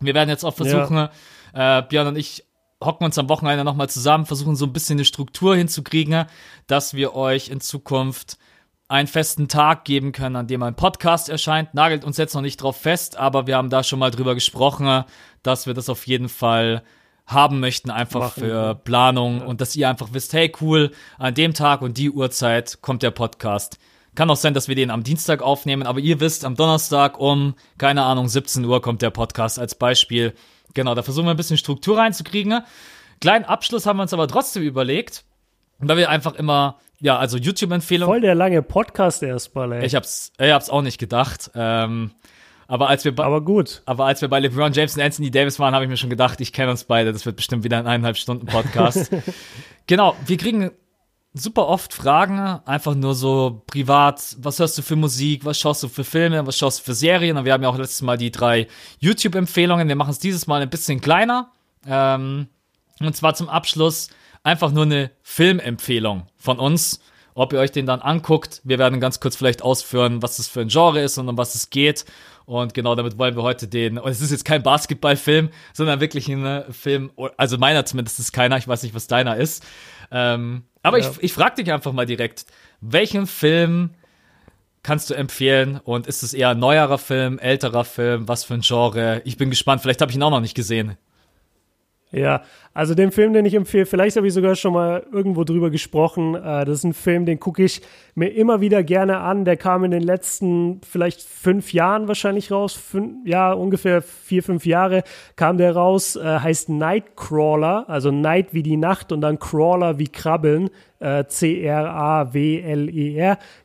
Wir werden jetzt auch versuchen, ja. äh, Björn und ich hocken uns am Wochenende nochmal zusammen, versuchen so ein bisschen eine Struktur hinzukriegen, dass wir euch in Zukunft einen festen Tag geben können, an dem ein Podcast erscheint. Nagelt uns jetzt noch nicht drauf fest, aber wir haben da schon mal drüber gesprochen, dass wir das auf jeden Fall haben möchten, einfach Machen. für Planung ja. und dass ihr einfach wisst, hey cool, an dem Tag und die Uhrzeit kommt der Podcast. Kann auch sein, dass wir den am Dienstag aufnehmen, aber ihr wisst, am Donnerstag um, keine Ahnung, 17 Uhr kommt der Podcast als Beispiel. Genau, da versuchen wir ein bisschen Struktur reinzukriegen. Kleinen Abschluss haben wir uns aber trotzdem überlegt, weil wir einfach immer, ja, also YouTube-Empfehlungen. Voll der lange Podcast erstmal, ey. Ich hab's, ich hab's auch nicht gedacht. Ähm, aber als wir bei, aber gut. Aber als wir bei LeBron James und Anthony Davis waren, habe ich mir schon gedacht, ich kenne uns beide. Das wird bestimmt wieder ein eineinhalb Stunden Podcast. genau, wir kriegen super oft Fragen, einfach nur so privat, was hörst du für Musik, was schaust du für Filme, was schaust du für Serien? Und wir haben ja auch letztes Mal die drei YouTube-Empfehlungen, wir machen es dieses Mal ein bisschen kleiner. Ähm, und zwar zum Abschluss einfach nur eine Filmempfehlung von uns, ob ihr euch den dann anguckt, wir werden ganz kurz vielleicht ausführen, was das für ein Genre ist und um was es geht. Und genau damit wollen wir heute den, und es ist jetzt kein Basketballfilm, sondern wirklich ein äh, Film, also meiner zumindest ist keiner, ich weiß nicht, was deiner ist, ähm, aber ja. ich, ich frage dich einfach mal direkt, welchen Film kannst du empfehlen? Und ist es eher ein neuerer Film, älterer Film? Was für ein Genre? Ich bin gespannt. Vielleicht habe ich ihn auch noch nicht gesehen. Ja, also den Film, den ich empfehle, vielleicht habe ich sogar schon mal irgendwo drüber gesprochen. Äh, das ist ein Film, den gucke ich mir immer wieder gerne an. Der kam in den letzten vielleicht fünf Jahren wahrscheinlich raus. Fünf, ja, ungefähr vier, fünf Jahre kam der raus. Äh, heißt Nightcrawler, also Night wie die Nacht und dann Crawler wie Krabbeln. Äh, C-R-A-W-L-E-R,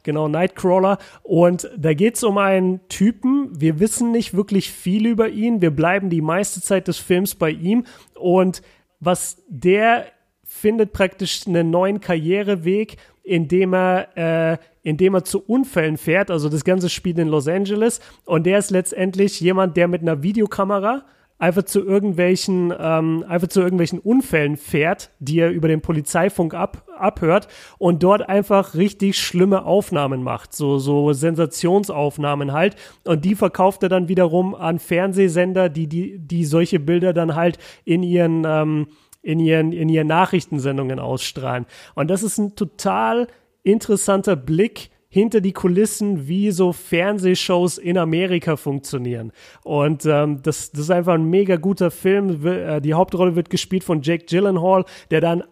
genau, Nightcrawler. Und da geht es um einen Typen. Wir wissen nicht wirklich viel über ihn. Wir bleiben die meiste Zeit des Films bei ihm. Und was der findet praktisch einen neuen Karriereweg, indem er, äh, indem er zu Unfällen fährt. Also das ganze spielt in Los Angeles. Und der ist letztendlich jemand, der mit einer Videokamera einfach zu irgendwelchen, ähm, einfach zu irgendwelchen Unfällen fährt, die er über den Polizeifunk ab, abhört und dort einfach richtig schlimme Aufnahmen macht, so, so Sensationsaufnahmen halt. Und die verkauft er dann wiederum an Fernsehsender, die, die, die solche Bilder dann halt in ihren, ähm, in ihren, in ihren Nachrichtensendungen ausstrahlen. Und das ist ein total interessanter Blick hinter die Kulissen, wie so Fernsehshows in Amerika funktionieren. Und ähm, das, das ist einfach ein mega guter Film. Äh, die Hauptrolle wird gespielt von Jake Gyllenhaal, der dann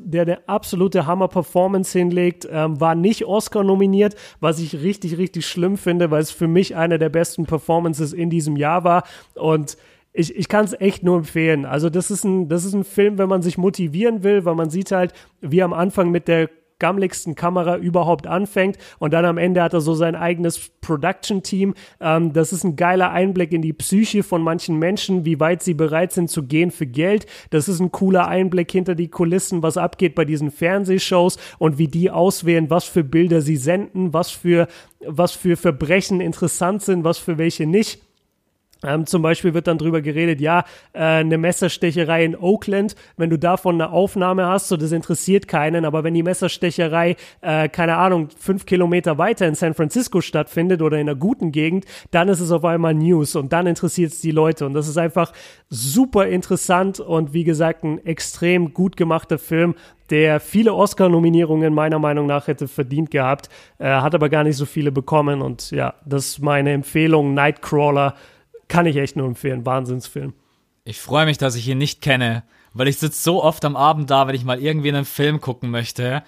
der eine absolute Hammer-Performance hinlegt, ähm, war nicht Oscar nominiert, was ich richtig, richtig schlimm finde, weil es für mich eine der besten Performances in diesem Jahr war. Und ich, ich kann es echt nur empfehlen. Also das ist ein, das ist ein Film, wenn man sich motivieren will, weil man sieht halt, wie am Anfang mit der gammligsten Kamera überhaupt anfängt und dann am Ende hat er so sein eigenes Production-Team. Ähm, das ist ein geiler Einblick in die Psyche von manchen Menschen, wie weit sie bereit sind zu gehen für Geld. Das ist ein cooler Einblick hinter die Kulissen, was abgeht bei diesen Fernsehshows und wie die auswählen, was für Bilder sie senden, was für, was für Verbrechen interessant sind, was für welche nicht. Ähm, zum Beispiel wird dann drüber geredet, ja, äh, eine Messerstecherei in Oakland, wenn du davon eine Aufnahme hast, so das interessiert keinen, aber wenn die Messerstecherei, äh, keine Ahnung, fünf Kilometer weiter in San Francisco stattfindet oder in einer guten Gegend, dann ist es auf einmal News und dann interessiert es die Leute. Und das ist einfach super interessant und wie gesagt ein extrem gut gemachter Film, der viele Oscar-Nominierungen meiner Meinung nach hätte verdient gehabt, äh, hat aber gar nicht so viele bekommen. Und ja, das ist meine Empfehlung, Nightcrawler, kann ich echt nur empfehlen. Wahnsinnsfilm. Ich freue mich, dass ich ihn nicht kenne, weil ich sitze so oft am Abend da, wenn ich mal irgendwie einen Film gucken möchte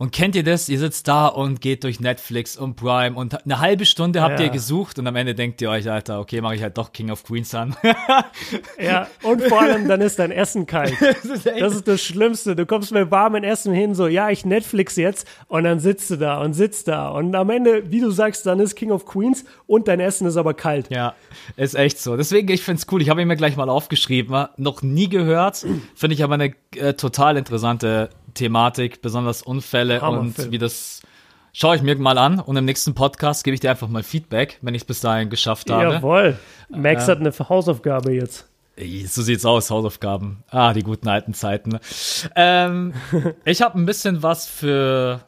und kennt ihr das? Ihr sitzt da und geht durch Netflix und Prime und eine halbe Stunde habt ja. ihr gesucht und am Ende denkt ihr euch, Alter, okay, mache ich halt doch King of Queens an. ja, und vor allem dann ist dein Essen kalt. das, ist das ist das Schlimmste. Du kommst mit warmem Essen hin, so, ja, ich Netflix jetzt und dann sitzt du da und sitzt da und am Ende, wie du sagst, dann ist King of Queens und dein Essen ist aber kalt. Ja, ist echt so. Deswegen, ich find's cool. Ich habe ihn mir gleich mal aufgeschrieben. Noch nie gehört. Finde ich aber eine äh, total interessante Thematik, besonders Unfälle und wie das schaue ich mir mal an und im nächsten Podcast gebe ich dir einfach mal Feedback, wenn ich es bis dahin geschafft habe. Jawohl. Max äh, hat eine Hausaufgabe jetzt. So sieht's aus, Hausaufgaben. Ah, die guten alten Zeiten. Ähm, ich habe ein bisschen was für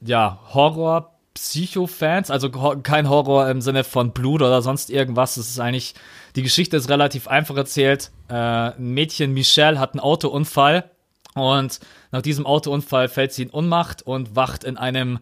ja, Horror Psycho-Fans, also kein Horror im Sinne von Blut oder sonst irgendwas. Es ist eigentlich, die Geschichte ist relativ einfach erzählt. Äh, ein Mädchen, Michelle, hat einen Autounfall und nach diesem Autounfall fällt sie in Unmacht und wacht in einem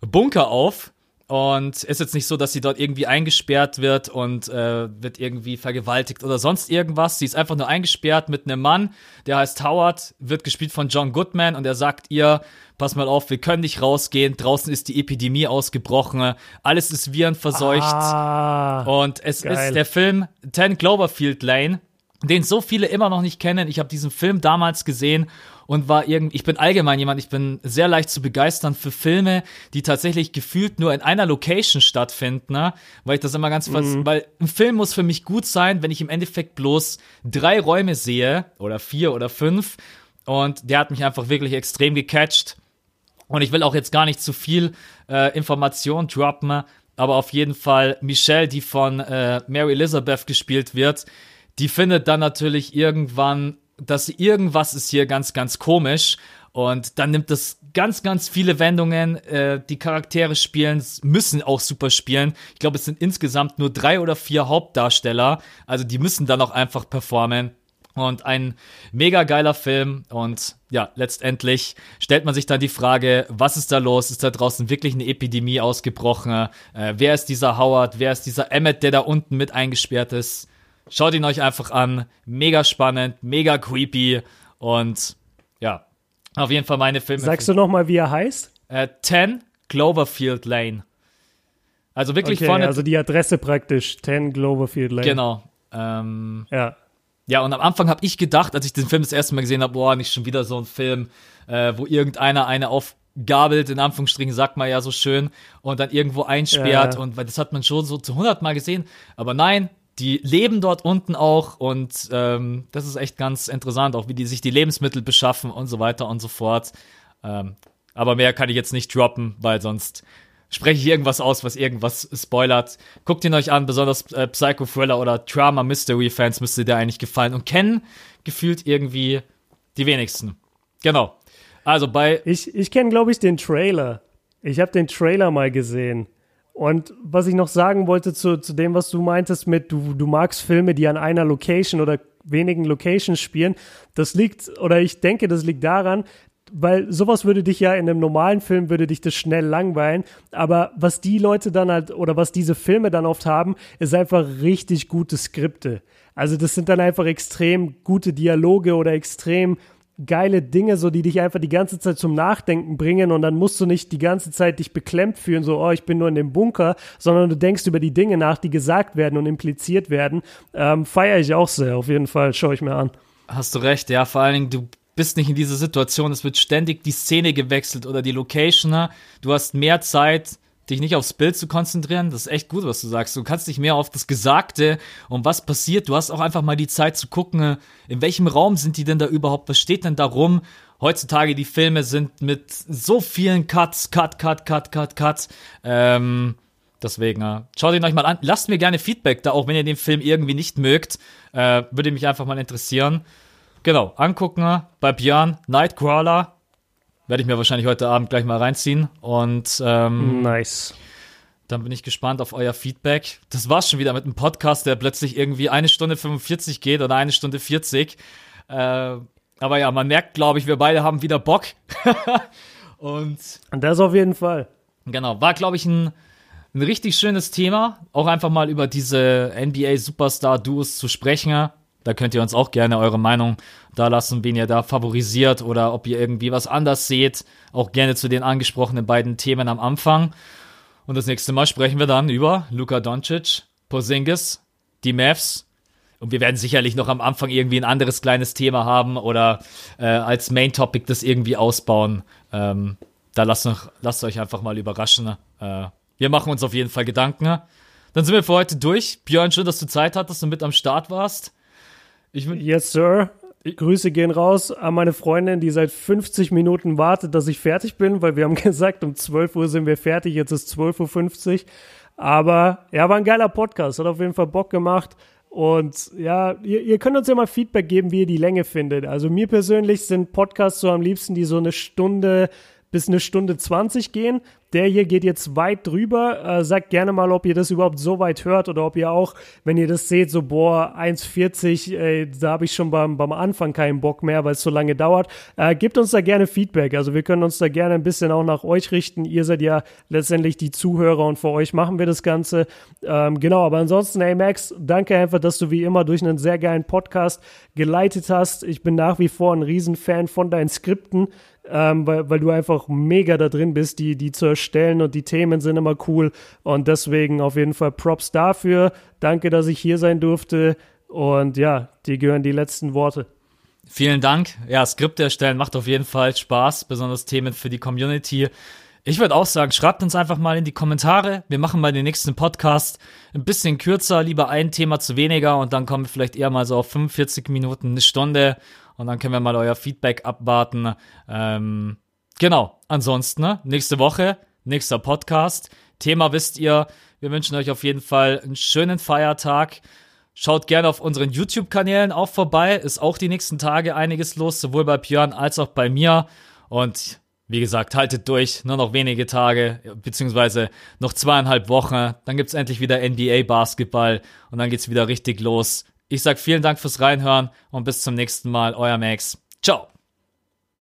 Bunker auf. Und ist jetzt nicht so, dass sie dort irgendwie eingesperrt wird und äh, wird irgendwie vergewaltigt oder sonst irgendwas. Sie ist einfach nur eingesperrt mit einem Mann, der heißt Howard, wird gespielt von John Goodman und er sagt ihr, pass mal auf, wir können nicht rausgehen, draußen ist die Epidemie ausgebrochen, alles ist virenverseucht. Ah, und es geil. ist der Film 10 Cloverfield Lane, den so viele immer noch nicht kennen. Ich habe diesen Film damals gesehen und war irgendwie, ich bin allgemein jemand, ich bin sehr leicht zu begeistern für Filme, die tatsächlich gefühlt nur in einer Location stattfinden, ne? weil ich das immer ganz, mhm. weil ein Film muss für mich gut sein, wenn ich im Endeffekt bloß drei Räume sehe oder vier oder fünf und der hat mich einfach wirklich extrem gecatcht und ich will auch jetzt gar nicht zu viel äh, Information droppen, aber auf jeden Fall Michelle, die von äh, Mary Elizabeth gespielt wird, die findet dann natürlich irgendwann dass irgendwas ist hier ganz, ganz komisch. Und dann nimmt das ganz, ganz viele Wendungen. Äh, die Charaktere spielen, müssen auch super spielen. Ich glaube, es sind insgesamt nur drei oder vier Hauptdarsteller. Also die müssen dann auch einfach performen. Und ein mega geiler Film. Und ja, letztendlich stellt man sich dann die Frage, was ist da los? Ist da draußen wirklich eine Epidemie ausgebrochen? Äh, wer ist dieser Howard? Wer ist dieser Emmett, der da unten mit eingesperrt ist? Schaut ihn euch einfach an. Mega spannend, mega creepy und ja, auf jeden Fall meine Filme. Sagst du nochmal, wie er heißt? Äh, 10 Cloverfield Lane. Also wirklich okay, vorne. Also die Adresse praktisch, 10 Cloverfield Lane. Genau. Ähm, ja. Ja, und am Anfang habe ich gedacht, als ich den Film das erste Mal gesehen habe, boah, nicht schon wieder so ein Film, äh, wo irgendeiner eine aufgabelt, in Anführungsstrichen, sagt man ja so schön, und dann irgendwo einsperrt. Ja. Und weil das hat man schon so zu 100 Mal gesehen. Aber nein, die leben dort unten auch und ähm, das ist echt ganz interessant, auch wie die sich die Lebensmittel beschaffen und so weiter und so fort. Ähm, aber mehr kann ich jetzt nicht droppen, weil sonst spreche ich irgendwas aus, was irgendwas spoilert. Guckt ihn euch an, besonders äh, Psycho-Thriller oder Drama-Mystery-Fans müsste der eigentlich gefallen und kennen gefühlt irgendwie die wenigsten. Genau. Also bei. Ich, ich kenne, glaube ich, den Trailer. Ich habe den Trailer mal gesehen. Und was ich noch sagen wollte zu, zu dem, was du meintest mit, du, du magst Filme, die an einer Location oder wenigen Locations spielen, das liegt, oder ich denke, das liegt daran, weil sowas würde dich ja in einem normalen Film würde dich das schnell langweilen, aber was die Leute dann halt oder was diese Filme dann oft haben, ist einfach richtig gute Skripte. Also das sind dann einfach extrem gute Dialoge oder extrem geile Dinge, so die dich einfach die ganze Zeit zum Nachdenken bringen und dann musst du nicht die ganze Zeit dich beklemmt fühlen, so, oh, ich bin nur in dem Bunker, sondern du denkst über die Dinge nach, die gesagt werden und impliziert werden. Ähm, Feiere ich auch sehr, auf jeden Fall, schaue ich mir an. Hast du recht, ja, vor allen Dingen, du bist nicht in dieser Situation, es wird ständig die Szene gewechselt oder die Location, du hast mehr Zeit, dich nicht aufs Bild zu konzentrieren. Das ist echt gut, was du sagst. Du kannst dich mehr auf das Gesagte und was passiert. Du hast auch einfach mal die Zeit zu gucken, in welchem Raum sind die denn da überhaupt? Was steht denn da rum? Heutzutage die Filme sind mit so vielen Cuts, Cut, Cut, Cut, Cut, Cut. Ähm, deswegen, äh, schaut ihn euch mal an. Lasst mir gerne Feedback da, auch wenn ihr den Film irgendwie nicht mögt. Äh, würde mich einfach mal interessieren. Genau, angucken bei Björn, Nightcrawler, werde ich mir wahrscheinlich heute Abend gleich mal reinziehen. Und ähm, nice. Dann bin ich gespannt auf euer Feedback. Das war's schon wieder mit einem Podcast, der plötzlich irgendwie eine Stunde 45 geht oder eine Stunde 40. Äh, aber ja, man merkt, glaube ich, wir beide haben wieder Bock. und, das auf jeden Fall. Genau, war, glaube ich, ein, ein richtig schönes Thema. Auch einfach mal über diese NBA-Superstar-Duos zu sprechen. Da könnt ihr uns auch gerne eure Meinung da lassen, wen ihr da favorisiert oder ob ihr irgendwie was anders seht. Auch gerne zu den angesprochenen beiden Themen am Anfang. Und das nächste Mal sprechen wir dann über Luka Doncic, Porzingis, die Mavs. Und wir werden sicherlich noch am Anfang irgendwie ein anderes kleines Thema haben oder äh, als Main Topic das irgendwie ausbauen. Ähm, da lasst, noch, lasst euch einfach mal überraschen. Äh, wir machen uns auf jeden Fall Gedanken. Dann sind wir für heute durch. Björn, schön, dass du Zeit hattest und mit am Start warst. Ich yes, Sir. Grüße gehen raus an meine Freundin, die seit 50 Minuten wartet, dass ich fertig bin, weil wir haben gesagt, um 12 Uhr sind wir fertig, jetzt ist 12.50 Uhr. Aber ja, war ein geiler Podcast, hat auf jeden Fall Bock gemacht. Und ja, ihr, ihr könnt uns ja mal Feedback geben, wie ihr die Länge findet. Also mir persönlich sind Podcasts so am liebsten, die so eine Stunde bis eine Stunde 20 gehen. Der hier geht jetzt weit drüber. Äh, sagt gerne mal, ob ihr das überhaupt so weit hört oder ob ihr auch, wenn ihr das seht, so boah, 1,40, äh, da habe ich schon beim, beim Anfang keinen Bock mehr, weil es so lange dauert. Äh, gebt uns da gerne Feedback. Also wir können uns da gerne ein bisschen auch nach euch richten. Ihr seid ja letztendlich die Zuhörer und für euch machen wir das Ganze. Ähm, genau, aber ansonsten, hey Max, danke einfach, dass du wie immer durch einen sehr geilen Podcast geleitet hast. Ich bin nach wie vor ein Riesenfan von deinen Skripten ähm, weil, weil du einfach mega da drin bist, die, die zu erstellen und die Themen sind immer cool. Und deswegen auf jeden Fall Props dafür. Danke, dass ich hier sein durfte. Und ja, dir gehören die letzten Worte. Vielen Dank. Ja, Skripte erstellen macht auf jeden Fall Spaß, besonders Themen für die Community. Ich würde auch sagen, schreibt uns einfach mal in die Kommentare. Wir machen mal den nächsten Podcast ein bisschen kürzer, lieber ein Thema zu weniger und dann kommen wir vielleicht eher mal so auf 45 Minuten, eine Stunde und dann können wir mal euer Feedback abwarten. Ähm, genau, ansonsten, ne? nächste Woche, nächster Podcast. Thema wisst ihr, wir wünschen euch auf jeden Fall einen schönen Feiertag. Schaut gerne auf unseren YouTube-Kanälen auch vorbei. Ist auch die nächsten Tage einiges los, sowohl bei Björn als auch bei mir. Und wie gesagt, haltet durch, nur noch wenige Tage, beziehungsweise noch zweieinhalb Wochen. Dann gibt's endlich wieder NBA-Basketball und dann geht's wieder richtig los. Ich sag vielen Dank fürs Reinhören und bis zum nächsten Mal. Euer Max. Ciao.